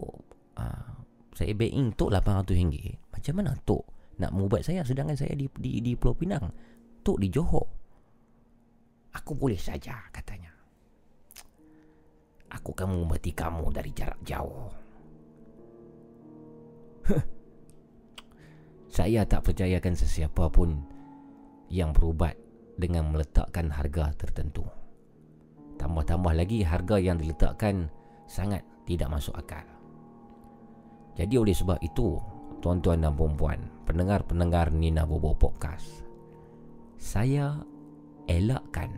uh, saya banking tu RM800 macam mana tu nak mengubat saya sedangkan saya di di, di Pulau Pinang? Tu di Johor. Aku boleh saja katanya. Aku akan mengubati kamu dari jarak jauh. Saya tak percayakan sesiapa pun yang berubat dengan meletakkan harga tertentu. Tambah-tambah lagi harga yang diletakkan sangat tidak masuk akal. Jadi oleh sebab itu, tuan-tuan dan puan-puan, pendengar-pendengar Nina Bobo Podcast, saya elakkan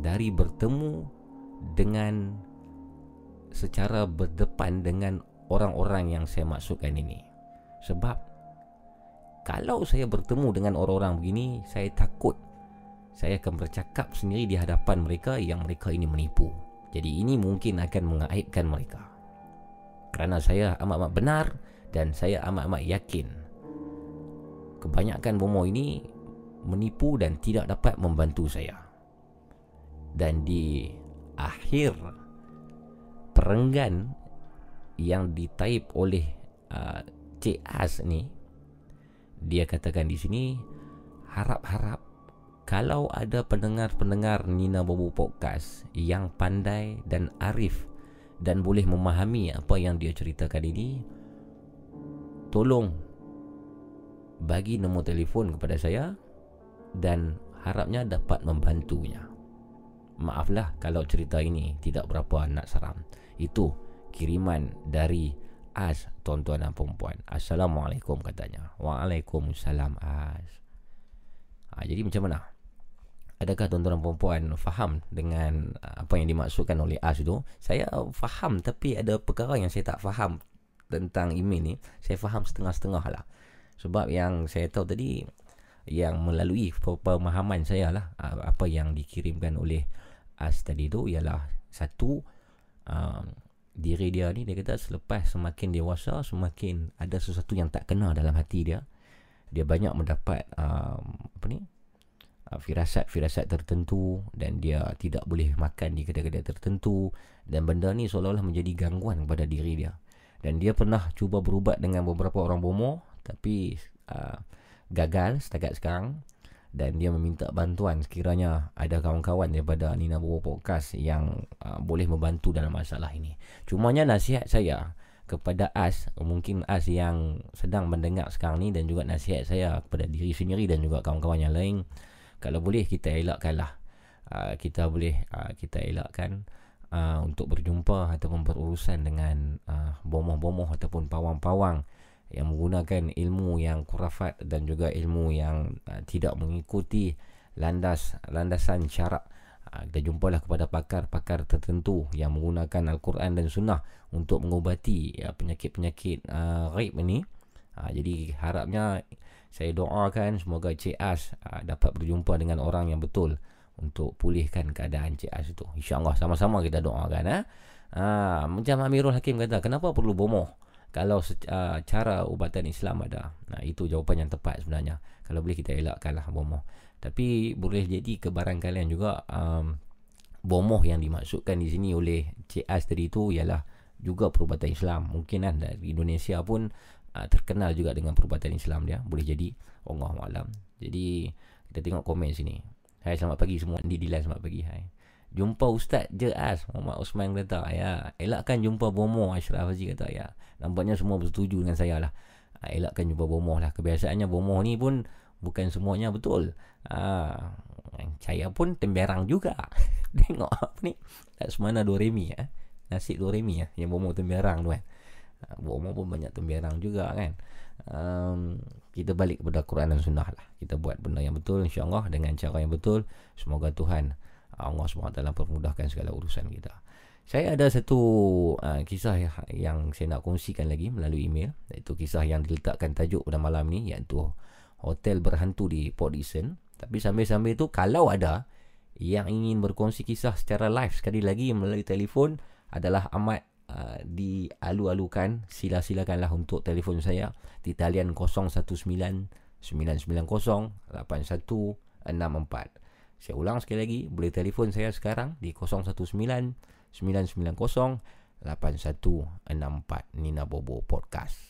dari bertemu dengan secara berdepan dengan orang-orang yang saya maksudkan ini. Sebab kalau saya bertemu dengan orang-orang begini, saya takut saya akan bercakap sendiri di hadapan mereka yang mereka ini menipu. Jadi ini mungkin akan mengaibkan mereka. Kerana saya amat-amat benar dan saya amat-amat yakin kebanyakan bomo ini menipu dan tidak dapat membantu saya. Dan di akhir perenggan yang ditaip oleh uh, Cik As ni dia katakan di sini harap-harap kalau ada pendengar-pendengar Nina Bobo Podcast yang pandai dan arif dan boleh memahami apa yang dia ceritakan ini, tolong bagi nombor telefon kepada saya dan harapnya dapat membantunya. Maaflah kalau cerita ini tidak berapa nak seram. Itu kiriman dari As tuan-tuan dan perempuan. Assalamualaikum katanya. Waalaikumsalam As. Ha, jadi macam mana? Adakah tuan-tuan dan puan faham dengan uh, apa yang dimaksudkan oleh As itu? Saya faham tapi ada perkara yang saya tak faham tentang email ni. Saya faham setengah-setengah lah. Sebab yang saya tahu tadi yang melalui pemahaman saya lah uh, apa yang dikirimkan oleh As tadi tu ialah satu um, diri dia ni dia kata selepas semakin dewasa semakin ada sesuatu yang tak kena dalam hati dia dia banyak mendapat um, apa ni firasat-firasat tertentu dan dia tidak boleh makan di kedai-kedai tertentu dan benda ni seolah-olah menjadi gangguan kepada diri dia dan dia pernah cuba berubat dengan beberapa orang bomoh tapi uh, gagal setakat sekarang dan dia meminta bantuan sekiranya ada kawan-kawan daripada Nina Bobo Podcast yang uh, boleh membantu dalam masalah ini. Cumanya nasihat saya kepada As, mungkin As yang sedang mendengar sekarang ni dan juga nasihat saya kepada diri sendiri dan juga kawan-kawan yang lain, kalau boleh kita elakkanlah. Uh, kita boleh uh, kita elakkan uh, untuk berjumpa ataupun berurusan dengan uh, bomoh-bomoh ataupun pawang-pawang yang menggunakan ilmu yang kurafat dan juga ilmu yang uh, tidak mengikuti landas landasan syarak kita jumpalah kepada pakar-pakar tertentu yang menggunakan al-Quran dan sunnah untuk mengubati penyakit-penyakit uh, raib ini uh, jadi harapnya saya doakan semoga Cik As uh, dapat berjumpa dengan orang yang betul untuk pulihkan keadaan Cik As itu insyaallah sama-sama kita doakan eh uh, macam Amirul Hakim kata kenapa perlu bomoh kalau uh, cara ubatan Islam ada. Nah, itu jawapan yang tepat sebenarnya. Kalau boleh kita elakkanlah bomoh. Tapi boleh jadi kebarangkalian juga um, bomoh yang dimaksudkan di sini oleh Cik Az tadi itu ialah juga perubatan Islam. Mungkin kan dari Indonesia pun uh, terkenal juga dengan perubatan Islam dia. Boleh jadi Allah malam. Jadi kita tengok komen sini. Hai selamat pagi semua. Di Dilan selamat pagi. Hai. Jumpa Ustaz je as Muhammad Osman kata ya Elakkan jumpa bomoh Ashraf Haji kata ya Nampaknya semua bersetuju dengan saya lah ha, Elakkan jumpa bomoh lah Kebiasaannya bomoh ni pun Bukan semuanya betul ha, Saya pun temberang juga Tengok apa ni Tak semana Doremi ya Nasib Doremi ya Yang bomoh temberang tu kan Bomoh pun banyak temberang juga kan um, Kita balik kepada Quran dan Sunnah lah Kita buat benda yang betul InsyaAllah Dengan cara yang betul Semoga Tuhan Allah SWT permudahkan segala urusan kita. Saya ada satu uh, kisah yang saya nak kongsikan lagi melalui email. Iaitu kisah yang diletakkan tajuk pada malam ni iaitu Hotel Berhantu di Port Dickson. Tapi sambil-sambil itu kalau ada yang ingin berkongsi kisah secara live sekali lagi melalui telefon adalah amat uh, dialu-alukan. Sila-silakanlah untuk telefon saya di talian 019 990 8164. Saya ulang sekali lagi, boleh telefon saya sekarang di 019 990 8164 Nina Bobo Podcast.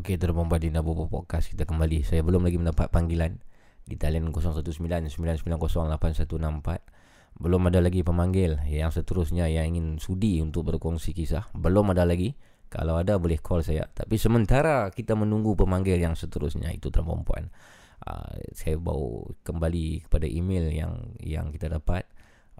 Okey, terbomba di Nabobo Podcast kita kembali. Saya belum lagi mendapat panggilan di talian 0199908164. Belum ada lagi pemanggil yang seterusnya yang ingin sudi untuk berkongsi kisah. Belum ada lagi. Kalau ada boleh call saya. Tapi sementara kita menunggu pemanggil yang seterusnya itu terpompuan. Uh, ah, saya bawa kembali kepada email yang yang kita dapat.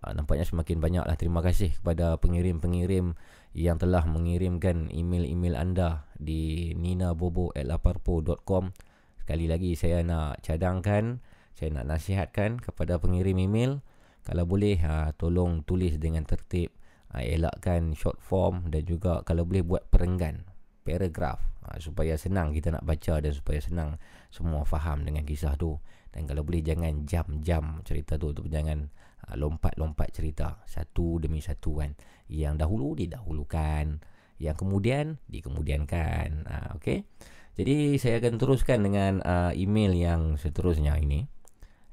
Uh, nampaknya semakin banyaklah. Terima kasih kepada pengirim-pengirim yang telah mengirimkan email-email anda di ninabobo@laparpo.com. sekali lagi saya nak cadangkan, saya nak nasihatkan kepada pengirim email kalau boleh ha, tolong tulis dengan tertib, ha, elakkan short form dan juga kalau boleh buat perenggan, paragraf ha, supaya senang kita nak baca dan supaya senang semua faham dengan kisah tu. Dan kalau boleh jangan jam-jam cerita tu tu jangan lompat-lompat cerita satu demi satu kan. Yang dahulu didahulukan, yang kemudian dikemudiankan. Ha, okey. Jadi saya akan teruskan dengan uh, email yang seterusnya ini.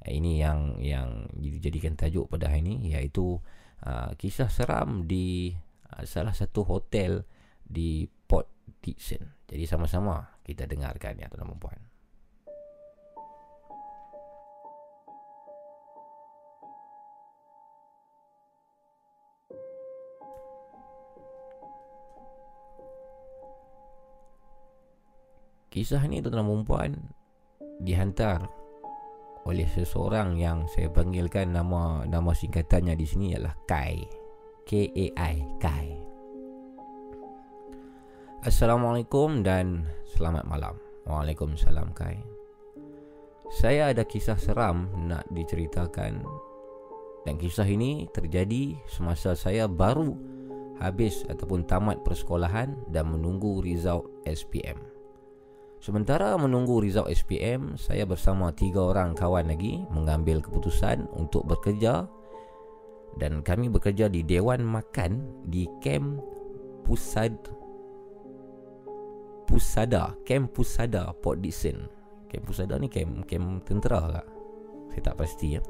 Uh, ini yang yang dijadikan tajuk pada hari ini iaitu uh, kisah seram di uh, salah satu hotel di Port Dickson. Jadi sama-sama kita dengarkan ya tuan-tuan. Kisah ni tuan-tuan dan puan dihantar oleh seseorang yang saya panggilkan nama nama singkatannya di sini ialah Kai. K A I Kai. Assalamualaikum dan selamat malam. Waalaikumsalam Kai. Saya ada kisah seram nak diceritakan dan kisah ini terjadi semasa saya baru habis ataupun tamat persekolahan dan menunggu result SPM. Sementara menunggu result SPM, saya bersama tiga orang kawan lagi mengambil keputusan untuk bekerja dan kami bekerja di Dewan Makan di Camp Pusad Pusada, Camp Pusada Port Dickson. Camp Pusada ni camp, camp tentera tak? Saya tak pasti ya.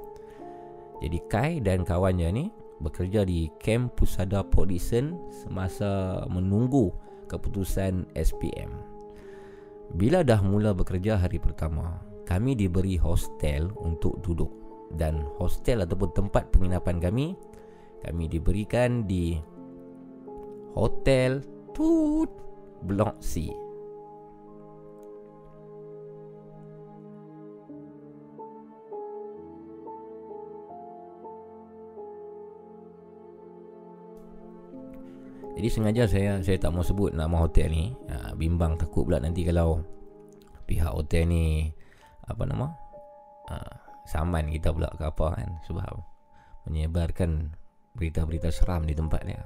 Jadi Kai dan kawannya ni bekerja di Camp Pusada Port Dickson semasa menunggu keputusan SPM. Bila dah mula bekerja hari pertama, kami diberi hostel untuk duduk dan hostel ataupun tempat penginapan kami kami diberikan di Hotel Tut Blok C. Jadi sengaja saya saya tak mau sebut nama hotel ni. Ha, bimbang takut pula nanti kalau pihak hotel ni apa nama? Ha, saman kita pula ke apa kan sebab menyebarkan berita-berita seram di tempat dia.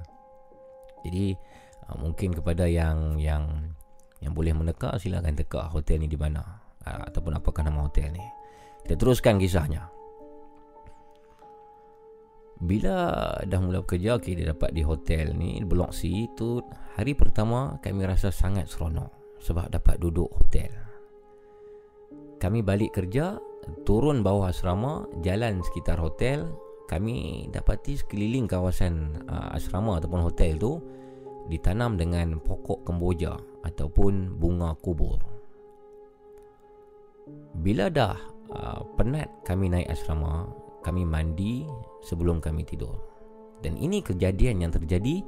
Jadi ha, mungkin kepada yang yang yang boleh meneka silakan teka hotel ni di mana ha, ataupun apakah nama hotel ni. Kita teruskan kisahnya. Bila dah mula bekerja okay, Dia dapat di hotel ni Blok C tu Hari pertama kami rasa sangat seronok Sebab dapat duduk hotel. Kami balik kerja Turun bawah asrama Jalan sekitar hotel Kami dapati sekeliling kawasan uh, asrama ataupun hotel tu Ditanam dengan pokok kemboja Ataupun bunga kubur. Bila dah uh, penat kami naik asrama Kami mandi sebelum kami tidur. Dan ini kejadian yang terjadi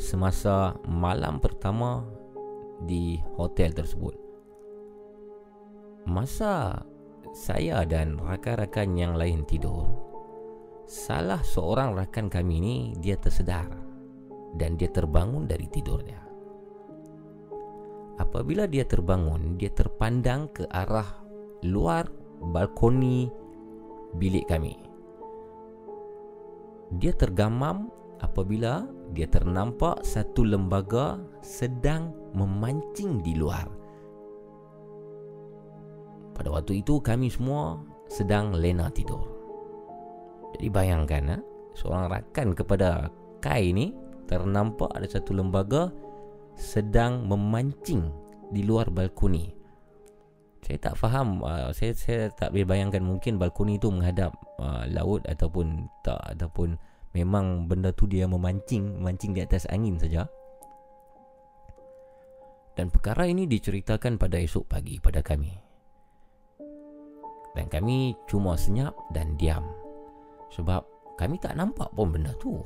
semasa malam pertama di hotel tersebut. Masa saya dan rakan-rakan yang lain tidur, salah seorang rakan kami ini dia tersedar dan dia terbangun dari tidurnya. Apabila dia terbangun, dia terpandang ke arah luar balkoni bilik kami dia tergamam apabila dia ternampak satu lembaga sedang memancing di luar. Pada waktu itu kami semua sedang lena tidur. Jadi bayangkan, eh, seorang rakan kepada Kai ini ternampak ada satu lembaga sedang memancing di luar balkoni. Saya tak faham uh, saya saya tak boleh bayangkan mungkin balkoni itu menghadap uh, laut ataupun tak ataupun memang benda tu dia memancing memancing di atas angin saja. Dan perkara ini diceritakan pada esok pagi pada kami. Dan kami cuma senyap dan diam. Sebab kami tak nampak pun benda tu.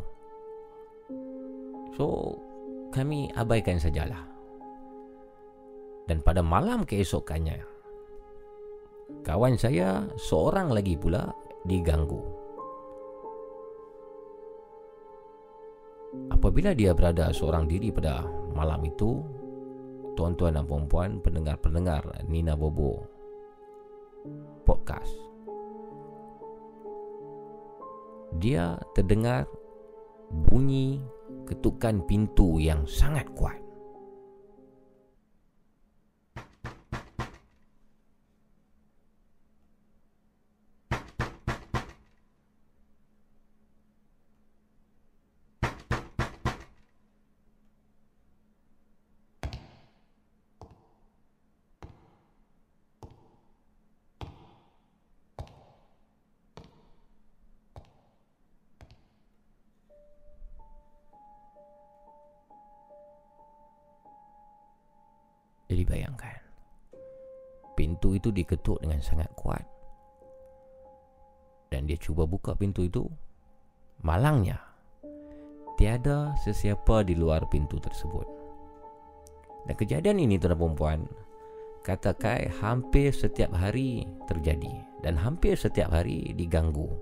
So, kami abaikan sajalah. Dan pada malam keesokannya, kawan saya seorang lagi pula diganggu. Apabila dia berada seorang diri pada malam itu, tuan-tuan dan puan-puan, pendengar-pendengar Nina Bobo podcast. Dia terdengar bunyi ketukan pintu yang sangat kuat. Jadi bayangkan Pintu itu diketuk dengan sangat kuat. Dan dia cuba buka pintu itu Malangnya Tiada sesiapa di luar pintu tersebut. Dan kejadian ini tuan perempuan Kata Kai hampir setiap hari terjadi. Dan hampir setiap hari diganggu.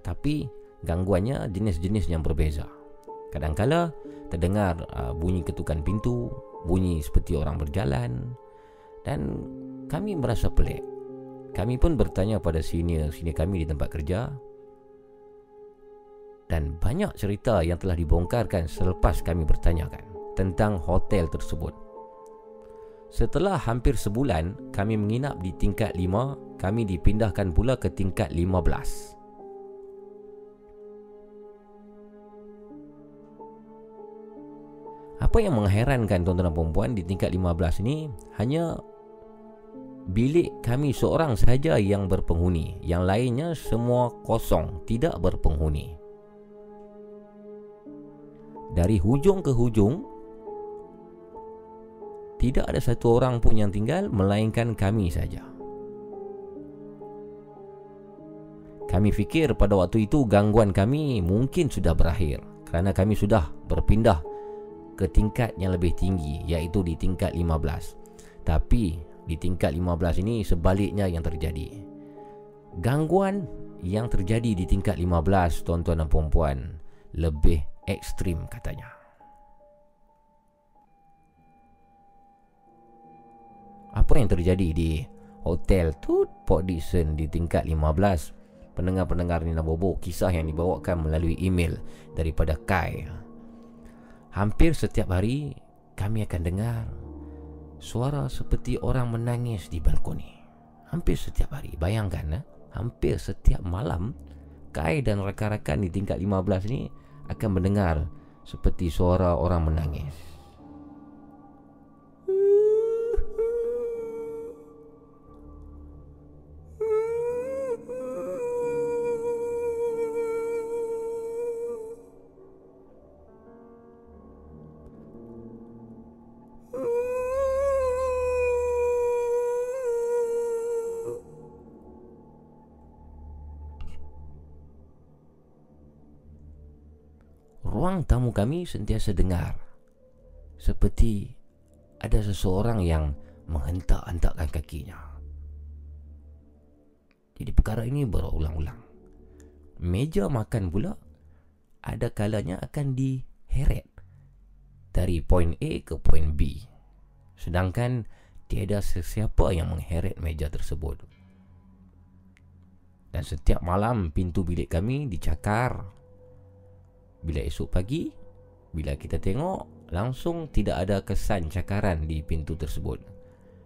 Tapi gangguannya jenis-jenis yang berbeza Kadang-kala terdengar uh, bunyi ketukan pintu bunyi seperti orang berjalan dan kami merasa pelik. Kami pun bertanya pada senior-senior kami di tempat kerja dan banyak cerita yang telah dibongkarkan selepas kami bertanyakan tentang hotel tersebut. Setelah hampir sebulan kami menginap di tingkat 5, kami dipindahkan pula ke tingkat 15. Apa yang mengherankan tuan-tuan dan perempuan di tingkat 15 ini hanya bilik kami seorang saja yang berpenghuni. Yang lainnya semua kosong, tidak berpenghuni. Dari hujung ke hujung tidak ada satu orang pun yang tinggal melainkan kami saja. Kami fikir pada waktu itu gangguan kami mungkin sudah berakhir kerana kami sudah berpindah ke tingkat yang lebih tinggi iaitu di tingkat 15. Tapi di tingkat 15 ini sebaliknya yang terjadi. Gangguan yang terjadi di tingkat 15 tuan-tuan dan puan-puan lebih ekstrim katanya. Apa yang terjadi di hotel tu Port Dixon di tingkat 15? Pendengar-pendengar ni nak bobo kisah yang dibawakan melalui email daripada Kai Hampir setiap hari kami akan dengar suara seperti orang menangis di balkoni. Hampir setiap hari. Bayangkan eh? hampir setiap malam Kai dan rakan-rakan di tingkat 15 ni akan mendengar seperti suara orang menangis. Tamu kami sentiasa dengar seperti ada seseorang yang menghentak-hentakkan kakinya. Jadi perkara ini berulang-ulang. Meja makan pula ada kalanya akan diheret dari poin A ke poin B. Sedangkan tiada sesiapa yang mengheret meja tersebut. Dan setiap malam pintu bilik kami dicakar bila esok pagi Bila kita tengok Langsung tidak ada kesan cakaran di pintu tersebut.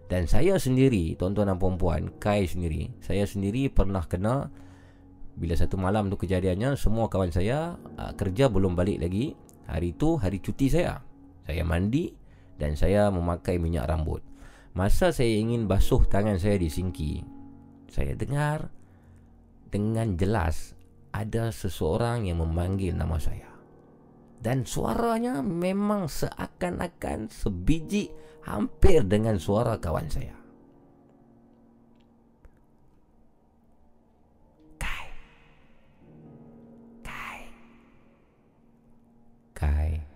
Dan saya sendiri Tuan-tuan dan perempuan Kai sendiri Saya sendiri pernah kena Bila satu malam tu kejadiannya Semua kawan saya uh, Kerja belum balik lagi. Hari itu hari cuti saya. Saya mandi Dan saya memakai minyak rambut. Masa saya ingin basuh tangan saya di sinki Saya dengar Dengan jelas ada seseorang yang memanggil nama saya. Dan suaranya memang seakan-akan sebiji hampir dengan suara kawan saya. Kai. Kai. Kai.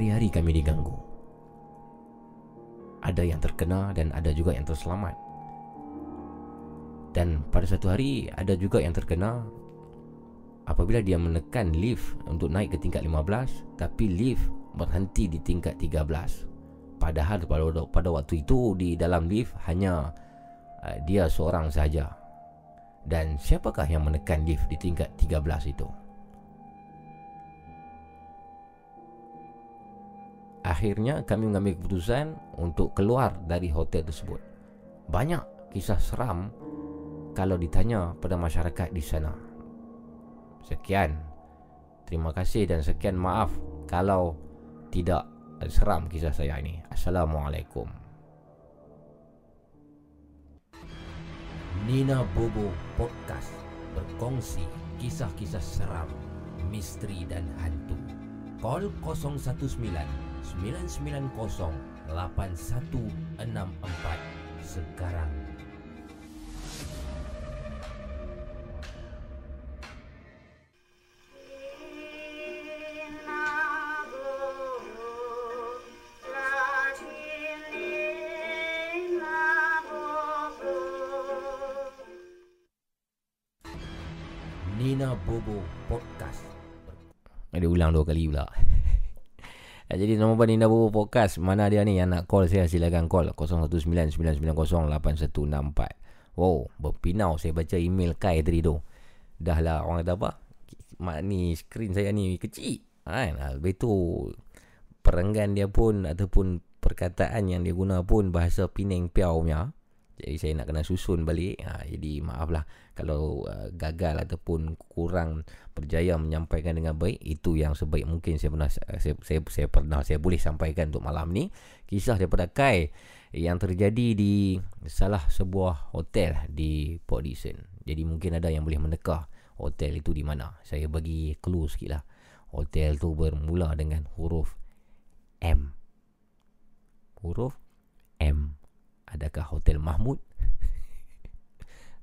Hari-hari kami diganggu. Ada yang terkena dan ada juga yang terselamat. Dan pada satu hari ada juga yang terkena apabila dia menekan lift untuk naik ke tingkat 15 tapi lift berhenti di tingkat 13. Padahal pada pada waktu itu di dalam lift hanya uh, dia seorang saja. Dan siapakah yang menekan lift di tingkat 13 itu? Akhirnya kami mengambil keputusan untuk keluar dari hotel tersebut. Banyak kisah seram kalau ditanya pada masyarakat di sana. Sekian. Terima kasih dan sekian maaf kalau tidak seram kisah saya ini. Assalamualaikum. Nina Bobo Podcast berkongsi kisah-kisah seram, misteri dan hantu. Call 019 990 8164 sekarang. Nina Bobo Podcast. Ada ulang dua kali pula. Jadi nombor Nina Bobo Podcast. Mana dia ni yang nak call saya Silakan call. 0199908164 Wow Berpinau saya baca email Kai tadi tu. Dah lah orang kata apa? Mak ni screen saya ni kecil. Kan? Habis tu Perenggan dia pun Ataupun perkataan yang dia guna pun Bahasa Penang Piau punya. Jadi saya nak kena susun balik. Ha, Jadi maaflah Kalau uh, gagal ataupun kurang berjaya menyampaikan dengan baik Itu yang sebaik mungkin saya pernah saya, saya, saya pernah saya boleh sampaikan untuk malam ni. Kisah daripada Kai Yang terjadi di salah sebuah hotel di Port Dickson Jadi mungkin ada yang boleh meneka Hotel itu di mana. Saya bagi clue sikit lah Hotel tu bermula dengan huruf M. Huruf M. Adakah Hotel Mahmud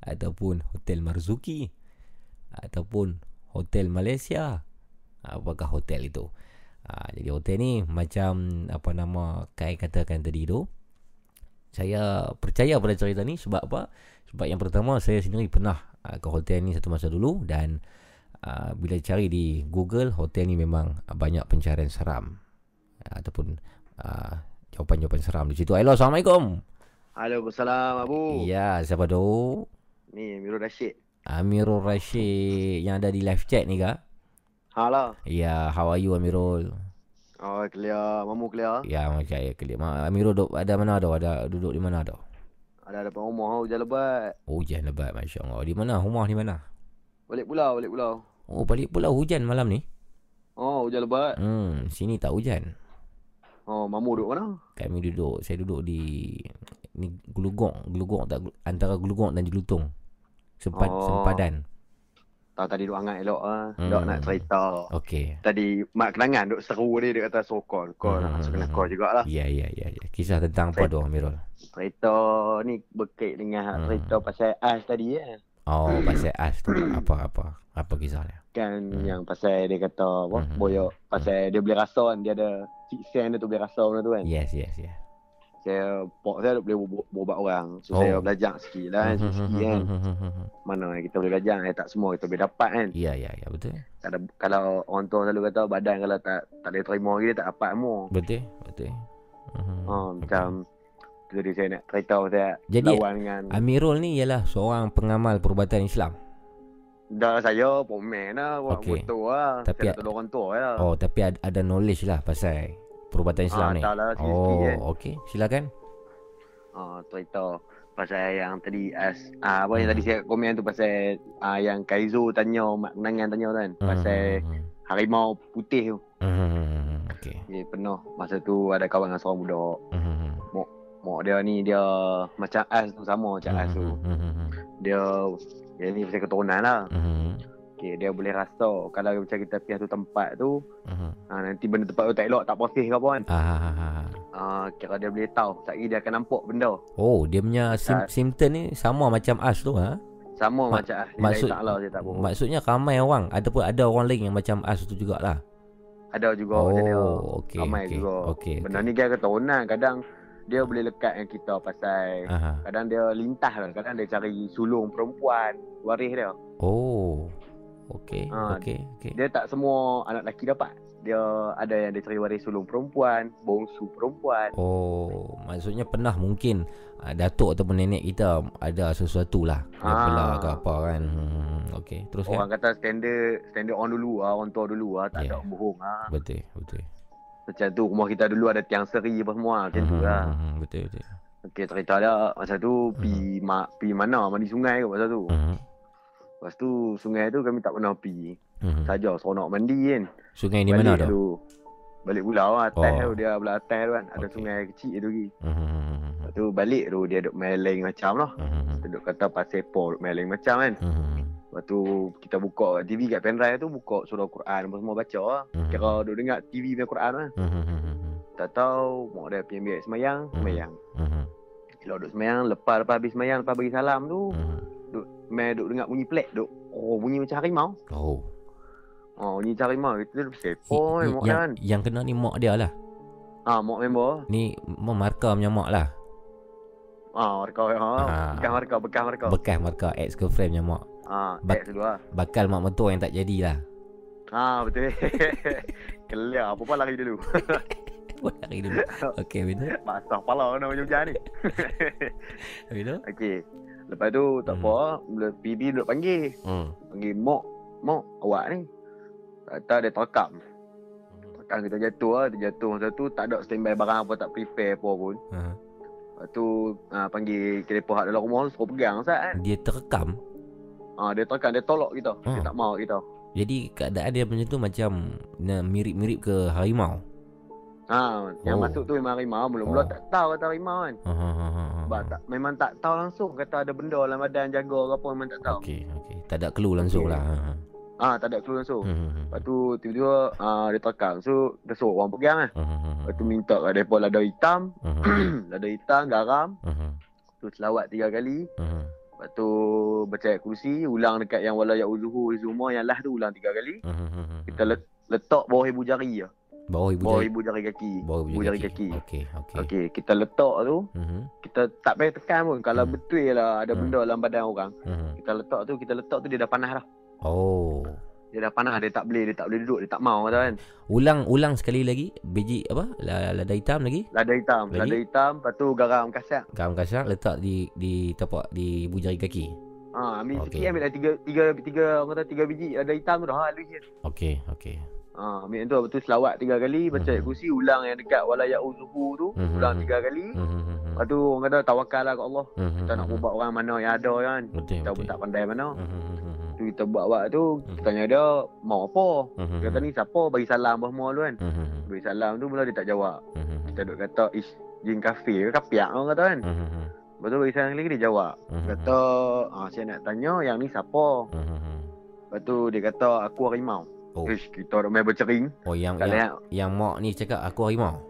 Ataupun Hotel Marzuki Ataupun Hotel Malaysia. Apakah hotel itu? Ha, Jadi hotel ni Macam Apa nama Kai katakan tadi tu Saya percaya pada cerita ni. Sebab apa? Sebab yang pertama Saya sendiri pernah uh, Ke hotel ni satu masa dulu Dan uh, Bila cari di Google Hotel ni memang Banyak pencarian seram. Ataupun uh, Jawapan-jawapan seram di situ. Hello Assalamualaikum. Waalaikumsalam Abu. Ya, siapa tu? Ni Amirul Rashid. Amirul Rashid yang ada di live chat ni kah? Hala. Ya, how are you Amirul? Oh, clear. Mamu clear? Ya, macam ya clear. Ma, Amirul duduk ada mana tu? Ada duduk di mana tu? Ada depan rumah hujan lebat. Oh, hujan lebat masya-Allah. Di mana? Rumah di mana? Balik pulau, balik pulau. Oh, balik pulau hujan malam ni? Oh, hujan lebat. Hmm, sini tak hujan. Oh, mamu duduk mana? Kami duduk, saya duduk di ni gelugong, gelugong tak antara gelugong dan jelutung. Sempat oh. sempadan. Tahu tadi duk hangat elok ah. Hmm. Dok nak cerita. Okey. Tadi mak kenangan duk seru ni dia kata sokol. Kau hmm. nak kena kau jugaklah. Ya ya ya ya. Kisah tentang apa tu Amirul? Cerita ni berkait dengan hmm. cerita pasal as tadi ya. Oh, pasal as tu apa apa? Apa kisahnya? Kan hmm. yang pasal dia kata apa? Hmm. Boyok pasal hmm. dia boleh rasa kan dia ada six sense dia tu boleh rasa benda tu kan. Yes yes yes saya pok saya boleh berubat orang. So oh. saya belajar sikit lah kan sikit kan. mana kita boleh belajar eh, tak semua kita boleh dapat kan. Ya ya ya betul. Kalau, kalau orang tua selalu kata badan kalau tak tak boleh terima lagi tak dapat semua. Betul betul. Uh-huh. oh, macam okay. jadi saya nak cerita saya jadi lawan dengan Amirul ni ialah seorang pengamal perubatan Islam. Dah saya pemain lah okay. Betul lah. Tapi Saya nak orang tua lah. Oh tapi ada, ada knowledge lah Pasal perubatan Islam ha, ni. Lah, oh, kan. okey. Silakan. Ah, uh, cerita pasal yang tadi as ah apa hmm. yang tadi saya komen tu pasal ah yang Kaizo tanya mak kenangan tanya kan hmm. pasal hmm. harimau putih tu. Hmm. Okey. Ya penuh masa tu ada kawan dengan seorang budak. Hmm. Mok mok dia ni dia macam as tu sama macam hmm. as tu. Hmm. Dia dia ni pasal keturunan lah. Hmm. Okay, dia boleh rasa kalau macam kita pergi satu tempat tu uh-huh. uh, nanti benda tempat tu tak elok tak posih ke apa kan uh-huh. uh, kira dia boleh tahu sekejap dia akan nampak benda oh dia punya sim- uh, simptom ni sama macam as tu ha sama Ma- macam as maksud, tak lah, tak maksudnya ramai orang ataupun ada orang lain yang macam as tu jugalah ada juga oh, macam dia okay, ramai okay, juga okay, benda okay. ni kira keturunan kadang dia boleh lekat dengan kita pasal Aha. kadang dia lintas kan. Kadang dia cari sulung perempuan, waris dia. Oh. Okey, Ah, okey, okey. Dia tak semua anak lelaki dapat. Dia ada yang dia cari waris sulung perempuan, bongsu perempuan. Oh, maksudnya pernah mungkin uh, datuk ataupun nenek kita ada sesuatu lah. Dia Ah. belah ke apa kan. Hmm, okey, teruskan. Orang kata standard standard orang dulu ah, orang tua dulu ah, tak Yeah. ada bohong ah. Betul, betul. Macam tu rumah kita dulu ada tiang seri apa semua macam tu Mhm, lah. mhm, Betul, betul. Okey cerita dia masa tu pi ma, pi mana mandi sungai ke masa tu. Mhm, Lepas tu sungai tu kami tak pernah pi. mhm. Saja seronok mandi kan. Sungai ni mana tu? Balik pulau lah atas Oh. tu dia belah atas tu kan. Ada Okey. sungai kecil tu lagi. Mhm, Lepas tu balik tu dia duk meleng macam lah. mhm, Dia duk kata pasal pol duk meleng macam kan. mhm, Lepas tu kita buka TV kat pendrive tu buka surah Quran apa semua baca lah. Mhm. Kira duk dengar TV punya Quran lah. mhm, mhm, Tak tahu mak dia pergi ambil semayang, Hmm. semayang. mhm, Kalau duk semayang, lepas lepas habis semayang, lepas bagi salam tu, mhm. duk mai duk dengar bunyi plek, duk oh bunyi macam harimau. Oh. Oh, bunyi macam harimau. Itu dia sepo I- kan mak yang, kan. yang kena ni mak dia lah. Ah, mak member. Ni mak markah punya mak lah. Ah, markah ha. Ah. Bekas markah, bekas markah. Bekas markah ex girlfriend punya mak. Ah, Bak- ex dulu lah. Bakal mak mentua yang tak jadilah. Ah, betul. Kelia, apa lari dulu. Buat hari dulu. Okey, betul. Basah kepala kena macam-macam ni. Betul. Okey. Lepas tu tak Hmm. apa, bila PB duk panggil. Hmm. Panggil mak, mak awak ni. Kata dia terekam. Terekam kita jatuh lah, dia jatuh masa tu tak ada standby barang apa, tak prepare apa pun. Ha. Lepas tu ah, panggil kelepoh hak dalam rumah suruh pegang Ustaz kan. Dia terekam. Ah, dia terekam, dia tolak kita. Dia Ah. tak mau kita. Jadi keadaan dia macam tu macam mirip-mirip ke harimau. Ha, yang Oh. masuk tu memang harimau. Mula-mula Oh. tak tahu kata harimau kan. Ha ha ha. ha, ha. Sebab tak, memang tak tahu langsung kata ada benda dalam badan jaga ke apa memang tak tahu. Okey, okey. Tak ada clue langsung Okey. lah. Ha. ha. Ah, tak ada clue langsung. Hmm, hmm, Lepas tu tiba-tiba ah, dia terekam. So dia suruh orang pegang kan. hmm, hmm, Lepas tu minta kat mereka lada hitam. hmm, hmm, lada hitam, garam. hmm, hmm, Tu selawat tiga kali. hmm. Lepas tu baca ayat kursi. Ulang dekat yang wala ya'uzuhu izumah. Yang lah tu ulang tiga kali. Hmm, hmm, hmm, Kita let, letak bawah ibu jari je. Bawah ibu Bawah jari. ibu jari kaki. Bawah ibu jari kaki. Okey, okey. Okey, kita letak tu. Hmm, Kita tak payah tekan pun. Kalau Hmm. betul lah ada Hmm. benda dalam badan orang. hmm. Kita letak tu, kita letak tu dia dah panas dah. Oh. Dia dah panas, dia tak boleh, dia tak boleh duduk, dia tak mau kata kan. Ulang ulang sekali lagi biji apa? La- Lada hitam lagi. Lada hitam, Lagi? lada hitam, lepas tu garam kasar. Garam kasar letak di di tapak di ibu jari kaki. Ha, ambil Okey. sikit ambil dah tiga, tiga, tiga, orang kata tiga biji lada hitam tu dah habis je. Okey, okey. Ha, ambil tu, lepas tu selawat tiga kali, baca ayat Mhm. kursi, ulang yang dekat wala ya'uzuhu tu, Mhm. ulang tiga kali. Hmm, hmm, hmm, Lepas tu orang kata tawakal lah kat Allah. hmm, Kita nak ubat orang mana yang ada kan. Betul, Kita pun betul. tak pandai mana. Hmm, hmm, hmm, hmm, Tu kita buat-buat tu, Mhm. kita tanya dia, mau apa? hmm, Dia kata ni siapa bagi salam apa semua tu kan. hmm, hmm, hmm, Bagi salam tu mula dia tak jawab. hmm, hmm, Kita duk kata, ish, jin kafir ke kapiak orang kata kan. hmm, hmm, Lepas tu bagi salam lagi dia jawab. hmm, Kata, ah, saya nak tanya yang ni siapa? hmm, hmm, hmm. Lepas tu dia kata, aku harimau. Oh. Ish, kita duk main bercering. Oh yang yang, yang, yang mak ni cakap aku harimau.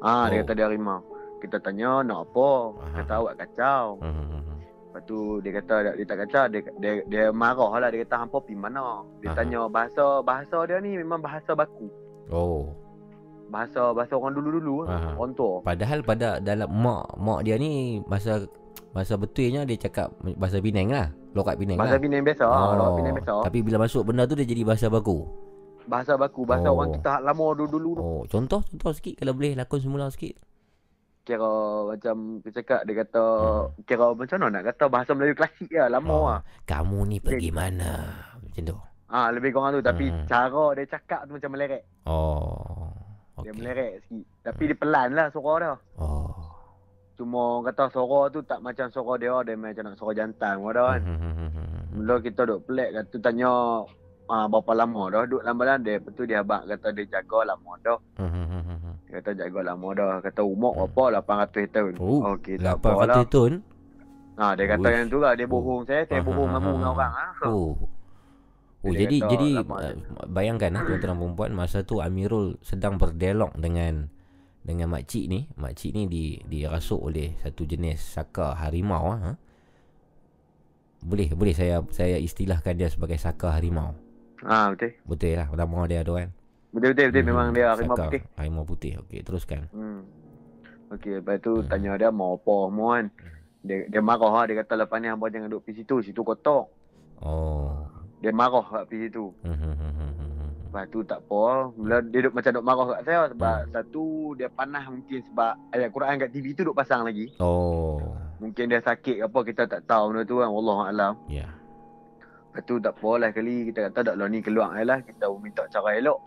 ah, dia Oh. kata dia harimau. Kita tanya, nak apa? Aha. Kata awak kacau. Hmm, Lepas tu dia kata dia tak kacau, dia, dia, dia marah lah. Dia kata, hampa pergi mana? Dia Aha. tanya, bahasa bahasa dia ni memang bahasa baku. Oh. Bahasa bahasa orang dulu-dulu. Aha. Orang tua. Padahal pada dalam mak mak dia ni bahasa bahasa betulnya dia cakap bahasa Penang lah. Lokat Penang Bahasa lah. Penang biasa. Oh. Orang Penang biasa. Tapi bila masuk benda tu dia jadi bahasa baku. Bahasa baku. Bahasa Oh. orang kita lama dulu-dulu tu. Oh, contoh contoh sikit kalau boleh lakon semula sikit. Kira macam dia cakap, dia kata, Hmm. kira macam mana nak kata bahasa Melayu klasik lah. Lama Oh, lah. Kamu ni pergi mana? Macam tu. Ah lebih kurang tu. Tapi Hmm. cara dia cakap tu macam meleret. Oh. Dia Okey. meleret sikit. Tapi dia pelan lah suara dia. Oh. Cuma kata suara tu tak macam suara dia. Dia macam nak suara jantan. Kan. Hmm, hmm, hmm. Mula kita duk pelik kata tanya ah, berapa lama dah duduk dalam badan dia. Lepas tu dia abang kata dia jaga lama dah. Dia kata jaga lama dah. Kata umur Hmm. berapa? 800 tahun. Oh, Okey, tak apa lah. 800 tun. Ha, dia kata Uish. yang tu lah. Dia Oh. bohong saya. Saya bohong kamu dengan orang. Ha. Oh. Oh Dia jadi kata jadi lama uh, bayangkan lah tuan-tuan perempuan masa tu Amirul sedang berdialog dengan dengan makcik ni, makcik ni di dirasuk oleh satu jenis saka harimau ah. Ha? Boleh boleh saya saya istilahkan dia sebagai saka harimau. Ha, betul. Betul lah nama dia tu kan. Betul-betul. betul. Memang dia harimau Saka putih. Harimau putih. Okey, teruskan. Hmm. Okey, lepas tu hmm. tanya dia mau apa semua kan. Dia, dia marah lah. Dia kata lepas ni hamba jangan duduk pergi situ. Situ kotor. Oh. Dia marah kat pergi situ. Hmm, hmm, hmm, lepas tu tak apa. Mula dia duduk macam duduk marah kat saya. Sebab hmm. satu dia panas mungkin sebab ayat Quran kat TV tu duduk pasang lagi. Oh. Mungkin dia sakit ke apa kita tak tahu benda tu kan. Wallahualam. Ya. Yeah. Lepas tu tak apa lah kali kita kata tak lah ni keluar lah. Kita minta cara elok.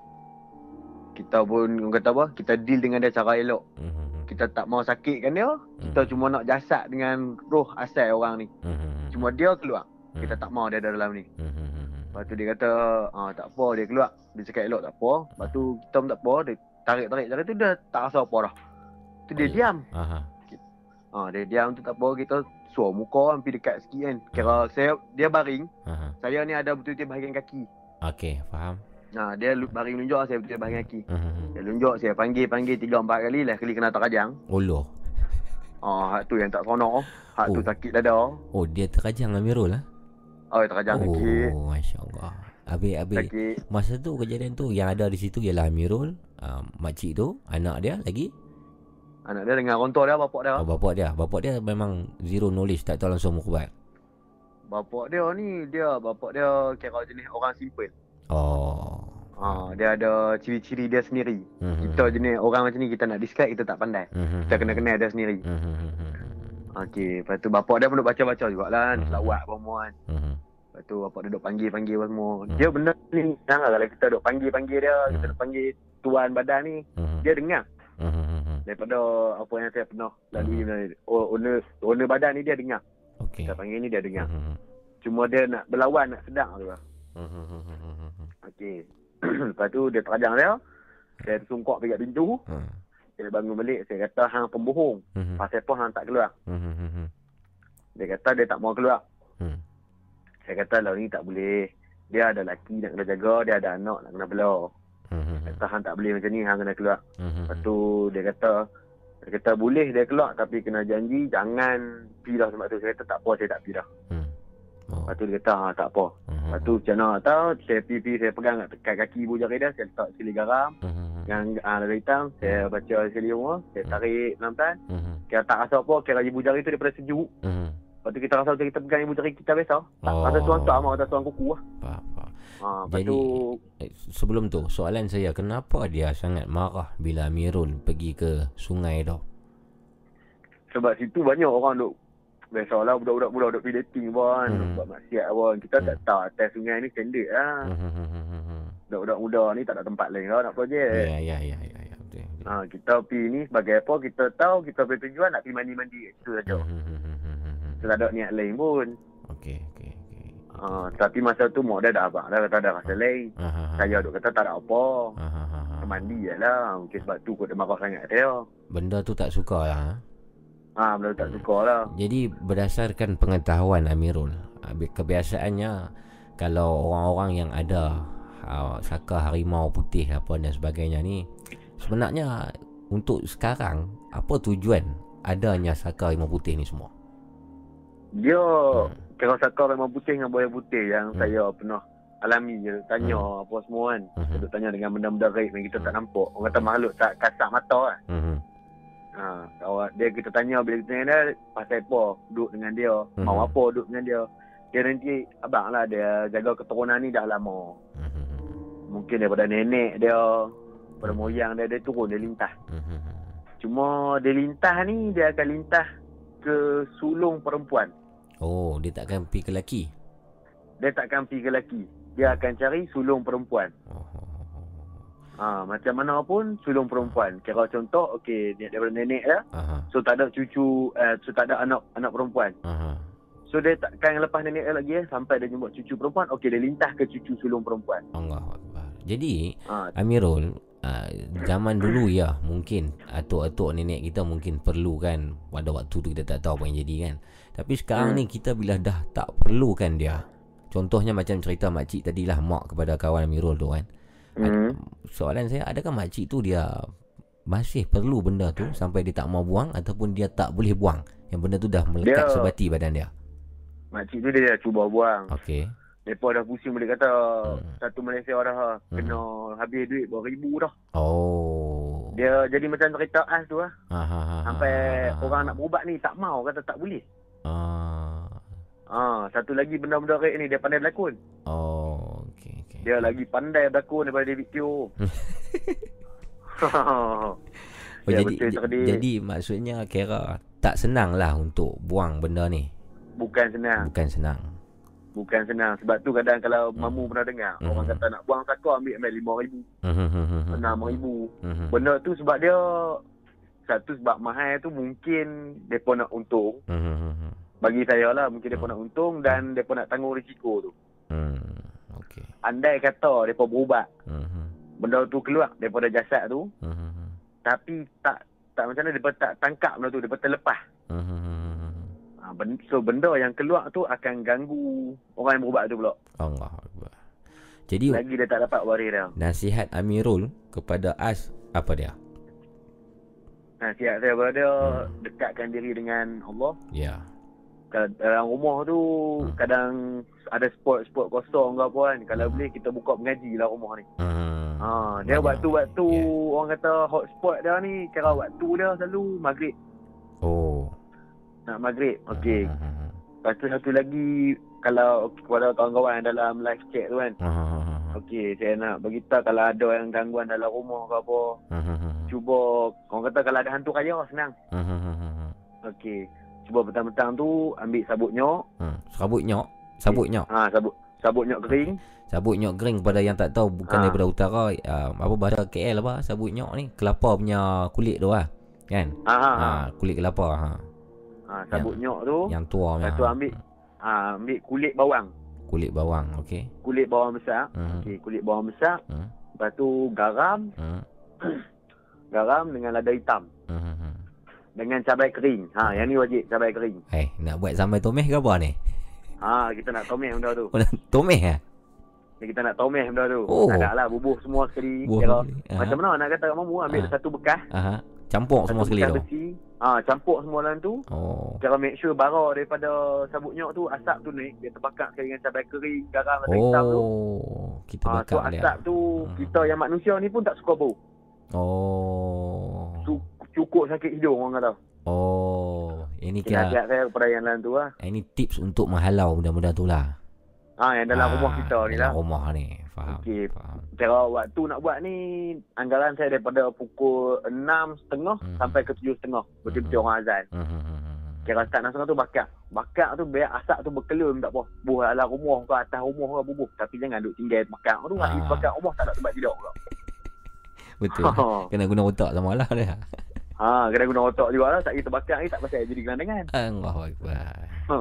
Kita pun kata apa? Kita deal dengan dia cara elok. Mm-hmm kita tak mau sakitkan dia kita hmm. cuma nak jasad dengan roh asal orang ni hmm. cuma dia keluar hmm. kita tak mau dia ada dalam ni hmm. Lepas tu dia kata ah, tak apa dia keluar dia cakap elok tak apa lepas tu kita pun tak apa dia tarik-tarik cara tu dia tak rasa apa dah tu dia diam Aha. Ah, dia diam tu tak apa kita suruh muka hampir dekat sikit kan kira saya dia baring Aha. saya ni ada betul-betul bahagian kaki Okey, faham. Ha, dia baring lunjuk saya betul bahagian kaki. Uh-huh. Dia lunjuk saya panggil panggil tiga empat kali lah kali kena terkajang. Oh loh. Ah, hak tu yang tak seronok. Hak oh. tu sakit dada. Oh, dia terkajang Amirul lah. Oh, terkajang oh, sikit. Oh, masya-Allah. Abi abi. Masa tu kejadian tu yang ada di situ ialah Amirul, uh, makcik tu, anak dia lagi. Anak dia dengan orang tua dia, bapak dia. Oh, bapak dia. Bapak dia memang zero knowledge, tak tahu langsung mukubat. Bapak dia ni, dia bapak dia kira jenis orang simple. Oh. Ha, dia ada ciri-ciri dia sendiri. Mm-hmm. Kita jenis orang macam ni kita nak describe kita tak pandai. Mm-hmm. Kita kena kenal dia sendiri. Mm-hmm. Okey, lepas tu bapak dia pun duk baca-baca jugaklah, mm-hmm. selawat kan. Mm-hmm. Lepas tu bapak dia duk panggil-panggil semua. Mm-hmm. Dia benda ni jangan kalau kita duk panggil-panggil dia, mm-hmm. kita duk panggil tuan badan ni, mm-hmm. dia dengar. Mm-hmm. Daripada apa yang saya pernah lalui mm-hmm. oh, owner, owner badan ni dia dengar. Okay. Kita panggil ni dia dengar. Mm-hmm. Cuma dia nak berlawan nak sedang tu lah. Mm-hmm. Okey. Lepas tu dia terajang dia. Saya tersungkok pergi pintu. Hmm. Dia bangun balik. Saya kata hang pembohong. Hmm. Pasal apa hang tak keluar? Hmm. Dia kata dia tak mau keluar. Hmm. Saya kata lah ni tak boleh. Dia ada lelaki nak kena jaga. Dia ada anak nak kena belah. Hmm. Kata hang tak boleh macam ni. Hang kena keluar. Hmm. Lepas tu dia kata. Dia kata boleh dia keluar. Tapi kena janji. Jangan pergi dah sebab tu. Saya kata tak apa. Saya tak pergi dah. Hmm. Oh. Lepas tu dia kata ha, tak apa. Uh-huh. Lepas tu macam mana tahu saya pipi saya pegang kat kaki ibu dia saya letak sekali garam. Uh-huh. Yang ah uh, hitam saya baca sekali rumah saya tarik pelan-pelan. Uh-huh. Kira tak rasa apa kira ibu jari tu daripada sejuk. Uh-huh. Lepas tu kita rasa macam kita pegang ibu jari kita biasa. Oh. Rasa tuan tak mau rasa tuan kuku lah. Ha, Jadi tu, eh, sebelum tu soalan saya kenapa dia sangat marah bila Amirul pergi ke sungai tu? Sebab situ banyak orang duk Biasalah budak-budak muda duk pergi dating pun hmm. Buat maksiat pun Kita hmm. tak tahu atas sungai ni standard lah hmm. Budak-budak muda ni tak ada tempat lain lah nak projek Ya ya ya ya, ya. Ha, kita pergi ni sebagai apa kita tahu kita pergi tujuan nak pergi mandi-mandi itu saja. Tak ada niat lain pun. Okey okey okey. Ha, tapi masa tu mak dia dah abang dah kata ada rasa lain. Saya duk kata tak ada apa. Mandi je lah. Mungkin sebab tu kot dia marah sangat dia. Benda tu tak suka lah. Ha? Ha, benda tak suka lah. Jadi berdasarkan pengetahuan Amirul, kebiasaannya kalau orang-orang yang ada uh, saka harimau putih apa dan sebagainya ni, sebenarnya untuk sekarang apa tujuan adanya saka harimau putih ni semua? Dia hmm. saka harimau putih dengan buaya putih yang hmm. saya pernah alami je tanya hmm. apa semua kan. Hmm. tanya dengan benda-benda gaib yang kita hmm. tak nampak. Orang kata makhluk tak kasar mata kan. Hmm. Ha, awak dia kita tanya bila kita tanya dia pasal apa duduk dengan dia, mm-hmm. mau apa duduk dengan dia. Dia nanti abang lah dia jaga keturunan ni dah lama. Mm-hmm. Mungkin daripada nenek dia, pada mm-hmm. moyang dia dia turun dia lintah. Mm-hmm. Cuma dia lintah ni dia akan lintah ke sulung perempuan. Oh, dia tak akan pergi ke lelaki. Dia tak akan pergi ke lelaki. Dia akan cari sulung perempuan. Oh. Ha, macam mana pun sulung perempuan. Kira contoh, okey, dia daripada nenek ya. Aha. So tak ada cucu, eh, so tak ada anak anak perempuan. Aha. So dia takkan lepas nenek lagi ya, sampai dia jumpa cucu perempuan, okey dia lintah ke cucu sulung perempuan. Allah Jadi, ha. Amirul, uh, zaman dulu ya, mungkin atuk-atuk nenek kita mungkin perlu kan. Pada waktu tu kita tak tahu apa yang jadi kan. Tapi sekarang hmm. ni kita bila dah tak perlukan dia. Contohnya macam cerita makcik tadilah mak kepada kawan Amirul tu kan. Hmm. Soalan saya adakah makcik tu dia masih perlu benda tu sampai dia tak mau buang ataupun dia tak boleh buang yang benda tu dah melekat dia, sebati badan dia. Makcik tu dia cuba buang. Okey. Depa dah pusing boleh kata hmm. satu Malaysia dah hmm. kena habis duit berapa ribu dah. Oh. Dia jadi macam cerita as tu lah. Ha, ha, ha, Sampai ha, ha, orang ha. nak berubat ni tak mau kata tak boleh. Ah. Ha, satu lagi benda-benda rek ni dia pandai berlakon. Oh, okey okey. Dia lagi pandai berlakon daripada David Teo. Oh, Ya, jadi betul, j- cerdik. jadi maksudnya kira tak senang lah untuk buang benda ni. Bukan senang. Bukan senang. Bukan senang. Sebab tu kadang kalau Hmm. mamu pernah dengar. Hmm. Orang kata nak buang saka ambil ambil RM5,000. Mhm. RM6,000. Mhm. Benda tu sebab dia satu sebab mahal tu mungkin mereka nak untung. Mhm. Bagi saya lah mungkin mereka Hmm. nak untung dan mereka nak tanggung risiko tu. Hmm. Okey. Andai kata mereka berubat. Mhm. Benda tu keluar daripada jasad tu. Mhm. Tapi tak tak macam mana mereka tak tangkap benda tu. Mereka terlepas. Mhm. Ha, ben- so benda yang keluar tu akan ganggu orang yang berubat tu pula. Allah Akbar. Jadi Lagi dia tak dapat waris dia. nasihat Amirul kepada As apa dia? Nasihat saya kepada dia, Hmm. dekatkan diri dengan Allah. Ya. Kalau dalam rumah tu, Hmm. kadang ada spot-spot kosong ke apa kan. Kalau Hmm. boleh kita buka mengaji lah rumah ni. Mhm. Ha, dia waktu-waktu Ya. orang kata hotspot dia ni, kira waktu dia selalu maghrib. Oh. Nak maghrib. Okey. Mhm. Lepas tu satu lagi, kalau kepada kawan-kawan dalam live chat tu kan. Okey, saya nak beritahu kalau ada yang gangguan dalam rumah ke apa. Cuba, orang kata kalau ada hantu kaya, senang. Okey. Cuba petang-petang tu, ambil sabut nyok. Hmm. Sabut nyok. Sabut nyok. Ha, sabut sabut nyok kering. Sabut nyok kering kepada yang tak tahu bukan Ha. daripada utara uh, apa bahasa KL apa sabut nyok ni kelapa punya kulit tu lah kan Ha, ha, ha. ha, kulit kelapa ha ha sabut nyok tu. yang tua punya Lepas tu ambil ha, ambil kulit bawang. kulit bawang okey Kulit bawang besar. hmm. Okey, kulit bawang besar. Hmm. Lepas tu garam. Hmm. Garam dengan lada hitam. Hmm. hmm. Dengan cabai kering. Ha, yang ni wajib cabai kering. Eh, nak buat sambal tomeh ke apa ni? Ha, kita nak tomeh benda tu. Oh, tomeh eh? Kita nak tomeh benda tu. Oh. Tak lah bubuh semua sekali. Kira. Aha. macam mana nak kata kat mamu ambil Ah. satu bekas. Aha. Campur semua sekali tu. besi. Ha, campur semua dalam tu. Oh. Kira make sure bara daripada sabut nyok tu asap tu naik. Dia terbakar sekali dengan cabai kering, garam lada hitam tu. Oh. Kita Ha, so bakar dia. asap tu Hmm. kita yang manusia ni pun tak suka bau. Oh. Su- cukup sakit hidung orang kata. Oh. Ini Kira kira nasihat saya kepada yang lain tu lah. ini tips untuk menghalau benda-benda tu lah. Ha, yang dalam Ah, rumah kita ni lah. Dalam rumah ni. Faham. Okey. Faham. Kira waktu nak buat ni, anggaran saya daripada pukul 6.30 Mhm. sampai ke 7.30. Betul-betul orang azan. Hmm, hmm, hmm, hmm. Kira start 6.30 tu bakar. Bakar tu biar asap tu berkelum tak apa. Buh dalam rumah ke atas rumah ke bubuh. Tapi jangan duduk tinggal bakar tu. Ah. Ah. bakar rumah tak ada tempat tidur ke. Betul. Kena guna otak sama lah dia. ha, kena guna otak juga lah. Tak kita bakar ni tak pasal jadi gelandangan. Allahu Akbar. Ha.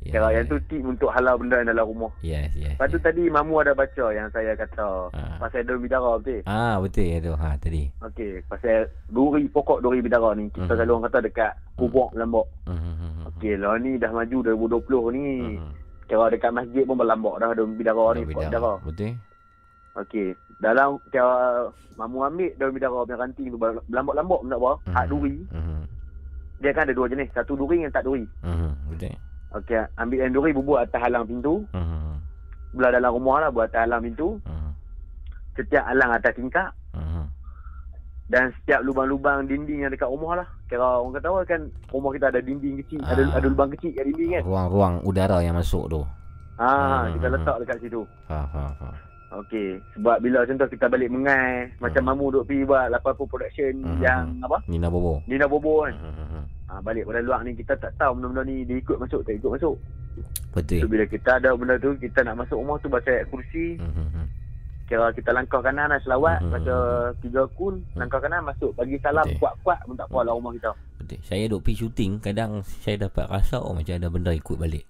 Kira ya. yang tu tip untuk halal benda yang dalam rumah. Yes, yes. Lepas tu yes. tadi Mamu ada baca yang saya kata Ah. pasal daun bidara betul. Ah, betul ya tu. Ha, tadi. Okey, pasal duri pokok duri bidara ni kita Mhm. selalu orang kata dekat kubur lambak. Hmm, hmm, hmm, hmm. Okey, lah ni dah maju 2020 ni. Hmm. Kira dekat masjid pun berlambak dah daun bidara ni, pokok bidara. Betul. Okey, dalam kira Mamu ambil daun bidara punya ranting tu berlambak-lambak benda apa? Mhm. Hak duri. Hmm. Dia kan ada dua jenis, satu duri yang tak duri. Hmm. Betul. Okey, ambil yang duri bubuh atas halang pintu, Hmm. belah dalam rumah lah buat atas halang pintu. Hmm. Setiap halang atas tingkap Hmm. dan setiap lubang-lubang dinding yang dekat rumah lah. Kira orang kata apa kan rumah kita ada dinding kecil, ada Ah. ada lubang kecil kat dinding kan. Ruang-ruang udara yang masuk tu. Ha, Hmm. kita letak dekat situ. Faham, faham, faham. Okey, sebab bila contoh kita balik mengai, macam Mamu duk pergi buat 80 production Hmm. yang apa? Nina Bobo. Nina Bobo kan. Hmm, hmm, hmm. Ha, balik pada luar ni kita tak tahu benda-benda ni dia ikut masuk tak ikut masuk. Betul. So bila kita ada benda tu, kita nak masuk rumah tu baca kursi, Hmm, hmm, hmm. kira kita langkah kanan nak selawat, Hmm. baca tiga kun, langkah kanan masuk, bagi salam Betul. kuat-kuat pun tak apa lah rumah kita. Betul. Saya duk pergi syuting, kadang saya dapat rasa oh macam ada benda ikut balik.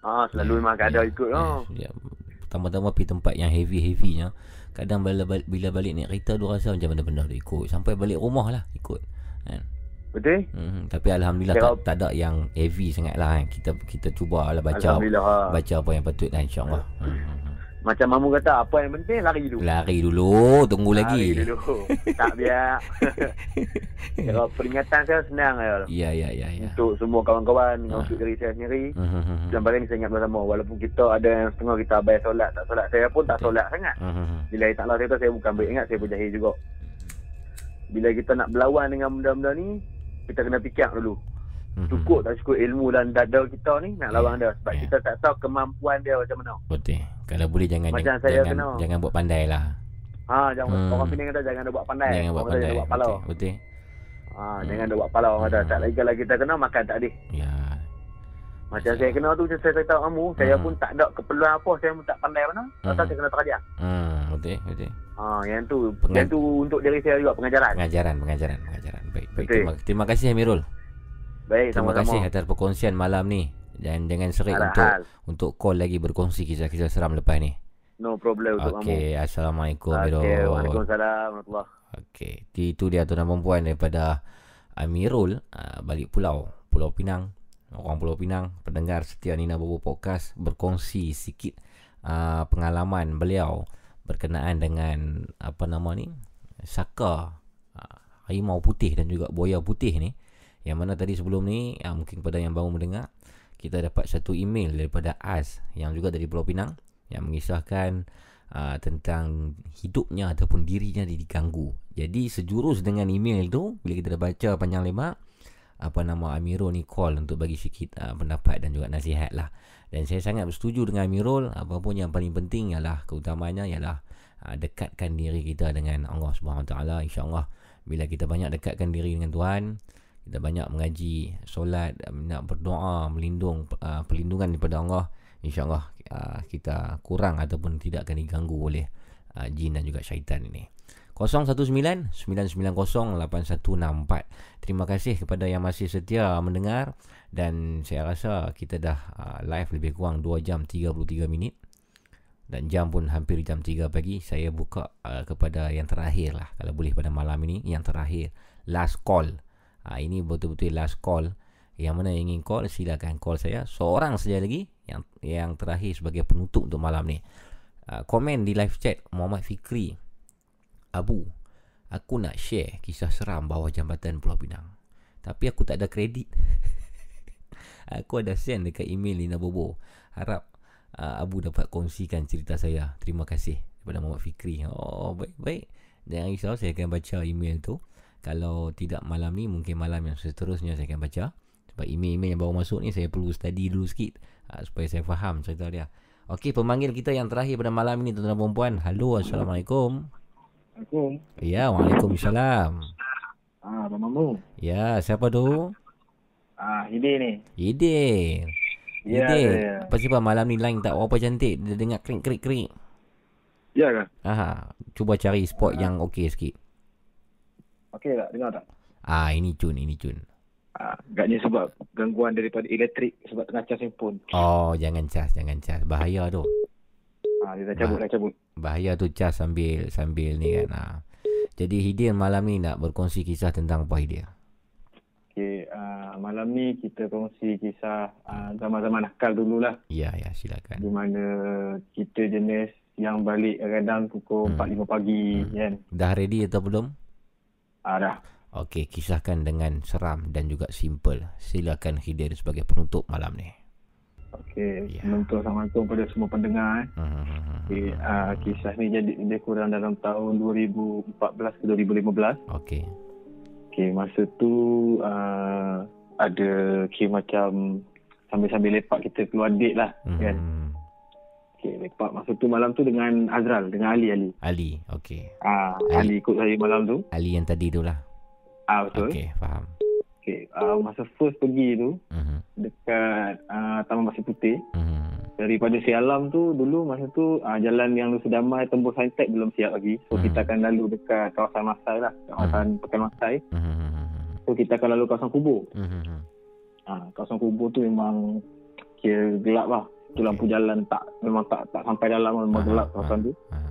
Ha, selalu memang ada ikut lah. Yes, ya. Pertama-tama pergi tempat yang heavy-heavynya. Kadang bila, bila balik naik kereta tu rasa macam benda-benda tu ikut. Sampai balik rumah lah ikut. Kan? Betul? Hmm, tapi Alhamdulillah Kira- tak, tak ada yang heavy sangat lah kan. Kita kita cuba lah baca. Ha. baca apa yang patut lah insyaAllah. Hmm, hmm, hmm. Macam Mamu kata, apa yang penting lari dulu. Lari dulu, tunggu lagi. Lari dulu. tak biar. Kira peringatan saya senang. Ya, ya, ya, ya. Untuk semua kawan-kawan, Ah. untuk diri saya sendiri. Hmm. Dan barang ni saya ingat bersama. Walaupun kita ada yang setengah kita abai solat, tak solat. Saya pun tak solat sangat. Hmm, hmm, hmm. Bila tak Allah saya saya bukan baik ingat, saya pun jahil juga. bila kita nak berlawan dengan benda-benda ni kita kena fikir dulu mm-hmm. cukup tak cukup ilmu dan dada kita ni nak yeah. lawan dia. Sebab yeah. kita tak tahu kemampuan dia macam mana. Betul. Kalau boleh jangan macam saya jangan, kena. jangan buat pandai lah. Ha jangan hmm. orang Penang kata jangan buat pandai. Jangan buat pandai. buat betul, betul. Ha, hmm. jangan buat pala orang kata tak lagi kalau kita kena makan tak ada ya. Macam saya kena tu saya tahu kamu hmm. saya pun tak ada keperluan apa saya pun tak pandai mana. Hmm. saya kena terajar hmm betul betul. Ha yang tu Pengan... yang tu untuk diri saya juga pengajaran. Pengajaran pengajaran pengajaran. Baik baik. Terima, terima kasih Amirul Baik, Terima sama-sama. kasih atas perkongsian malam ni. Dan jangan sering Ada untuk hal. untuk call lagi berkongsi kisah-kisah seram lepas ni. No problem untuk kamu. Okey, Assalamualaikum. Okay, Waalaikumsalam. Okey, itu dia tuan dan perempuan daripada Amirul uh, balik pulau, Pulau Pinang. Orang Pulau Pinang, pendengar setia Nina Bobo Podcast berkongsi sikit uh, pengalaman beliau berkenaan dengan apa nama ni? Saka uh, harimau putih dan juga buaya putih ni yang mana tadi sebelum ni uh, Mungkin kepada yang baru mendengar Kita dapat satu email daripada Az Yang juga dari Pulau Pinang Yang mengisahkan uh, Tentang hidupnya ataupun dirinya diganggu. Jadi sejurus dengan email tu Bila kita dah baca panjang lebar Apa nama Amirul ni call Untuk bagi sikit uh, pendapat dan juga nasihat lah. Dan saya sangat bersetuju dengan Amirul Apapun yang paling penting ialah Keutamanya ialah uh, Dekatkan diri kita dengan Allah SWT InsyaAllah Bila kita banyak dekatkan diri dengan Tuhan kita banyak mengaji solat nak berdoa melindung uh, perlindungan daripada Allah insyaallah uh, kita kurang ataupun tidak akan diganggu oleh uh, jin dan juga syaitan ini. 019-990-8164 Terima kasih kepada yang masih setia mendengar Dan saya rasa kita dah live lebih kurang 2 jam 33 minit. Dan jam pun hampir jam 3 pagi Saya buka kepada yang terakhir lah. Kalau boleh pada malam ini Yang terakhir Last call ha, Ini betul-betul last call. Yang mana ingin call Silakan call saya. Seorang saja lagi Yang yang terakhir sebagai penutup untuk malam ni. Ha, Komen di live chat Muhammad Fikri. Abu Aku nak share kisah seram bawah jambatan Pulau Pinang. Tapi aku tak ada kredit. Aku ada send dekat email Lina Bobo. Harap uh, Abu dapat kongsikan cerita saya. Terima kasih kepada Muhammad Fikri. Oh baik-baik. Jangan risau saya akan baca email tu kalau tidak malam ni Mungkin malam yang seterusnya Saya akan baca. Sebab email-email yang baru masuk ni Saya perlu study dulu sikit uh, Supaya saya faham cerita dia. Okey pemanggil kita yang terakhir pada malam ni Tuan-tuan dan perempuan Halo Assalamualaikum. Assalamualaikum. Ya Waalaikumsalam. Ah, Abang Mamu. Ya siapa tu? Ah, Hidin ni. Hidin Ya, Hidin ya, ya. Apa malam ni line tak apa cantik? Dia dengar krik-krik-krik. Ya kan? Aha, cuba cari spot ah. yang okey sikit. Okey tak? Dengar tak? Ah, ini cun, ini cun. Ah, agaknya sebab gangguan daripada elektrik sebab tengah cas handphone. Oh, jangan cas, jangan cas. Bahaya tu. Ah, dia dah cabut, bah- dah cabut. Bahaya tu cas sambil sambil ni kan. Ah. Jadi Hidir malam ni nak berkongsi kisah tentang apa Hidir? Okey, uh, malam ni kita kongsi kisah uh, zaman-zaman nakal dululah. Ya, ya, silakan. Di mana kita jenis yang balik kadang pukul hmm. 4-5 pagi hmm. kan. Dah ready atau belum? Ada. Okey, kisahkan dengan seram dan juga simple. Silakan Hidir sebagai penutup malam ni. Okey, ya. menuntut Assalamualaikum kepada semua pendengar. Eh. Uh-huh. Okay, uh, kisah ni jadi lebih kurang dalam tahun 2014 ke 2015. Okey. Okey, masa tu uh, ada okay, macam sambil-sambil lepak kita keluar date lah. Uh-huh. Kan? Okey, lepak masa tu malam tu dengan Azral, dengan Ali Ali. Ali, okey. Ah, Ali. Ali ikut saya malam tu. Ali yang tadi tu lah. Ah, betul. Okey, faham. Okey, uh, masa first pergi tu uh-huh. dekat uh, Taman Pasir Putih. Uh-huh. Daripada Sialam tu dulu masa tu uh, jalan yang lu sedamai tembus Saintek belum siap lagi. So uh-huh. kita akan lalu dekat kawasan Masai lah, kawasan uh-huh. Pekan Masai. Uh-huh. So kita akan lalu kawasan kubur. Uh-huh. Uh, kawasan kubur tu memang kira gelap lah tu lampu jalan tak memang tak tak sampai dalam memang uh gelap kawasan tu. uh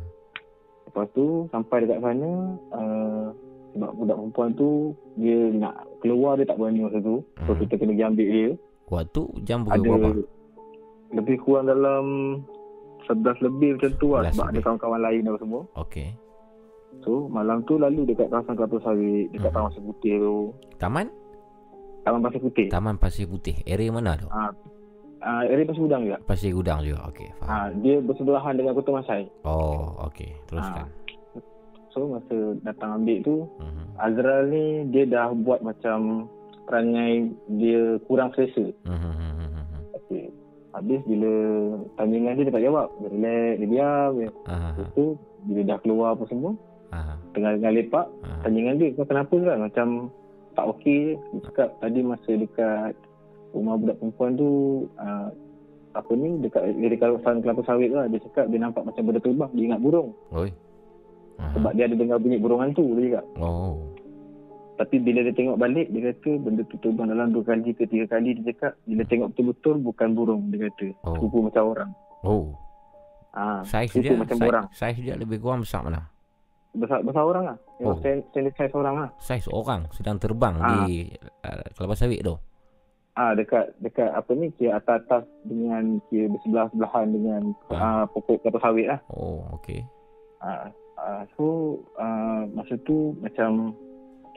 Lepas tu sampai dekat sana uh, sebab budak perempuan tu dia nak keluar dia tak berani masa tu. So kita kena pergi ambil dia. Waktu jam pukul berapa? Lebih kurang dalam 11 lebih macam tu lah sebab lebih. ada kawan-kawan lain apa semua. Okey. So malam tu lalu dekat kawasan Kelapa Sawit dekat uh Taman Pasir Putih tu. Taman? Taman Pasir Putih. Taman Pasir Putih. Area mana tu? Ah, uh, area Pasir Gudang juga. Pasir Gudang juga. Okey, faham. Uh, dia bersebelahan dengan Kota Masai. Oh, okey. Teruskan. Uh, So masa datang ambil tu uh-huh. Azral ni dia dah buat macam perangai dia kurang selesa. Uh-huh. Okay. Habis bila tandingan dia, dia tak jawab. Dia relax, dia diam. Uh-huh. Lepas tu bila dah keluar apa semua. Uh-huh. Tengah-tengah lepak. Uh-huh. Tandingan dia kau kenapa kan? Macam tak okey. Dia cakap tadi masa dekat rumah budak perempuan tu. Uh, apa ni dekat di kawasan kelapa sawit tu lah. Dia cakap dia nampak macam benda terbang. Dia ingat burung. Oi. Uh-huh. Sebab dia ada dengar bunyi burung hantu dia cakap. Oh. Tapi bila dia tengok balik, dia kata benda tu terbang dalam dua kali ke tiga kali. Dia cakap bila tengok betul-betul bukan burung. Dia kata oh. kuku macam orang. Oh. Ah, saiz dia macam saiz, orang. Saiz dia lebih kurang besar mana? Besar besar orang lah. Oh. Standard saiz orang lah. Saiz orang sedang terbang ah. di uh, kelapa sawit tu. Ah dekat dekat apa ni kira atas atas dengan kira bersebelah sebelahan dengan ah. uh, pokok kelapa sawit lah. Oh okey. Ah Uh, so uh, masa tu macam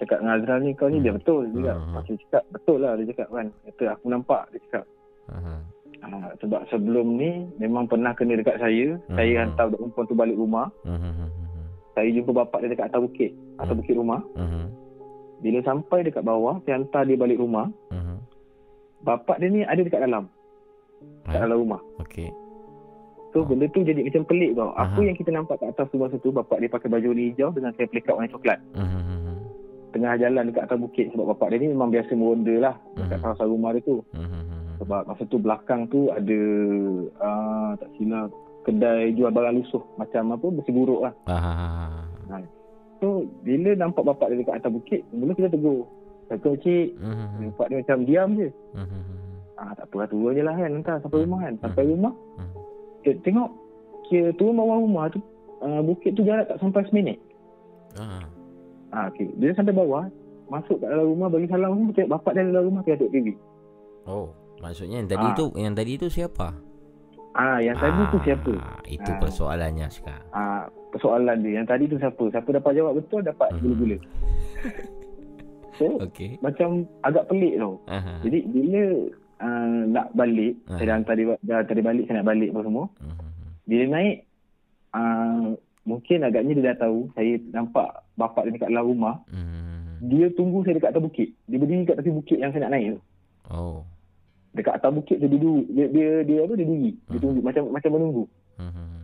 cakap dengan Azral ni kau ni dia hmm. betul juga. Uh-huh. Masa cakap betul lah dia cakap kan. Kata aku nampak dia cakap. Uh-huh. Uh, sebab sebelum ni memang pernah kena dekat saya. Uh-huh. Saya hantar budak perempuan tu balik rumah. Uh-huh. Saya jumpa bapak dia dekat atas bukit. Uh-huh. Atas bukit rumah. Uh-huh. Bila sampai dekat bawah, saya hantar dia balik rumah. Uh-huh. Bapak dia ni ada dekat dalam. Uh-huh. dalam rumah. Okay. So benda tu jadi macam pelik tau. Apa yang kita nampak kat atas tu masa tu bapak dia pakai baju warna hijau dengan kain pelikat warna coklat. Uh-huh. Tengah jalan dekat atas bukit sebab bapak dia ni memang biasa meronda lah dekat uh-huh. kawasan rumah dia tu. Uh-huh. Sebab masa tu belakang tu ada uh, tak silap kedai jual barang lusuh macam apa besi buruk lah. Uh-huh. So bila nampak bapak dia dekat atas bukit, mula kita tegur. Kata cik, uh-huh. bapak dia macam diam je. Uh-huh. Ah, tak apa lah turun je lah kan Nanti sampai rumah kan Sampai rumah uh-huh kita tengok kira turun bawah rumah tu uh, bukit tu jarak tak sampai seminit. Ha. Ah, okay. Dia sampai bawah, masuk kat dalam rumah bagi salam pun tengok bapak dia dalam rumah dia tengok TV. Oh, maksudnya yang tadi ha. tu yang tadi tu siapa? Ah, yang tadi tu siapa? Itu ha. persoalannya sekarang. Ah, persoalan dia. Yang tadi tu siapa? Siapa dapat jawab betul dapat hmm. gula-gula. so, okay. macam agak pelik tau. Uh-huh. Jadi bila uh, nak balik uh-huh. saya dah hantar dia, dah hantar balik saya nak balik apa semua uh-huh. bila naik uh, mungkin agaknya dia dah tahu saya nampak bapak dia dekat dalam rumah uh-huh. dia tunggu saya dekat atas bukit dia berdiri dekat tepi bukit yang saya nak naik tu oh dekat atas bukit tu dia duduk dia dia, dia apa dia diri uh-huh. dia tunggu macam macam menunggu uh-huh.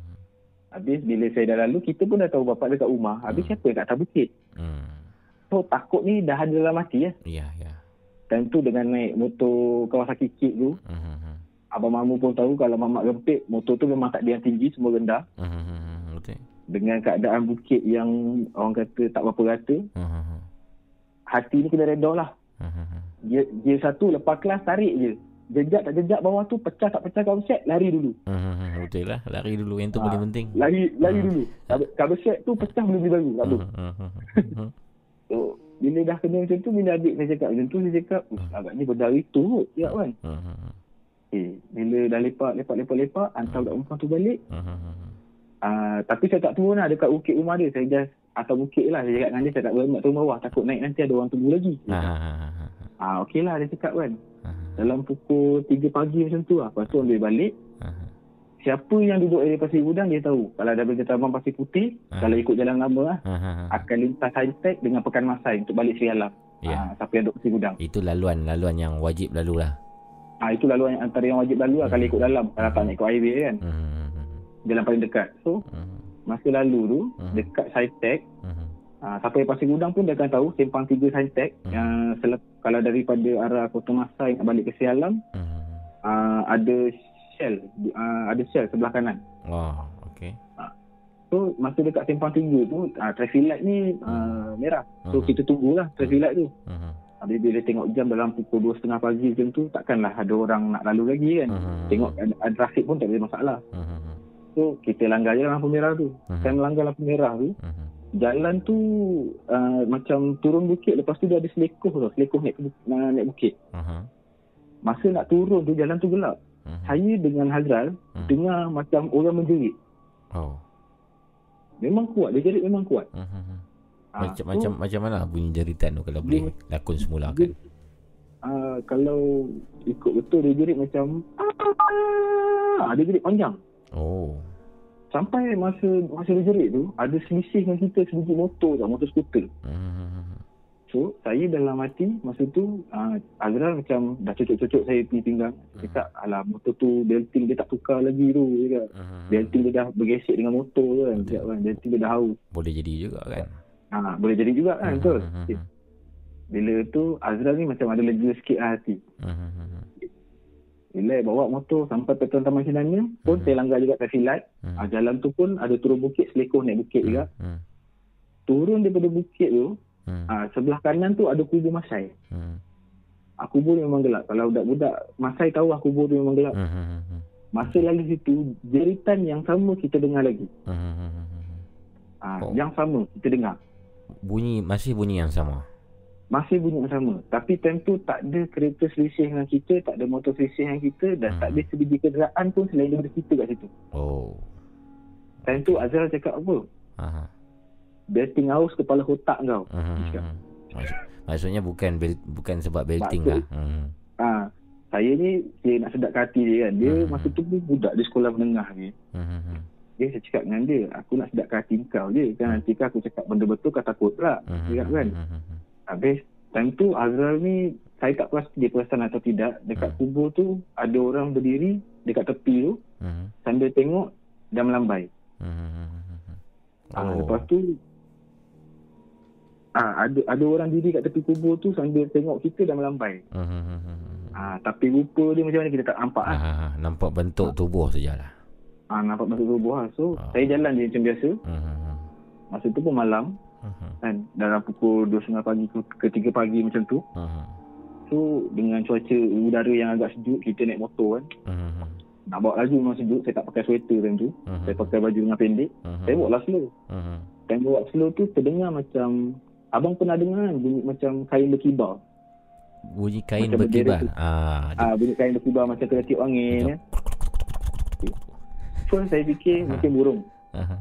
Habis bila saya dah lalu, kita pun dah tahu bapak dekat rumah. Habis hmm. siapa yang kat atas bukit? Hmm. So takut ni dah ada dalam hati ya. Ya, ya. Time tu dengan naik motor Kawasaki Kit tu, uh-huh. Abang Mamu pun tahu kalau mamak gempit, motor tu memang tak ada yang tinggi, semua rendah. Uh-huh. Okay. Dengan keadaan bukit yang orang kata tak berapa rata, uh-huh. hati ni kena redor lah. Uh-huh. Dia, dia satu lepas kelas tarik je. Jejak tak jejak bawah tu, pecah tak pecah cover set, lari dulu. Uh-huh. Betul lah, lari dulu. Yang tu ha. paling penting. Lari lari uh-huh. dulu. Cover set tu pecah boleh beli baru. Uh-huh. So, bila dah kena macam tu bila adik saya cakap macam tu saya cakap uh. agaknya berdari tu kot ya kan uh-huh. eh bila dah lepak lepak lepak lepak hantar uh. budak tu balik uh-huh. uh, tapi saya tak turun lah dekat bukit rumah dia saya just atas bukit lah saya cakap dengan dia saya tak berhenti turun bawah takut naik nanti ada orang tunggu lagi uh-huh. ah okey lah dia cakap kan uh-huh. dalam pukul 3 pagi macam tu lah lepas tu ambil balik uh-huh siapa yang duduk di pasir gudang dia tahu kalau ada berita abang pasir putih uh. kalau ikut jalan lama lah uh-huh. akan lintas high dengan pekan masai untuk balik Sri Alam yeah. uh, siapa yang duduk pasir gudang itu laluan laluan yang wajib lalu lah uh, itu laluan yang antara yang wajib lalu lah uh. kalau ikut dalam kalau tak nak ikut highway kan uh. jalan paling dekat so uh. masa lalu tu uh. dekat Saitek uh. uh, siapa yang pasir gudang pun dia akan tahu simpang tiga Saitek uh. yang selep, kalau daripada arah Kota Masai nak balik ke Sri Alam uh. uh, ada shell uh, ada shell sebelah kanan. Oh, okey. Uh, so masa dekat simpang tiga tu uh, traffic light ni uh, merah. So uh-huh. kita tunggulah traffic light tu. Uh-huh. Habis bila tengok jam dalam pukul 2.30 pagi macam tu takkanlah ada orang nak lalu lagi kan. Uh-huh. Tengok ada, ada trafik pun tak ada masalah. Uh-huh. So kita langgar je lampu merah tu. Uh-huh. Saya melanggar lampu merah tu. Uh-huh. Jalan tu uh, macam turun bukit lepas tu dia ada selekoh tu. Selekoh naik, naik bukit. Uh-huh. Masa nak turun tu jalan tu gelap. Uh-huh. Saya dengan Hazral uh-huh. dengar macam orang menjerit. Oh. Memang kuat, dia jerit memang kuat. Uh-huh. Macam ha, macam so, macam mana bunyi jeritan tu kalau dia, boleh lakon semula kan? Uh, kalau ikut betul dia jerit macam ah, dia jerit panjang. Oh. sampai masa masa dia jerit tu ada selisih dengan kita sebiji motor motor skuter. Hmm. So, saya dalam hati masa tu uh, Azra macam dah cocok-cocok saya pergi pinggang. Hmm. Cakap, alah motor tu belting dia tak tukar lagi tu. Cakap. Hmm. Belting dia dah bergesek dengan motor tu kan. Cakap, kan. Belting dia dah haus. Boleh jadi juga kan? Ha, boleh jadi juga kan, hmm. betul. Okay. Bila tu Azra ni macam ada lega sikit lah hati. Hmm. Bila bawa motor sampai petrol Taman Sinanya pun hmm. saya langgar juga traffic light. Hmm. Ha, jalan tu pun ada turun bukit, selekoh naik bukit hmm. juga. Hmm. Turun daripada bukit tu, hmm. ha, sebelah kanan tu ada kubur Masai. Hmm. Ha, kubur memang gelap. Kalau budak-budak Masai tahu lah kubur tu memang gelap. Hmm. Masa lalu situ, jeritan yang sama kita dengar lagi. Hmm. Ha, oh. Yang sama kita dengar. Bunyi, masih bunyi yang sama? masih bunyi yang sama. Tapi tentu tak ada kereta selisih dengan kita, tak ada motor selisih dengan kita dan hmm. tak ada sebiji kenderaan pun selain daripada kita kat situ. Oh. Tentu Azral cakap apa? Aha. Belting haus kepala otak kau. Hmm. Maksud, maksudnya bukan bel, bukan sebab belting lah. Hmm. Ha, saya ni saya nak sedap hati dia kan. Dia hmm. masa tu pun budak di sekolah menengah ni. Hmm. Dia saya cakap dengan dia, aku nak sedap hati kau je. Kan hmm. nanti kan aku cakap benda betul kau takut pula. Hmm. Dia kan. Hmm. Habis time tu Azral ni saya tak pasti dia perasan atau tidak dekat hmm. kubur tu ada orang berdiri dekat tepi tu hmm. sambil tengok dan melambai. Hmm. Ah, oh. lepas tu ah ada ada orang diri kat tepi kubur tu sambil tengok kita dan melambai. Hmm. Ah tapi rupa dia macam mana kita tak nampak ah. ah nampak bentuk tubuh sajalah. Ah nampak bentuk tubuh ah. So oh. saya jalan je macam biasa. Hmm. Masa tu pun malam. Uh-huh. Kan dalam pukul 2.30 pagi ke, ke 3 pagi macam tu. Uh-huh. So dengan cuaca udara yang agak sejuk kita naik motor kan. Uh-huh. Nak bawa laju memang sejuk saya tak pakai sweater time tu. Uh-huh. Saya pakai baju dengan pendek. Uh-huh. Saya bawa lah slow. Uh-huh. Dan bawa slow tu terdengar macam abang pernah dengar kan bunyi macam kain berkibar. Bunyi kain macam berkibar. Ah, ah bunyi kain berkibar macam kena tiup angin kan. First saya fikir uh-huh. mungkin burung. Uh-huh.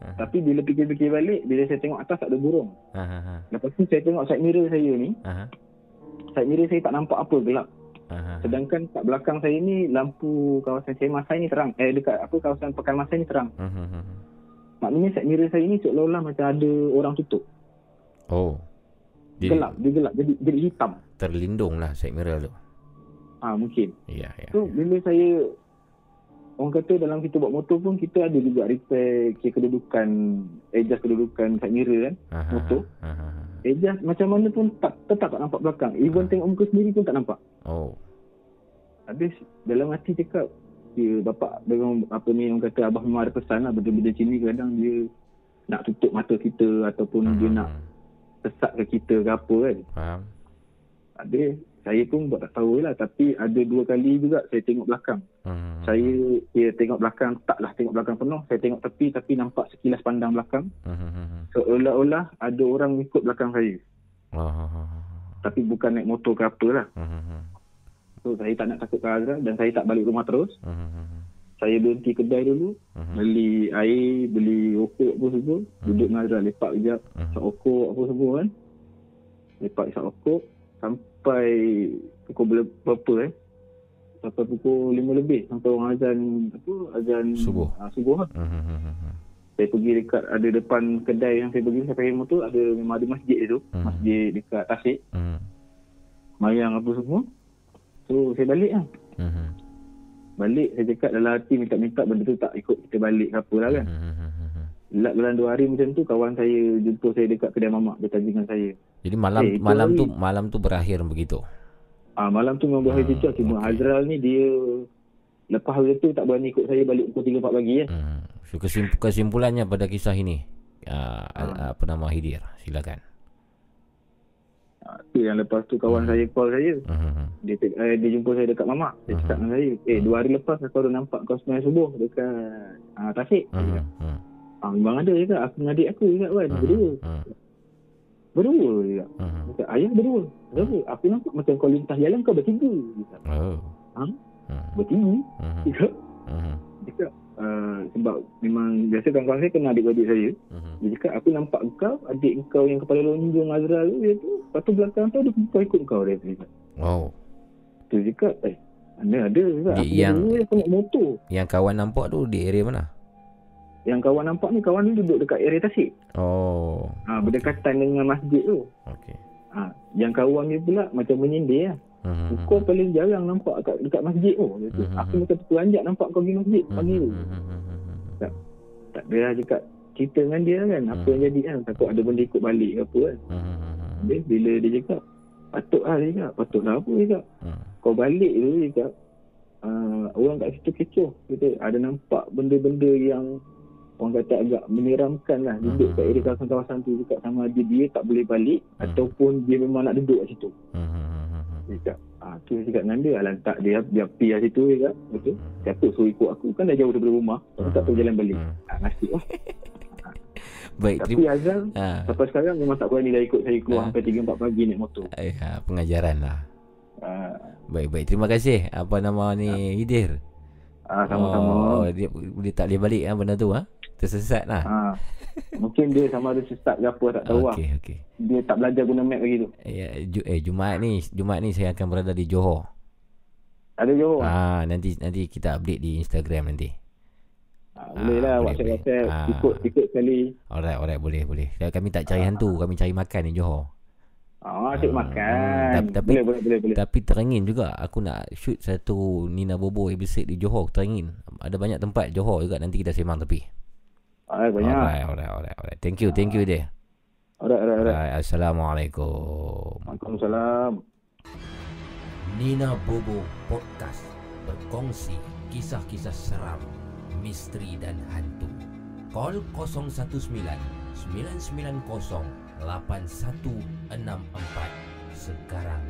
Uh-huh. Tapi bila fikir-fikir balik, bila saya tengok atas tak ada burung. Uh-huh. Lepas tu saya tengok side mirror saya ni. Uh-huh. Side mirror saya tak nampak apa, gelap. Uh-huh. Sedangkan kat belakang saya ni, lampu kawasan saya masa ni terang. Eh, dekat apa kawasan pekan masa ni terang. Uh-huh. Maknanya side mirror saya ni seolah-olah macam ada orang tutup. Oh. Dia gelap, dia gelap. Jadi, jadi hitam. Terlindung lah side mirror tu. Ah mungkin. Ya, yeah, ya. Yeah, so, yeah. bila saya orang kata dalam kita buat motor pun kita ada juga repair kira kedudukan adjust kedudukan side mirror kan aha, motor aha. adjust macam mana pun tak tetap tak nampak belakang even aha. tengok muka sendiri pun tak nampak oh habis dalam hati cakap dia bapak dengan apa ni orang kata abah memang ada pesan lah benda-benda sini kadang dia nak tutup mata kita ataupun hmm. dia nak sesak ke kita ke apa kan faham habis saya pun buat tak tahu lah tapi ada dua kali juga saya tengok belakang hmm. saya ya, tengok belakang taklah tengok belakang penuh saya tengok tepi tapi nampak sekilas pandang belakang hmm. seolah-olah ada orang ikut belakang saya hmm. tapi bukan naik motor ke apa lah hmm. So saya tak nak takut ke Azra dan saya tak balik rumah terus hmm. saya berhenti kedai dulu hmm. beli air beli rokok apa semua hmm. duduk dengan Azra lepak sekejap hmm. isap rokok apa semua kan lepak isap rokok sampai pukul berapa eh sampai pukul 5 lebih sampai orang azan apa azan subuh uh, subuh lah. Uh-huh. saya pergi dekat ada depan kedai yang saya pergi saya pakai motor ada memang ada masjid itu uh-huh. masjid dekat Tasik uh-huh. mayang apa semua so saya balik lah uh-huh. balik saya cakap dalam hati minta-minta benda tu tak ikut kita balik ke apa lah kan uh-huh. Dalam dua hari macam tu kawan saya jumpa saya dekat kedai mamak bertanya dengan saya. Jadi malam eh, malam tu malam tu berakhir begitu. Ah malam tu memang berakhir hmm, cuma okay. Hazral ni dia lepas hari tu tak berani ikut saya balik pukul 3 4 pagi ya. Hmm. So, kesimpulannya pada kisah ini uh, uh, apa nama Hidir? Silakan. Ah, tu yang lepas tu kawan hmm. saya call saya. Hmm. Dia, eh, dia jumpa saya dekat mamak. Dia hmm. cakap dengan saya, "Eh, dua hari lepas aku ada nampak kau sembahyang subuh dekat uh, Tasik." Hmm. Hmm. Ah, memang ada juga. Aku dengan adik aku juga kan. Uh-huh. Berdua. Uh-huh. Berdua juga. Uh-huh. Kata, ayah berdua. Berdua. Uh-huh. Aku nampak macam kau lintas jalan kau bertiga. Oh. Ha? Uh-huh. Bertiga. Uh-huh. Dia. Uh-huh. Dia cakap. Uh, sebab memang biasa kawan-kawan saya kenal adik-adik saya. Uh-huh. Dia cakap aku nampak kau, adik kau yang kepala lonjong Azral tu. Dia tu. Lepas tu belakang tu dia kau ikut kau. Dia cakap. Wow. Tu cakap. Eh. Ada, ada juga. Di, yang, aku naik motor. Yang kawan nampak tu di area mana? Yang kawan nampak ni, kawan ni duduk dekat area Tasik. Oh. Ha, berdekatan dengan masjid tu. Okey. Ha, yang kawan ni pula macam menyindir lah. Hmm. Kau paling jarang nampak kat, dekat masjid tu. Oh. Hmm. Aku macam terperanjat nampak kau pergi masjid pagi tu. Hmm. Tak, tak lah cakap cerita dengan dia kan. Apa hmm. yang jadi kan. Takut ada benda ikut balik ke apa kan. Hmm. Dia, bila dia cakap, patut lah dia cakap. Patut lah apa dia cakap. Hmm. Kau balik tu dia cakap. Uh, orang kat situ kecoh. Kata, ada nampak benda-benda yang orang kata agak menyeramkan lah duduk kat area kawasan-kawasan tu dekat sama ada dia tak boleh balik hmm. ataupun dia memang nak duduk kat situ. Hmm. Dia cakap, ah, tu dia cakap dengan dia, alam tak dia, dia pergi lah situ dia cakap, betul. Siapa suruh ikut aku, kan dah jauh daripada rumah, hmm. tak tahu jalan balik. Hmm. Ah, nasib lah. Baik, Tapi terima... Azal, ha. sampai sekarang memang tak berani dah ikut saya keluar ha. sampai 3-4 pagi naik motor. Eh, ha, pengajaran lah. Ha. Baik, baik. Terima kasih. Apa nama ni, ha. Hidir? Ah, sama-sama. Oh, dia, dia tak boleh balik kan benda tu ha? Tersesat lah. Ha. Mungkin dia sama ada sesat ke apa tak tahu okay, lah. Okay. Dia tak belajar guna map lagi tu. Eh, ju, eh Jumaat ni, Jumaat ni saya akan berada di Johor. Ada Johor? Ah, nanti nanti kita update di Instagram nanti. Ah, boleh lah ah, WhatsApp WhatsApp ah. ikut ikut sekali. Alright, alright boleh boleh. Kami tak cari ah. hantu, kami cari makan di Johor. Ah, asyik ah. makan. Tapi, boleh, boleh, boleh, boleh. Tapi teringin juga. Aku nak shoot satu Nina Bobo episode di Johor. Teringin. Ada banyak tempat Johor juga. Nanti kita sembang tepi. Alright, banyak. Alright, alright, alright, alright. Thank you, thank you dia. Alright, alright, alright. Assalamualaikum. Waalaikumsalam. Nina Bobo Podcast berkongsi kisah-kisah seram, misteri dan hantu. Call 019 990 8164 sekarang.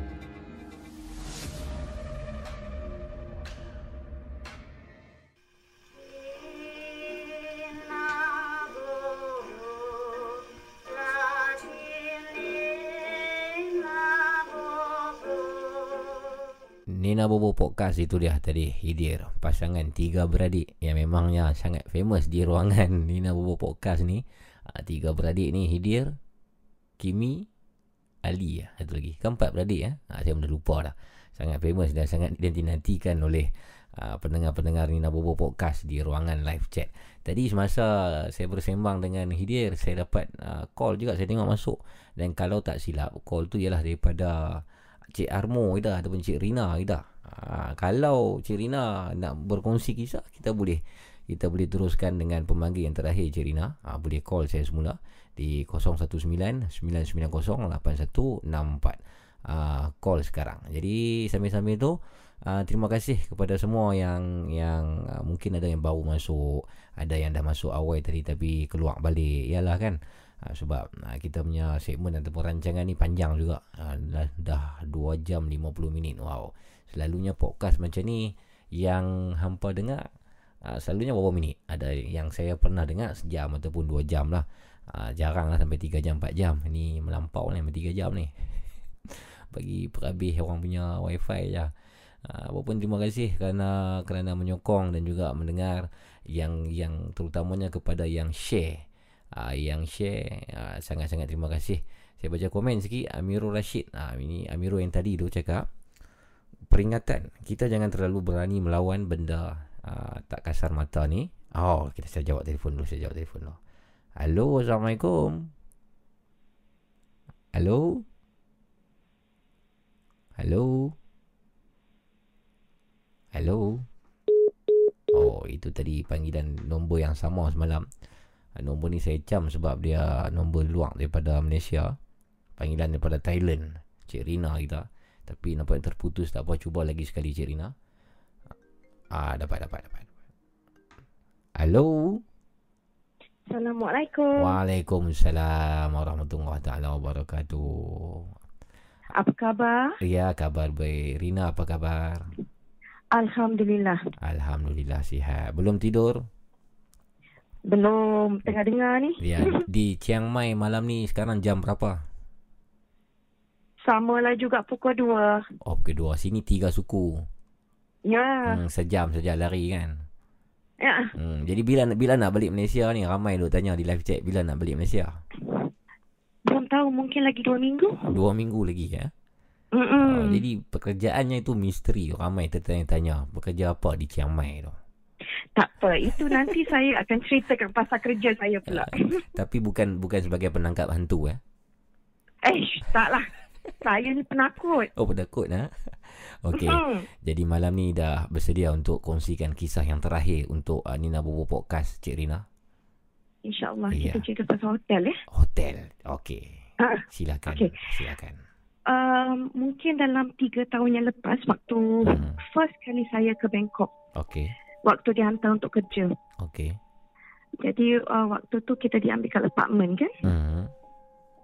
Nina Bobo Podcast itu dia tadi Hidir. Pasangan tiga beradik Yang memangnya sangat famous di ruangan Nina Bobo Podcast ni. Uh, Tiga beradik ni Hidir Kimi Ali ya, Satu lagi. Keempat beradik ya. Uh, saya sudah lupa dah. Sangat famous dan sangat dinantikan oleh uh, Pendengar-pendengar Nina Bobo Podcast Di ruangan live chat. Tadi semasa saya bersembang dengan Hidir Saya dapat uh, call juga. Saya tengok masuk. Dan kalau tak silap Call tu ialah daripada Cik Armo kita ataupun Cik Rina kita. Ha, kalau Cik Rina nak berkongsi kisah kita boleh kita boleh teruskan dengan pemanggil yang terakhir Cik Rina. Ha, boleh call saya semula di 019-990-8164. Ha, call sekarang. Jadi sambil-sambil tu uh, terima kasih kepada semua yang yang uh, mungkin ada yang baru masuk, ada yang dah masuk awal tadi tapi keluar balik. Yalah kan ha, sebab ha, kita punya segmen ataupun rancangan ni panjang juga. Ha, dah, dah 2 jam 50 minit. Wow. Selalunya podcast macam ni yang hampa dengar ha, selalunya berapa minit? Ada yang saya pernah dengar sejam ataupun 2 jam lah. Ha, jarang lah sampai 3 jam 4 jam. Ni melampau ni sampai 3 jam ni. Bagi perhabis orang punya wifi je Ha, apapun terima kasih kerana kerana menyokong dan juga mendengar yang yang terutamanya kepada yang share uh, yang share uh, sangat-sangat terima kasih. Saya baca komen sikit Amirul Rashid. Uh, ini Amirul yang tadi tu cakap peringatan kita jangan terlalu berani melawan benda uh, tak kasar mata ni. Oh, kita saya jawab telefon dulu, saya jawab telefon dulu. Halo, Assalamualaikum. Halo. Halo. Halo. Oh, itu tadi panggilan nombor yang sama semalam. Nombor ni saya cam sebab dia nombor luar daripada Malaysia. Panggilan daripada Thailand Cik Rina kita. Tapi nampak yang terputus tak apa Cuba lagi sekali Cik Rina. Ah dapat dapat dapat. Halo Assalamualaikum. Waalaikumsalam Warahmatullahi Taala Wabarakatuh. Apa khabar? Ya khabar baik. Rina apa khabar? Alhamdulillah. Alhamdulillah sihat. Belum tidur? Belum tengah dengar ni. Ya, di Chiang Mai malam ni sekarang jam berapa? Sama lah juga pukul 2. Oh, pukul 2. Sini tiga suku. Ya. Hmm, sejam saja lari kan? Ya. Hmm, jadi bila bila nak balik Malaysia ni? Ramai lu tanya di live chat. Bila nak balik Malaysia? Belum tahu. Mungkin lagi dua minggu. Dua minggu lagi ya? Oh, jadi pekerjaannya itu misteri. Ramai tertanya-tanya. Bekerja apa di Chiang Mai tu? Tak apa. Itu nanti saya akan ceritakan pasal kerja saya pula. Uh, tapi bukan bukan sebagai penangkap hantu eh? Eh, taklah. Saya ni penakut. Oh, penakut ha? Okey. Hmm. Jadi malam ni dah bersedia untuk kongsikan kisah yang terakhir untuk uh, Nina Bobo Podcast, Cik Rina? InsyaAllah. Yeah. Kita cerita pasal hotel eh. Hotel. Okey. Uh, silakan. Okay. Silakan. Um, mungkin dalam tiga tahun yang lepas waktu hmm. first kali saya ke Bangkok. Okay. Waktu dihantar untuk kerja. Okay. Jadi uh, waktu tu kita diambil kat apartment kan? Hmm.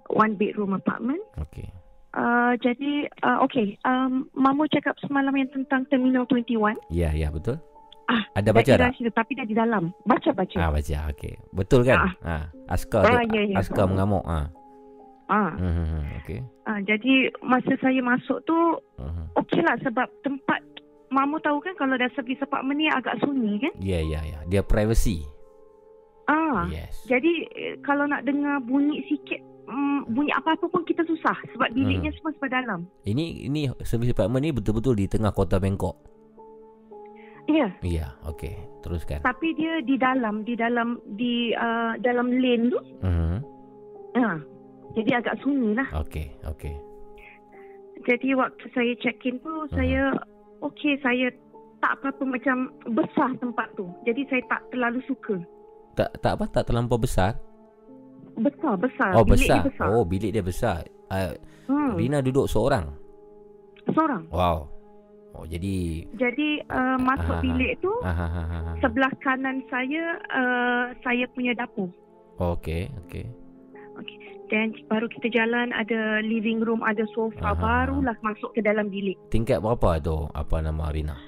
One bedroom apartment. Okay. Uh, jadi uh, okay. Um, Mamu cakap semalam yang tentang Terminal 21. Ya, yeah, ya yeah, betul. Ah, ada baca tak? Situ, tapi dah di dalam. Baca baca. Ah baca. Okey. Betul kan? Ah. ah. Askar ah, ya, ya. Askar mengamuk ah. Ah. Hmm, okey. Ah, jadi masa saya masuk tu uh-huh. okeylah sebab tempat Mamu tahu kan kalau dah servis apartment ni agak sunyi kan? Ya, yeah, ya, yeah, ya. Yeah. Dia privacy. Ah. Yes. Jadi eh, kalau nak dengar bunyi sikit mm, bunyi apa-apa pun kita susah sebab biliknya hmm. semua sebelah dalam. Ini ini servis apartment ni betul-betul di tengah kota Bangkok. Ya. Yeah. Ya, yeah, okey. Teruskan. Tapi dia di dalam di dalam di uh, dalam lane tu. Hmm. Ah. Jadi agak sunyi lah. Okey, okey. Jadi waktu saya check in tu, uh-huh. saya okey, saya tak apa-apa macam besar tempat tu. Jadi saya tak terlalu suka. Tak tak apa, tak terlampau besar? Besar, besar. Oh, bilik besar. besar. Oh, bilik dia besar. Uh, hmm. Rina duduk seorang? Seorang. Wow. Oh, jadi... Jadi, uh, masuk aha, bilik tu, aha, aha, aha. sebelah kanan saya, uh, saya punya dapur. Oh, okey, okey. Okey. Dan baru kita jalan ada living room, ada sofa, Aha. barulah masuk ke dalam bilik. Tingkat berapa tu? Apa nama Rina?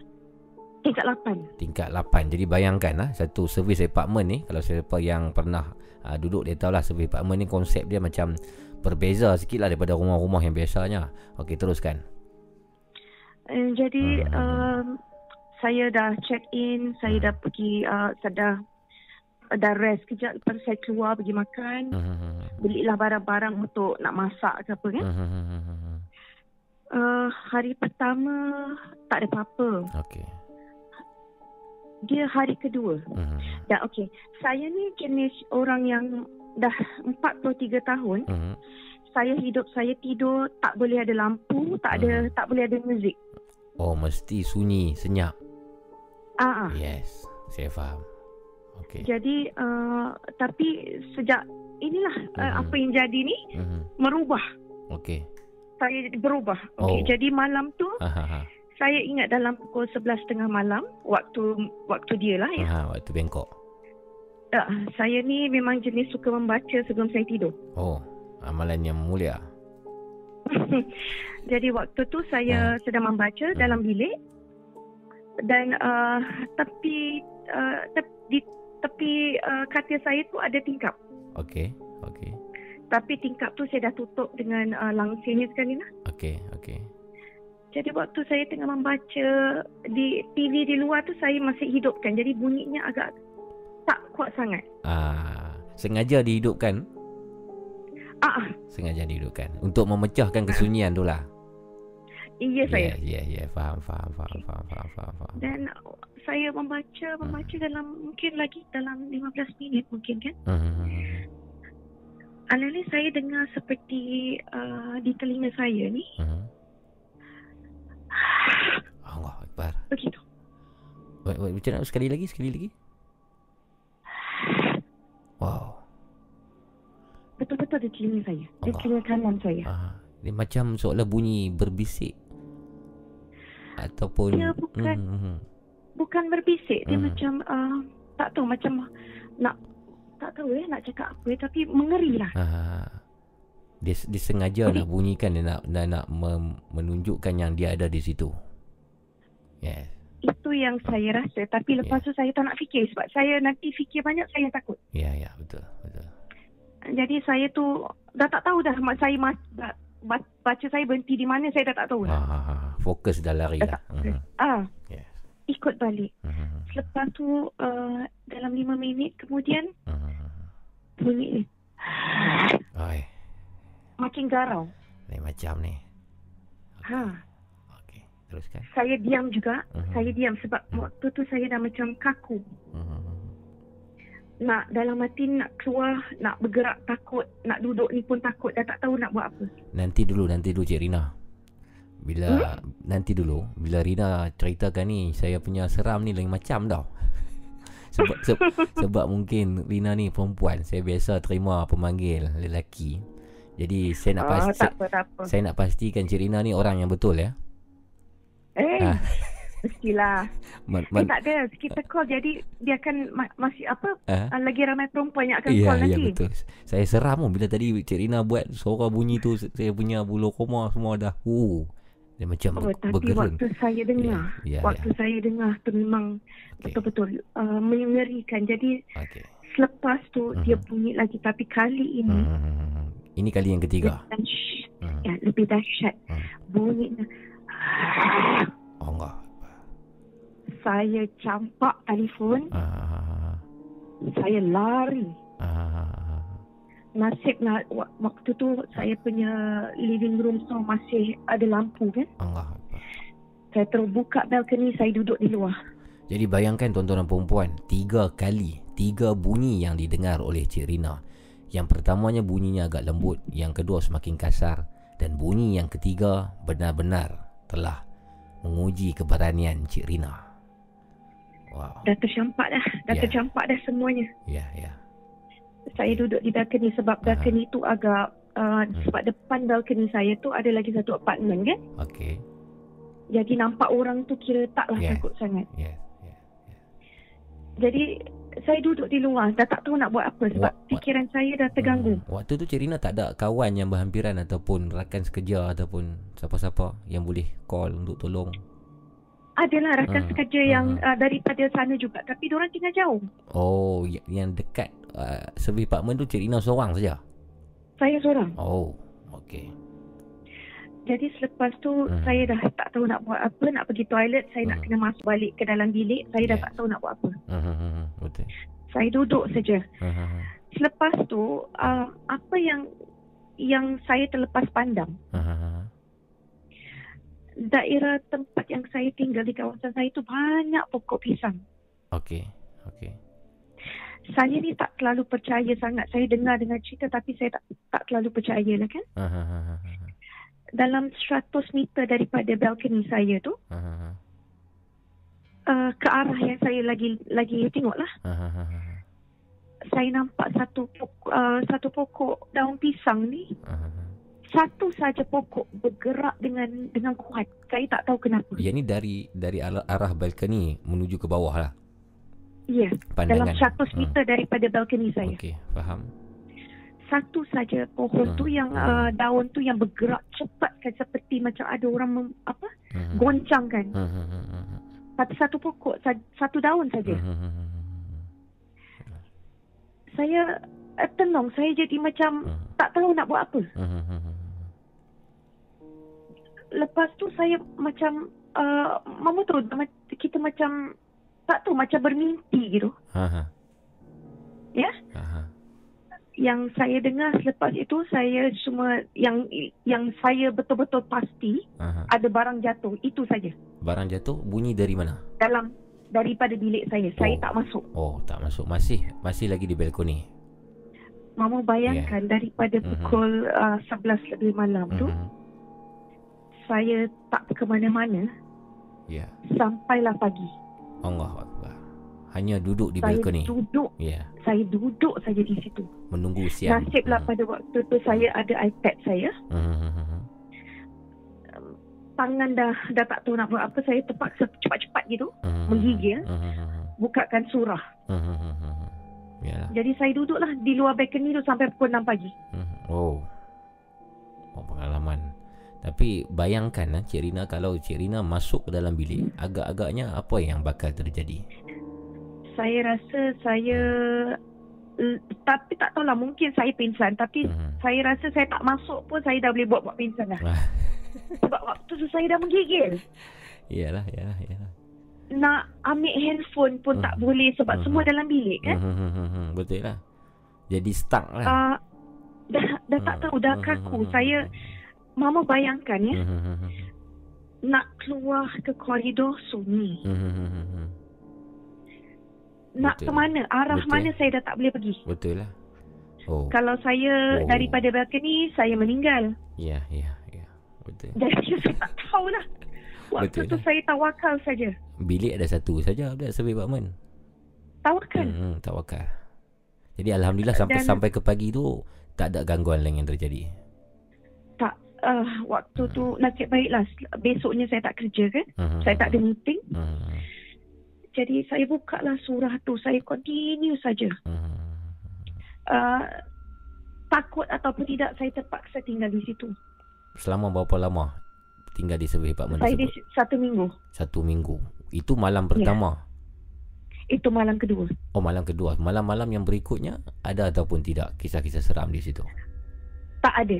Tingkat 8. Tingkat 8. Jadi bayangkan lah satu servis apartment ni kalau siapa yang pernah uh, duduk dia tahu lah servis apartment ni konsep dia macam berbeza sikit lah daripada rumah-rumah yang biasanya. Okey teruskan. Uh, jadi hmm. uh, saya dah check in, saya hmm. dah pergi uh, sedar dah rest kejap lepas saya keluar pergi makan. Uh-huh. Belilah barang-barang untuk nak masak ke apa kan. Uh-huh. Uh, hari pertama tak ada apa-apa. Okey. Dia hari kedua. Uh-huh. Dah okey. Saya ni jenis orang yang dah 43 tahun. Uh-huh. Saya hidup saya tidur tak boleh ada lampu, tak ada uh-huh. tak boleh ada muzik. Oh, mesti sunyi, senyap. Ah. Uh-huh. Yes, saya faham. Okay. Jadi uh, tapi sejak inilah uh-huh. uh, apa yang jadi ni uh-huh. merubah. Okey. Saya berubah. Okey. Oh. Jadi malam tu uh-huh. saya ingat dalam pukul 11.30 malam waktu waktu dia lah ya. Uh-huh. Waktu Bangkok. Uh, saya ni memang jenis suka membaca sebelum saya tidur. Oh, amalan yang mulia. Jadi waktu tu saya uh. sedang membaca uh. dalam bilik dan uh, tapi uh, di tepi uh, katil saya tu ada tingkap. Okey, okey. Tapi tingkap tu saya dah tutup dengan uh, langsirnya sekali lah. Okey, okey. Jadi waktu saya tengah membaca di TV di luar tu saya masih hidupkan. Jadi bunyinya agak tak kuat sangat. Ah, sengaja dihidupkan? Ah, ah. sengaja dihidupkan untuk memecahkan kesunyian tu lah. Iya saya. Ya, ya, ya, faham, faham, faham, faham, faham, faham, faham. Dan saya membaca, membaca dalam mungkin lagi dalam 15 minit mungkin kan. Hmm. Alali saya dengar seperti uh, di telinga saya ni. Hmm. Allah Akbar. Begitu. Wait, wait, macam nak sekali lagi, sekali lagi. Wow. Betul-betul di telinga saya. Di telinga kanan saya. Ah, dia macam seolah bunyi berbisik ataupun dia bukan hmm. Bukan berbisik dia hmm. macam uh, tak tahu macam nak tak tahu eh nak cakap apa tapi mengeri lah uh, dia, dia sengaja nak bunyikan dia nak nak, nak menunjukkan yang dia ada di situ yes itu yang saya rasa tapi lepas yeah. tu saya tak nak fikir sebab saya nanti fikir banyak saya takut ya yeah, ya yeah, betul betul jadi saya tu dah tak tahu dah saya mas, baca saya berhenti di mana saya dah tak tahu lah. Ah, fokus dah lari lah. Uh-huh. Ah, yes. Ikut balik. Uh-huh. Selepas tu uh, dalam lima minit kemudian uh-huh. bunyi ni. Oi. Makin garau. Ni macam ni. Ha. Okey, teruskan. Saya diam juga. Uh-huh. Saya diam sebab uh-huh. waktu tu saya dah macam kaku. Uh-huh. Nak dalam hati nak keluar, nak bergerak takut, nak duduk ni pun takut. Dah tak tahu nak buat apa. Nanti dulu, nanti dulu Cik Rina. Bila hmm? nanti dulu bila Rina ceritakan ni saya punya seram ni lain macam tau. sebab se- sebab mungkin Rina ni perempuan, saya biasa terima pemanggil lelaki. Jadi saya nak Oh, pasti tak apa, tak apa. saya nak pastikan Cik Rina ni orang yang betul ya. Eh, Ah. mestilah. Man, Eh, tak ada. Kita call jadi dia akan ma- masih apa? Ah? Uh, lagi ramai perempuan yang akan Ya, call ya nanti. betul. Saya seram pun bila tadi Cik Rina buat suara bunyi tu saya punya bulu koma semua dah. Uh. Dia macam Oh, ber- tapi bergerun. waktu saya dengar, Ya, ya, waktu saya dengar tu memang Okey. betul-betul uh, mengerikan. Jadi Okey. selepas tu Mhm. dia bunyi lagi tapi kali ini Hmm. Ini kali yang ketiga. lebih dahsyat. Hmm. Ya, lebih dahsyat. Bunyinya Oh enggak. saya campak telefon, Ah. saya lari. Ah. Nasib wak- waktu tu saya punya living room so masih ada lampu kan. Allah. Saya terus buka balcony, saya duduk di luar. Jadi bayangkan tuan-tuan dan perempuan, tiga kali, tiga bunyi yang didengar oleh Cik Rina. Yang pertamanya bunyinya agak lembut, yang kedua semakin kasar dan bunyi yang ketiga benar-benar telah menguji keberanian Cik Rina. Wow. Dah tercampak dah, dah Ya. tercampak dah semuanya. Ya, ya. Saya duduk di balcony sebab balcony tu agak uh, Hmm. sebab depan balcony saya tu ada lagi satu apartmen kan. Okey. Jadi nampak orang tu kira taklah Ya. takut sangat. Ya. Jadi saya duduk di luar dah tak tahu nak buat apa sebab Wak- fikiran saya dah terganggu. Waktu tu Cik Rina tak ada kawan yang berhampiran ataupun rakan sekerja ataupun siapa-siapa yang boleh call untuk tolong. Adalah rakan Hmm. sekerja yang uh, daripada sana juga tapi diorang tinggal jauh. Oh, yang dekat uh, servis apartmen tu Cik Rina seorang saja. Saya seorang. Oh, okey. Jadi selepas tu Hmm. saya dah tak tahu nak buat apa, nak pergi toilet, saya nak Hmm. kena masuk balik ke dalam bilik, saya dah Ya. tak tahu nak buat apa. Hmm, hmm, hmm, betul. Saya duduk saja. Hmm, hmm, hmm. Selepas tu uh, apa yang yang saya terlepas pandang, Hmm, hmm, hmm. Daerah tempat yang saya tinggal di kawasan saya tu banyak pokok pisang. Okey, okey. Saya ni tak terlalu percaya sangat. Saya dengar dengan cerita tapi saya tak tak terlalu percaya lah kan. Hmm, hmm, hmm. Dalam 100 meter daripada balcony saya tu, uh, ke arah yang saya lagi lagi tengok lah. Saya nampak satu pokok, uh, satu pokok daun pisang ni. Satu saja pokok bergerak dengan dengan kuat. Saya tak tahu kenapa. Yang ni dari dari arah, arah balcony menuju ke bawah lah. Ya, Pandangan. dalam 100 meter daripada balconi saya. Okey, faham. Satu saja pohon Hmm. tu yang uh, daun tu yang bergerak cepat kan seperti macam ada orang mem, apa Hmm, hmm. goncang kan. Hmm, hmm, hmm, hmm, hmm. Tapi satu pokok, sa- satu daun saja. Hmm, hmm, hmm, hmm, hmm. Saya uh, tenang, saya jadi macam Hmm. tak tahu nak buat apa. Hmm, hmm, hmm, hmm. Lepas tu saya macam uh, mama ma- kita macam tak tahu macam bermimpi gitu. Ha, ha. Ya? Ha, ha. Yang saya dengar selepas itu saya cuma yang yang saya betul-betul pasti Ha, ha. ada barang jatuh. Itu saja. Barang jatuh bunyi dari mana? Dalam daripada bilik saya. Saya Oh. tak masuk. Oh, tak masuk. Masih masih lagi di balkoni. Mama bayangkan daripada Mhm. pukul uh, 11 lebih malam tu Mhm. Saya tak ke mana-mana Ya. sampailah pagi. Allah Akbar. Hanya duduk di saya balkoni. duduk, Ya. saya duduk saja di situ. Menunggu siang. Nasiblah pada waktu tu saya ada iPad saya. Hmm, hmm, hmm, hmm. Tangan dah dah tak tahu nak buat apa. Saya terpaksa cepat-cepat gitu Hmm, hmm, menggigil, hmm, hmm, hmm, bukakan surah. hmm, hmm, hmm, hmm, hmm. Yalah. Jadi saya duduklah di luar balcony tu sampai pukul 6 pagi. Hmm. Oh. Oh, pengalaman. Tapi bayangkan lah Cik Rina kalau Cik Rina masuk ke dalam bilik, agak-agaknya apa yang bakal terjadi? Saya rasa saya l- tapi tak tahulah mungkin saya pingsan tapi Hmm. saya rasa saya tak masuk pun saya dah boleh buat-buat pingsan dah. Ah. Sebab waktu tu saya dah menggigil. Iyalah, iyalah, iyalah. Nak ambil handphone pun tak boleh sebab Hmm. semua dalam bilik kan. Hmm, hmm, hmm, hmm. Betul lah. Jadi stuck lah. Uh, dah dah tak tahu dah Hmm, kaku. hmm, Saya mama bayangkan ya. Hmm, hmm, hmm, nak keluar ke koridor sunyi. Nak Betul. ke mana? Arah Betul. mana saya dah tak boleh pergi. Betul lah. Oh. Kalau saya oh. daripada balcony, saya meninggal. Ya, ya, ya. Betul. Jadi saya tak tahulah. Waktu Betul tu lah. saya tawakal saja. Bilik ada satu saja ada survey apartment. Tawakal. Hmm, tawakal. Jadi alhamdulillah sampai Dan, sampai ke pagi tu tak ada gangguan lain yang terjadi. Uh, waktu tu nasib baiklah besoknya saya tak kerja kan. Hmm. Saya tak ada meeting. Hmm. Jadi saya buka lah surah tu, saya continue saja. Hmm. Uh, takut ataupun tidak saya terpaksa tinggal di situ. Selama berapa lama tinggal di apartment Saya tersebut? di satu minggu. Satu minggu. Itu malam pertama? Ya. Itu malam kedua. Oh, malam kedua. Malam-malam yang berikutnya ada ataupun tidak kisah-kisah seram di situ? Tak ada.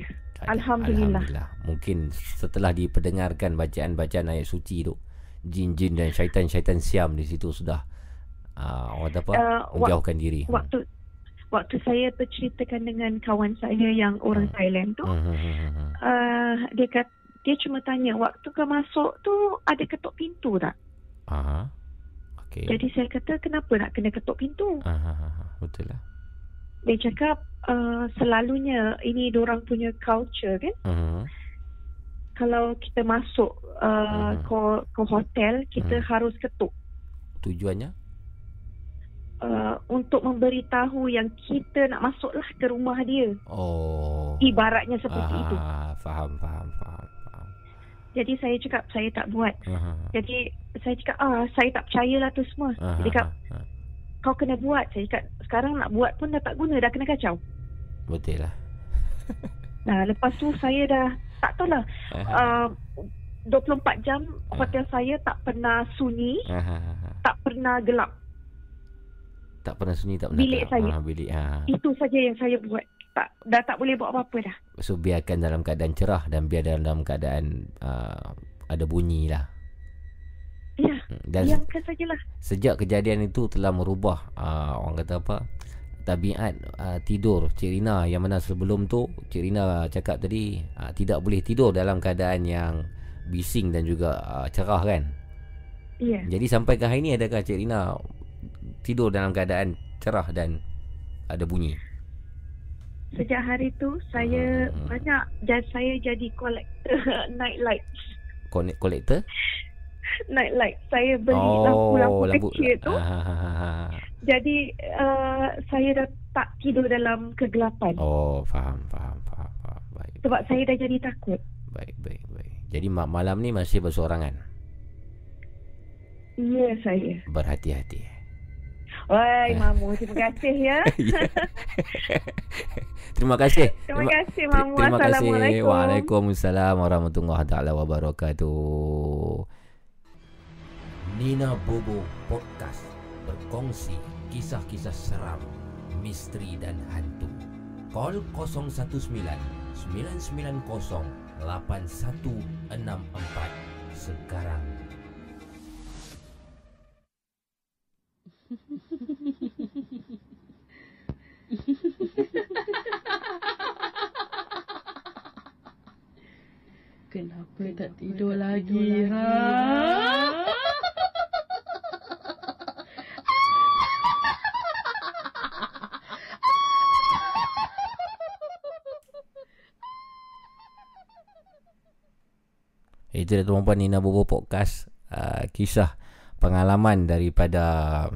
Alhamdulillah. Alhamdulillah. Mungkin setelah diperdengarkan bacaan-bacaan ayat suci tu, jin-jin dan syaitan-syaitan siam di situ sudah uh, orang apa? Uh, menjauhkan wak- diri. Waktu waktu saya berceritakan dengan kawan saya yang orang hmm. Thailand tu, hmm. uh, dia kata dia cuma tanya waktu kau masuk tu ada ketuk pintu tak? Aha. Okay. Jadi saya kata kenapa nak kena ketuk pintu? Aha, betul lah. Dia cakap uh, selalunya ini orang punya culture kan? Uh-huh. Kalau kita masuk uh, uh-huh. ke, ke hotel kita uh-huh. harus ketuk. Tujuannya? Uh, untuk memberitahu yang kita nak masuklah ke rumah dia. Oh. Ibaratnya seperti Aha, itu. Faham, faham, faham. Jadi saya cakap saya tak buat. Uh-huh. Jadi saya cakap ah saya tak percayalah tu semua. Uh-huh. Jadi cakap uh-huh. Kau kena buat. Saya cakap sekarang nak buat pun dah tak guna dah kena kacau. Betul lah. nah lepas tu saya dah tak tahu lah. Uh, 24 jam hotel saya tak pernah sunyi. Tak pernah gelap. Tak pernah sunyi tak pernah bilik gelap. saya. Uh, bilik. Uh. Itu saja yang saya buat tak dah tak boleh buat apa-apa dah. So biarkan dalam keadaan cerah dan biar dalam keadaan uh, ada bunyi lah. Ya. Dan biarkan sajalah. Sejak kejadian itu telah merubah uh, orang kata apa? tabiat uh, tidur Cik Rina yang mana sebelum tu Cik Rina cakap tadi uh, tidak boleh tidur dalam keadaan yang bising dan juga uh, cerah kan. Ya. Jadi sampai ke hari ni adakah Cik Rina tidur dalam keadaan cerah dan ada bunyi? sejak hari tu saya hmm. banyak dan saya jadi kolektor night light. Kolektor? Night light. Saya beli oh, lampu-lampu lampu. kecil tu. Ah. Jadi uh, saya dah tak tidur dalam kegelapan. Oh, faham, faham, faham, faham. Baik. Sebab saya dah jadi takut. Baik, baik, baik. Jadi malam ni masih bersorangan? Ya, saya. Berhati-hati. Wai, Mamu, terima kasih ya. terima kasih. Terima kasih, Mamu. Terima Assalamualaikum. Waalaikumsalam warahmatullahi wabarakatuh. Nina Bobo Podcast berkongsi kisah-kisah seram, misteri dan hantu. Call 019 990 8164 sekarang. Kenapa tak tidur lagi, ha? Itu dia tuan-puan. Nina Bobo Podcast uh, Kisah pengalaman daripada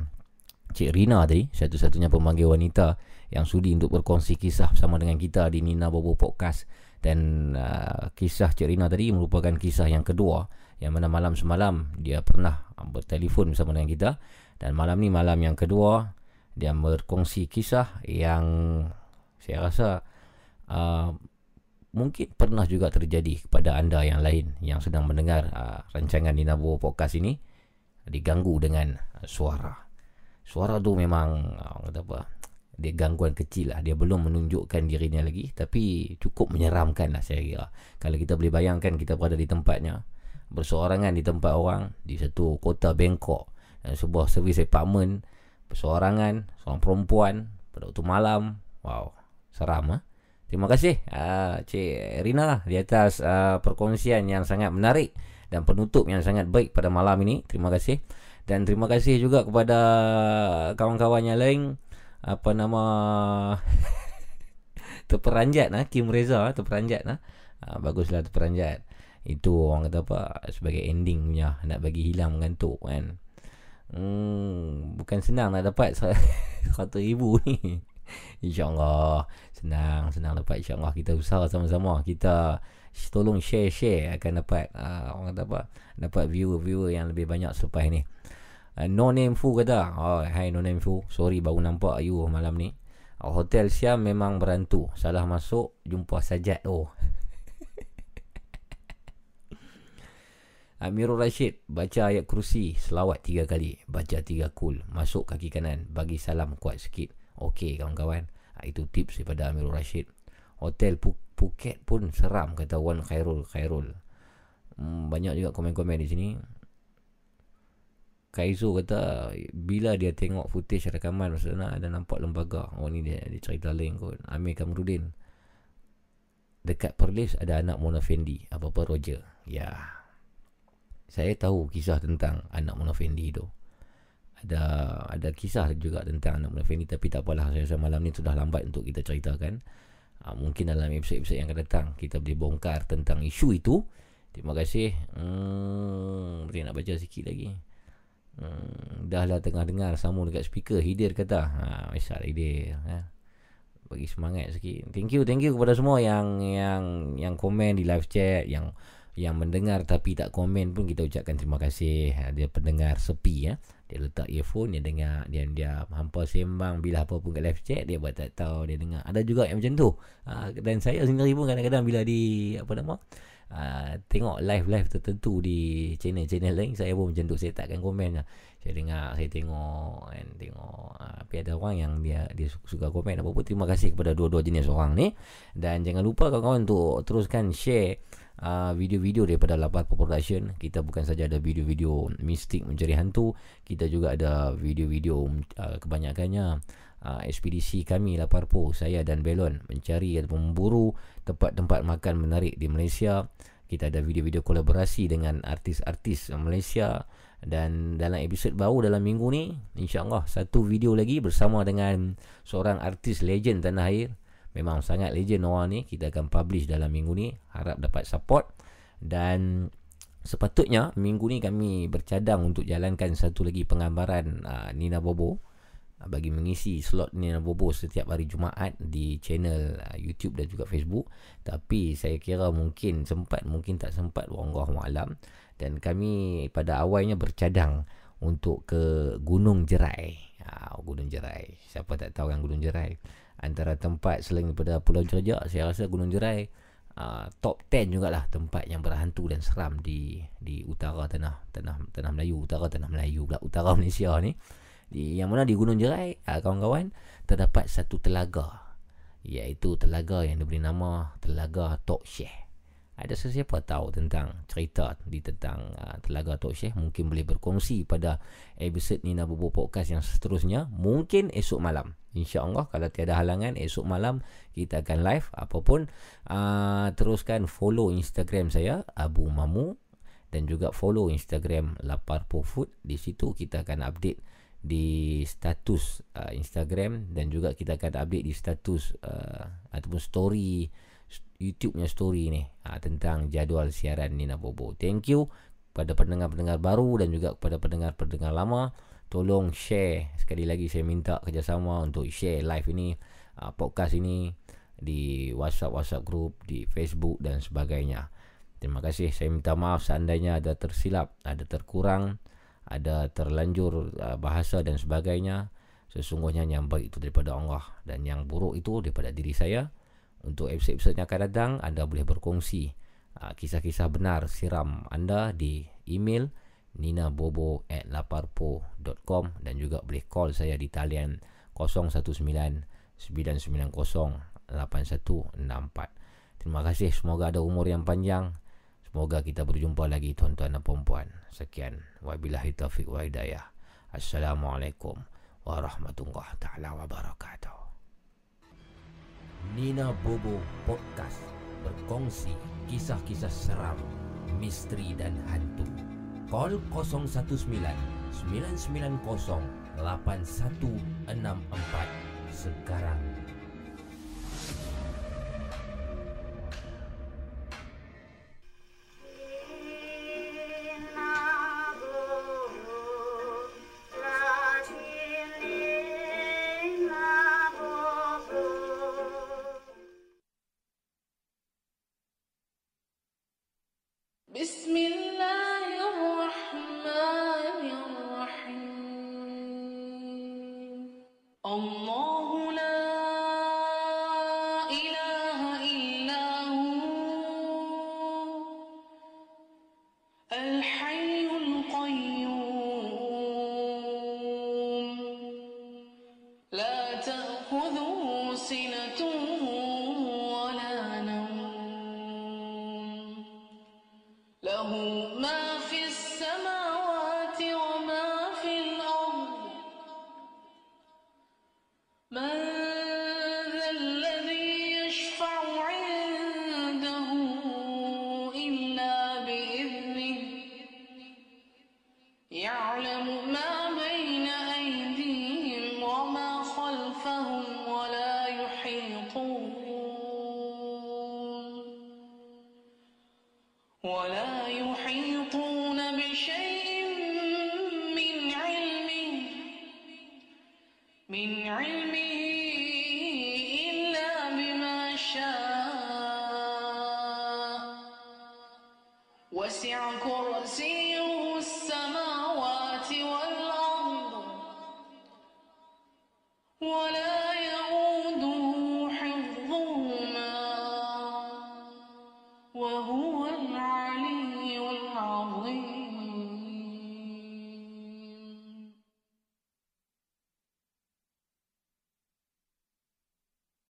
Cik Rina tadi Satu-satunya pemanggil wanita Yang sudi untuk berkongsi kisah Bersama dengan kita. Di Nina Bobo Podcast. Dan uh, kisah Cik Rina tadi Merupakan kisah yang kedua. Yang mana malam semalam Dia pernah bertelefon bersama dengan kita. Dan malam ni malam yang kedua Dia berkongsi kisah Yang Saya rasa uh, Mungkin pernah juga terjadi Kepada anda yang lain Yang sedang mendengar uh, Rancangan Nina Bobo Podcast ini Diganggu dengan suara. Suara tu memang orang kata apa dia gangguan kecil lah. Dia belum menunjukkan dirinya lagi Tapi cukup menyeramkan lah saya kira. Kalau kita boleh bayangkan kita berada di tempatnya Bersorangan di tempat orang Di satu kota Bangkok Dan sebuah servis apartment Bersorangan Seorang perempuan Pada waktu malam Wow Seram ha? Terima kasih uh, Cik Rina Di atas uh, perkongsian yang sangat menarik dan penutup yang sangat baik pada malam ini. Terima kasih. Dan terima kasih juga kepada kawan-kawan yang lain apa nama terperanjat nah Kim Reza terperanjat nah. Ha, baguslah terperanjat. Itu orang kata apa sebagai ending punya nak bagi hilang mengantuk kan. Hmm, bukan senang nak dapat 100 ribu ni. InsyaAllah Senang Senang dapat InsyaAllah Kita usaha sama-sama. Kita Tolong share-share Akan dapat uh, Orang kata apa Dapat viewer-viewer Yang lebih banyak selepas ni. Uh, No name Fu kata oh, Hai no name Fu Sorry baru nampak you malam ni. Uh, Hotel Siam memang berantu. Salah masuk Jumpa sajat. Oh. Amirul Rashid baca ayat kursi selawat tiga kali. Baca tiga kul. Masuk kaki kanan. Bagi salam kuat sikit. Okey kawan-kawan itu tips daripada Amirul Rashid. Hotel Phuket pun seram kata Wan Khairul Khairul. Hmm, banyak juga komen-komen di sini. Kaizo kata bila dia tengok footage rekaman sana ada nampak lembaga. Oh ni dia, dia cerita lain kot. Amir Kamrudin dekat Perlis ada anak Mona Fendi apa-apa Roger. Ya. Yeah saya tahu kisah tentang anak Mona Fendi tu. Ada ada kisah juga tentang anak Mona Fendi tapi tak apalah saya rasa malam ni sudah lambat untuk kita ceritakan. Ha, mungkin dalam episod-episod yang akan datang kita boleh bongkar tentang isu itu. Terima kasih. Hmm, boleh nak baca sikit lagi. Hmm, dah lah tengah dengar sama dekat speaker Hidir kata. Ha, Aisyah Hidir. Ha. Bagi semangat sikit. Thank you, thank you kepada semua yang yang yang komen di live chat, yang yang mendengar tapi tak komen pun kita ucapkan terima kasih ha, dia pendengar sepi ya dia letak earphone dia dengar dia dia hampa sembang bila apa pun kat live chat dia buat tak tahu dia dengar. Ada juga yang macam tu. Ha, dan saya sendiri pun kadang-kadang bila di apa nama Uh, tengok live-live tertentu di channel-channel lain saya pun macam tu. Saya takkan komen lah. saya dengar saya tengok kan tengok uh, tapi ada orang yang dia dia suka komen apa pun. Terima kasih kepada dua-dua jenis orang ni. Dan jangan lupa kawan-kawan untuk teruskan share Uh, video-video daripada Laparpo Production. Kita bukan saja ada video-video mistik mencari hantu Kita juga ada video-video uh, kebanyakannya uh, Ekspedisi kami Laparpo, saya dan Belon Mencari atau memburu tempat-tempat makan menarik di Malaysia. Kita ada video-video kolaborasi dengan artis-artis Malaysia. Dan dalam episod baru dalam minggu ni InsyaAllah satu video lagi bersama dengan seorang artis legend tanah air memang sangat legend Noah ni. Kita akan publish dalam minggu ni. Harap dapat support. Dan sepatutnya minggu ni kami bercadang untuk jalankan satu lagi penggambaran uh, Nina Bobo. Uh, bagi mengisi slot Nina Bobo setiap hari Jumaat di channel uh, YouTube dan juga Facebook. Tapi saya kira mungkin sempat mungkin tak sempat Allah malam dan kami pada awalnya bercadang untuk ke Gunung Jerai. Uh, Gunung Jerai. Siapa tak tahu yang Gunung Jerai antara tempat selain daripada Pulau Jerajak saya rasa Gunung Jerai uh, top 10 jugalah tempat yang berhantu dan seram di di utara tanah tanah tanah Melayu utara tanah Melayu pula utara Malaysia ni. Di yang mana di Gunung Jerai uh, kawan-kawan terdapat satu telaga iaitu telaga yang diberi nama telaga Tok Syekh. Ada sesiapa tahu tentang cerita di tentang uh, Telaga Tok Syekh? Mungkin boleh berkongsi pada episod Nina Bobo Podcast yang seterusnya mungkin esok malam InsyaAllah kalau tiada halangan esok malam kita akan live apapun uh, teruskan follow Instagram saya Abu Mamu dan juga follow Instagram Laparpo Food di situ kita akan update di status uh, Instagram dan juga kita akan update di status uh, ataupun story YouTube-nya story ni ha, tentang jadual siaran Nina Bobo. Thank you kepada pendengar-pendengar baru dan juga kepada pendengar-pendengar lama. Tolong share sekali lagi saya minta kerjasama untuk share live ini uh, podcast ini di WhatsApp WhatsApp group di Facebook dan sebagainya. Terima kasih. Saya minta maaf seandainya ada tersilap, ada terkurang, ada terlanjur uh, bahasa dan sebagainya. Sesungguhnya yang baik itu daripada Allah dan yang buruk itu daripada diri saya. Untuk episod-episod yang akan datang Anda boleh berkongsi uh, Kisah-kisah benar siram anda di email ninabobo at laparpo.com Dan juga boleh call saya di talian 019-990-8164 Terima kasih. Semoga ada umur yang panjang. Semoga kita berjumpa lagi tuan-tuan dan perempuan Sekian. Wabillahi taufiq wa hidayah. Assalamualaikum warahmatullahi taala wabarakatuh. Nina Bobo Podcast berkongsi kisah-kisah seram, misteri dan hantu. Call 019 990 8164 sekarang.